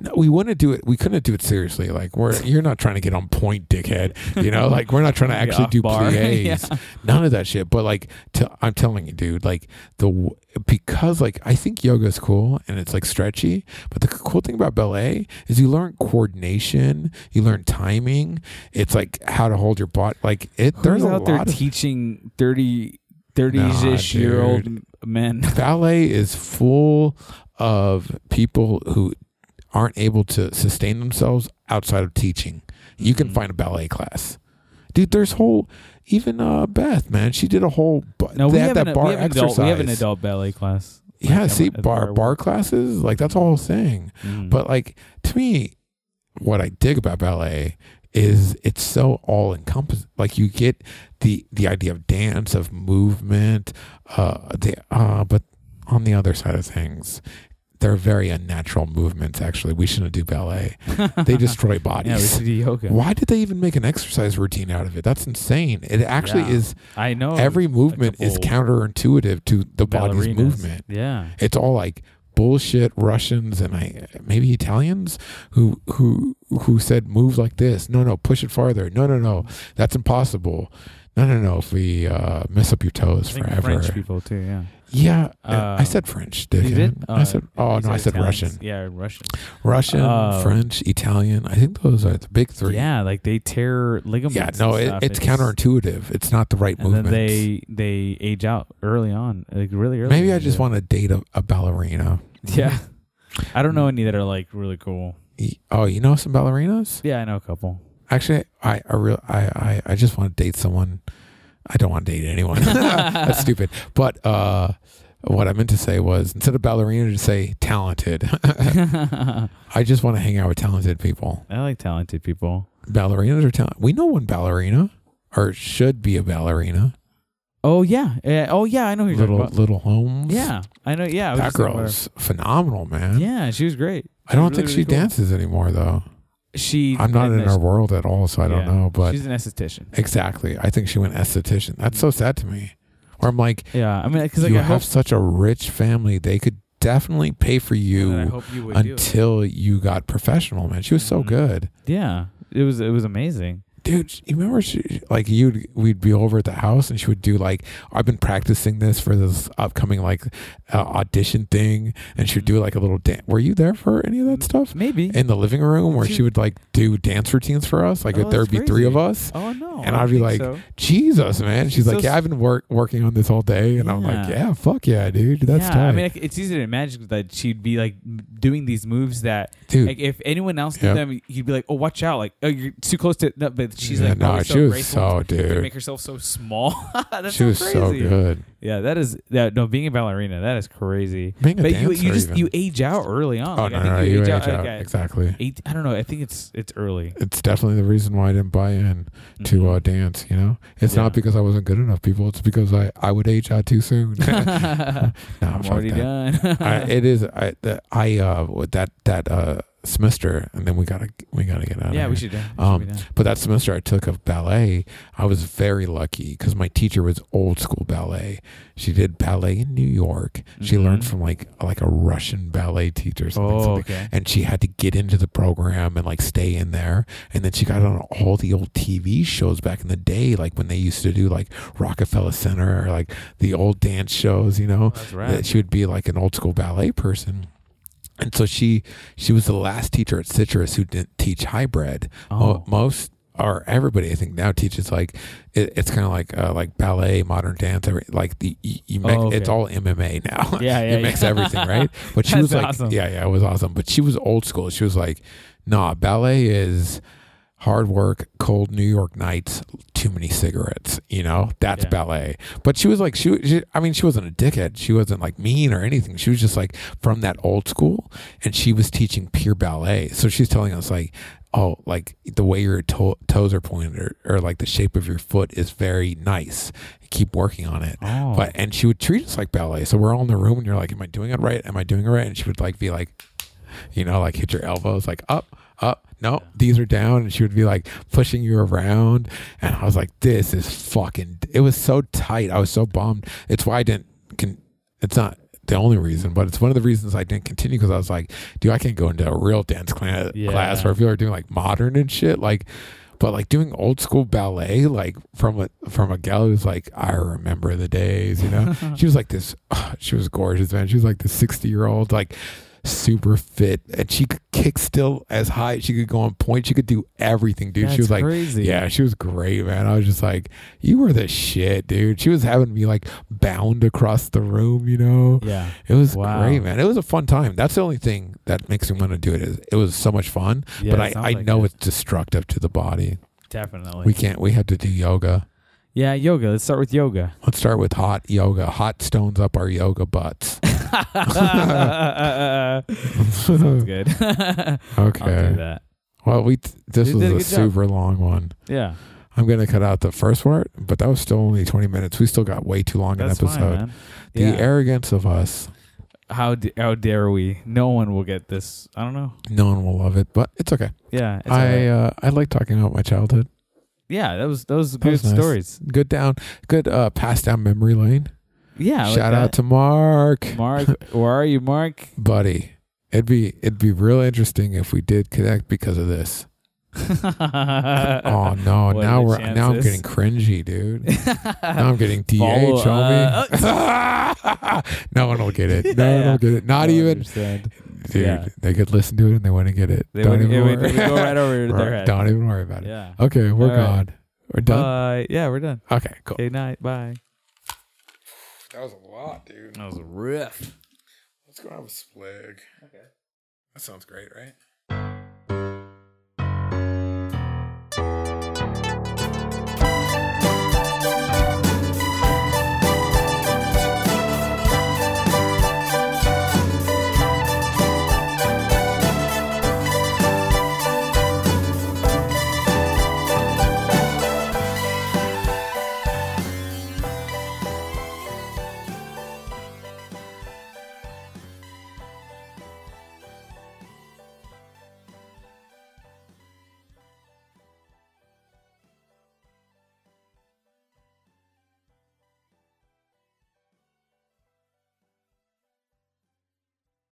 No, we wouldn't do it. We couldn't do it seriously. Like we're <laughs> you're not trying to get on point, dickhead. You know, like we're not trying to <laughs> actually do off-bar. plies. <laughs> Yeah. None of that shit. But like, to, I'm telling you, dude, like the because like I think yoga is cool and it's like stretchy. But the cool thing about ballet is you learn coordination, you learn timing. It's like how to hold your body. Like it. There's Who's a out there lot of teaching 30, 30-ish Nah, year old men. ballet is full of people who aren't able to sustain themselves outside of teaching. You can Mhm. find a ballet class. Dude, there's whole even uh Beth, man, she did a whole No, they we had have, that barre we, have exercise. adult, we have an adult ballet class. Yeah, see barre barre classes, like that's a whole thing. Mm. But like to me, what I dig about ballet is it's so all encompassing. Like you get the the idea of dance, of movement, uh, the uh, but on the other side of things, they're very unnatural movements. Actually, we shouldn't do ballet. <laughs> They destroy bodies. yeah, we should do yoga. Why did they even make an exercise routine out of it? That's insane. It actually Yeah. is. I know every movement is counterintuitive to the body's ballerinas. movement Yeah. it's all like bullshit Russians and I maybe Italians who who who said move like this. No, no, push it farther. No, no, no, that's impossible. No, no, no. If we uh, mess up your toes I think forever, French people too. Yeah. Yeah. uh, I said French. You Dickhead. did? I Uh, said. Oh you no, I said Italians. Russian. Yeah, Russian. Russian, Uh, French, Italian. I think those are the big three. Yeah, like they tear ligaments. Yeah, no, it, stuff. it's counterintuitive. It's not the right And movement. they they age out early on, like really early. Maybe I just want to date a, a ballerina. <laughs> Yeah. I don't know any that are like really cool. Oh, you know some ballerinas? Yeah, I know a couple. Actually, I I real I, I I just want to date someone. I don't want to date anyone. <laughs> <laughs> That's stupid. But uh, what I meant to say was instead of ballerina, to say talented. <laughs> I just want to hang out with talented people. I like talented people. Ballerinas are talent. We know one ballerina, or should be a ballerina. Oh yeah, yeah. Oh yeah, I know who you're Little talking about. little Holmes. Yeah, I know. Yeah, I was that just thinking girl about is phenomenal, her. man. Yeah, she was great. I don't Really, think really she cool. dances anymore, though. She. I'm not in her world at all, so I don't know. But she's an esthetician. exactly, I think she went esthetician. That's so sad to me. Or I'm like, Yeah, I mean, because like you I have hope, such a rich family. They could definitely pay for you you until you got professional, man. She was so Mhm. good. Yeah, it was it was amazing. Dude, you remember she, like you'd we'd be over at the house and she would do like I've been practicing this for this upcoming like uh, audition thing and she would do like a little dance. Were you there for any of that stuff? Maybe. In the living room where She- she would like do dance routines for us, like Oh, there would be three of us. oh no. And I'd be like, so. Jesus, man. She's So like, yeah, I've been work working on this all day, and I'm like, Yeah. yeah, fuck yeah, dude, that's yeah, tight, I mean, like, it's easy to imagine that she'd be like doing these moves that, dude. like, if anyone else did Yeah. them, you'd be like, "Oh, watch out!" Like, "Oh, you're too close to." No, but she's Yeah, like no, <laughs> she so was so to dude. make herself so small. That's she was so so good. Yeah, that is that. No, being a ballerina, that is crazy. Being a but you dancer you just even. you age out early on. Oh like, no, I think no, you, you age age out, out like, exactly. eight. I don't know. I think it's it's early It's definitely the reason why I didn't buy in to Mhm. uh, dance. You know, it's Yeah. not because I wasn't good enough, people. It's because I I would age out too soon. <laughs> <laughs> no, I'm already that. done. I, it is I the, I uh with that that uh semester, and then we gotta we gotta get out. yeah, of we should. do- we should Um, done. But that semester I took of ballet, I was very lucky because my teacher was old school ballet. She did ballet in New York. She learned Mhm. from like like a Russian ballet teacher something. Oh, something. okay. And she had to get into the program and like stay in there. And then she got on all the old TV shows back in the day, like when they used to do like Rockefeller Center or like the old dance shows, you know Oh, that's that she would be like an old school ballet person. And so she she was the last teacher at Citrus who didn't teach hybrid. Oh, most or everybody I think now teaches like it, it's kind of like uh, like ballet, modern dance, every, like the you, you mix, Oh, okay. it's all MMA now. Yeah, yeah, <laughs> you mix yeah. everything, right? <laughs> But she was like, awesome. yeah, yeah, it was awesome. But she was old school. She was like, nah, ballet is hard work, cold New York nights, too many cigarettes. You know, that's Yeah. ballet. But she was like, she, she, I mean, she wasn't a dickhead. She wasn't like mean or anything. She was just like from that old school, and she was teaching pure ballet. So she's telling us like, oh, like the way your to- toes are pointed or, or like the shape of your foot is very nice. Keep working on it. oh. But and she would treat us like ballet. So we're all in the room, and you're like, "Am I doing it right? Am I doing it right?" And she would like be like, you know, like hit your elbows, like up, up. No, these are down, and she would be like pushing you around. And I was like, "This is fucking." It was so tight. I was so bummed. It's why I didn't. Can, it's not the only reason, but it's one of the reasons I didn't continue because I was like, dude, I can't go into a real dance cla- Yeah. class where people are doing like modern and shit, like. But like doing old school ballet, like from a from a gal who's like, I remember the days, you know. <laughs> she was like this. <sighs> she was gorgeous, man. She was like the sixty year old, like super fit, and she could kick still as high. She could go on point. She could do everything, dude. That's she was like, crazy. yeah, she was great, man. I was just like, you were the shit, dude. She was having me like bound across the room, you know. Yeah. It was Wow. great, man. It was a fun time. That's the only thing that makes me want to do it. Is it was so much fun, Yeah, but I, I like know it. it's destructive to the body. Definitely. We can't. We have to do yoga. Yeah, yoga. Let's start with yoga. Let's start with hot yoga. Hot stones up our yoga butts. <laughs> Sounds good. <laughs> I'll do Okay. that. Well, we t- this You was did a a good job. super long one. Yeah. I'm gonna cut out the first part, but that was still only 20 minutes. We still got way too long That's an episode. fine, man. The Yeah. arrogance of us. how d- how dare we? No one will get this. I don't know. No one will love it, but it's okay. Yeah. It's I alright. uh, I like talking about my childhood. yeah. That was those good was nice. stories. Good down, good uh, pass down memory lane. Yeah. I like Shout out to Mark, Mark. where are you, Mark? buddy. It'd be it'd be real interesting if we did connect because of this. <laughs> Oh no! What now we're now I'm getting cringy, dude. now I'm getting <laughs> DH, Follow, homie. uh, <laughs> no one will get it. No Yeah, one will get it. Not even, understand. dude. Yeah. They could listen to it and they wouldn't get it. They don't even it worry. it go right over Right, their head. Don't even worry about it. Yeah. Okay, we're All right. gone. We're done. Bye. Yeah, we're done. okay, cool. Good night. Bye. That was a lot, dude. That was a riff. Let's go have a splig. Okay. That sounds great, right?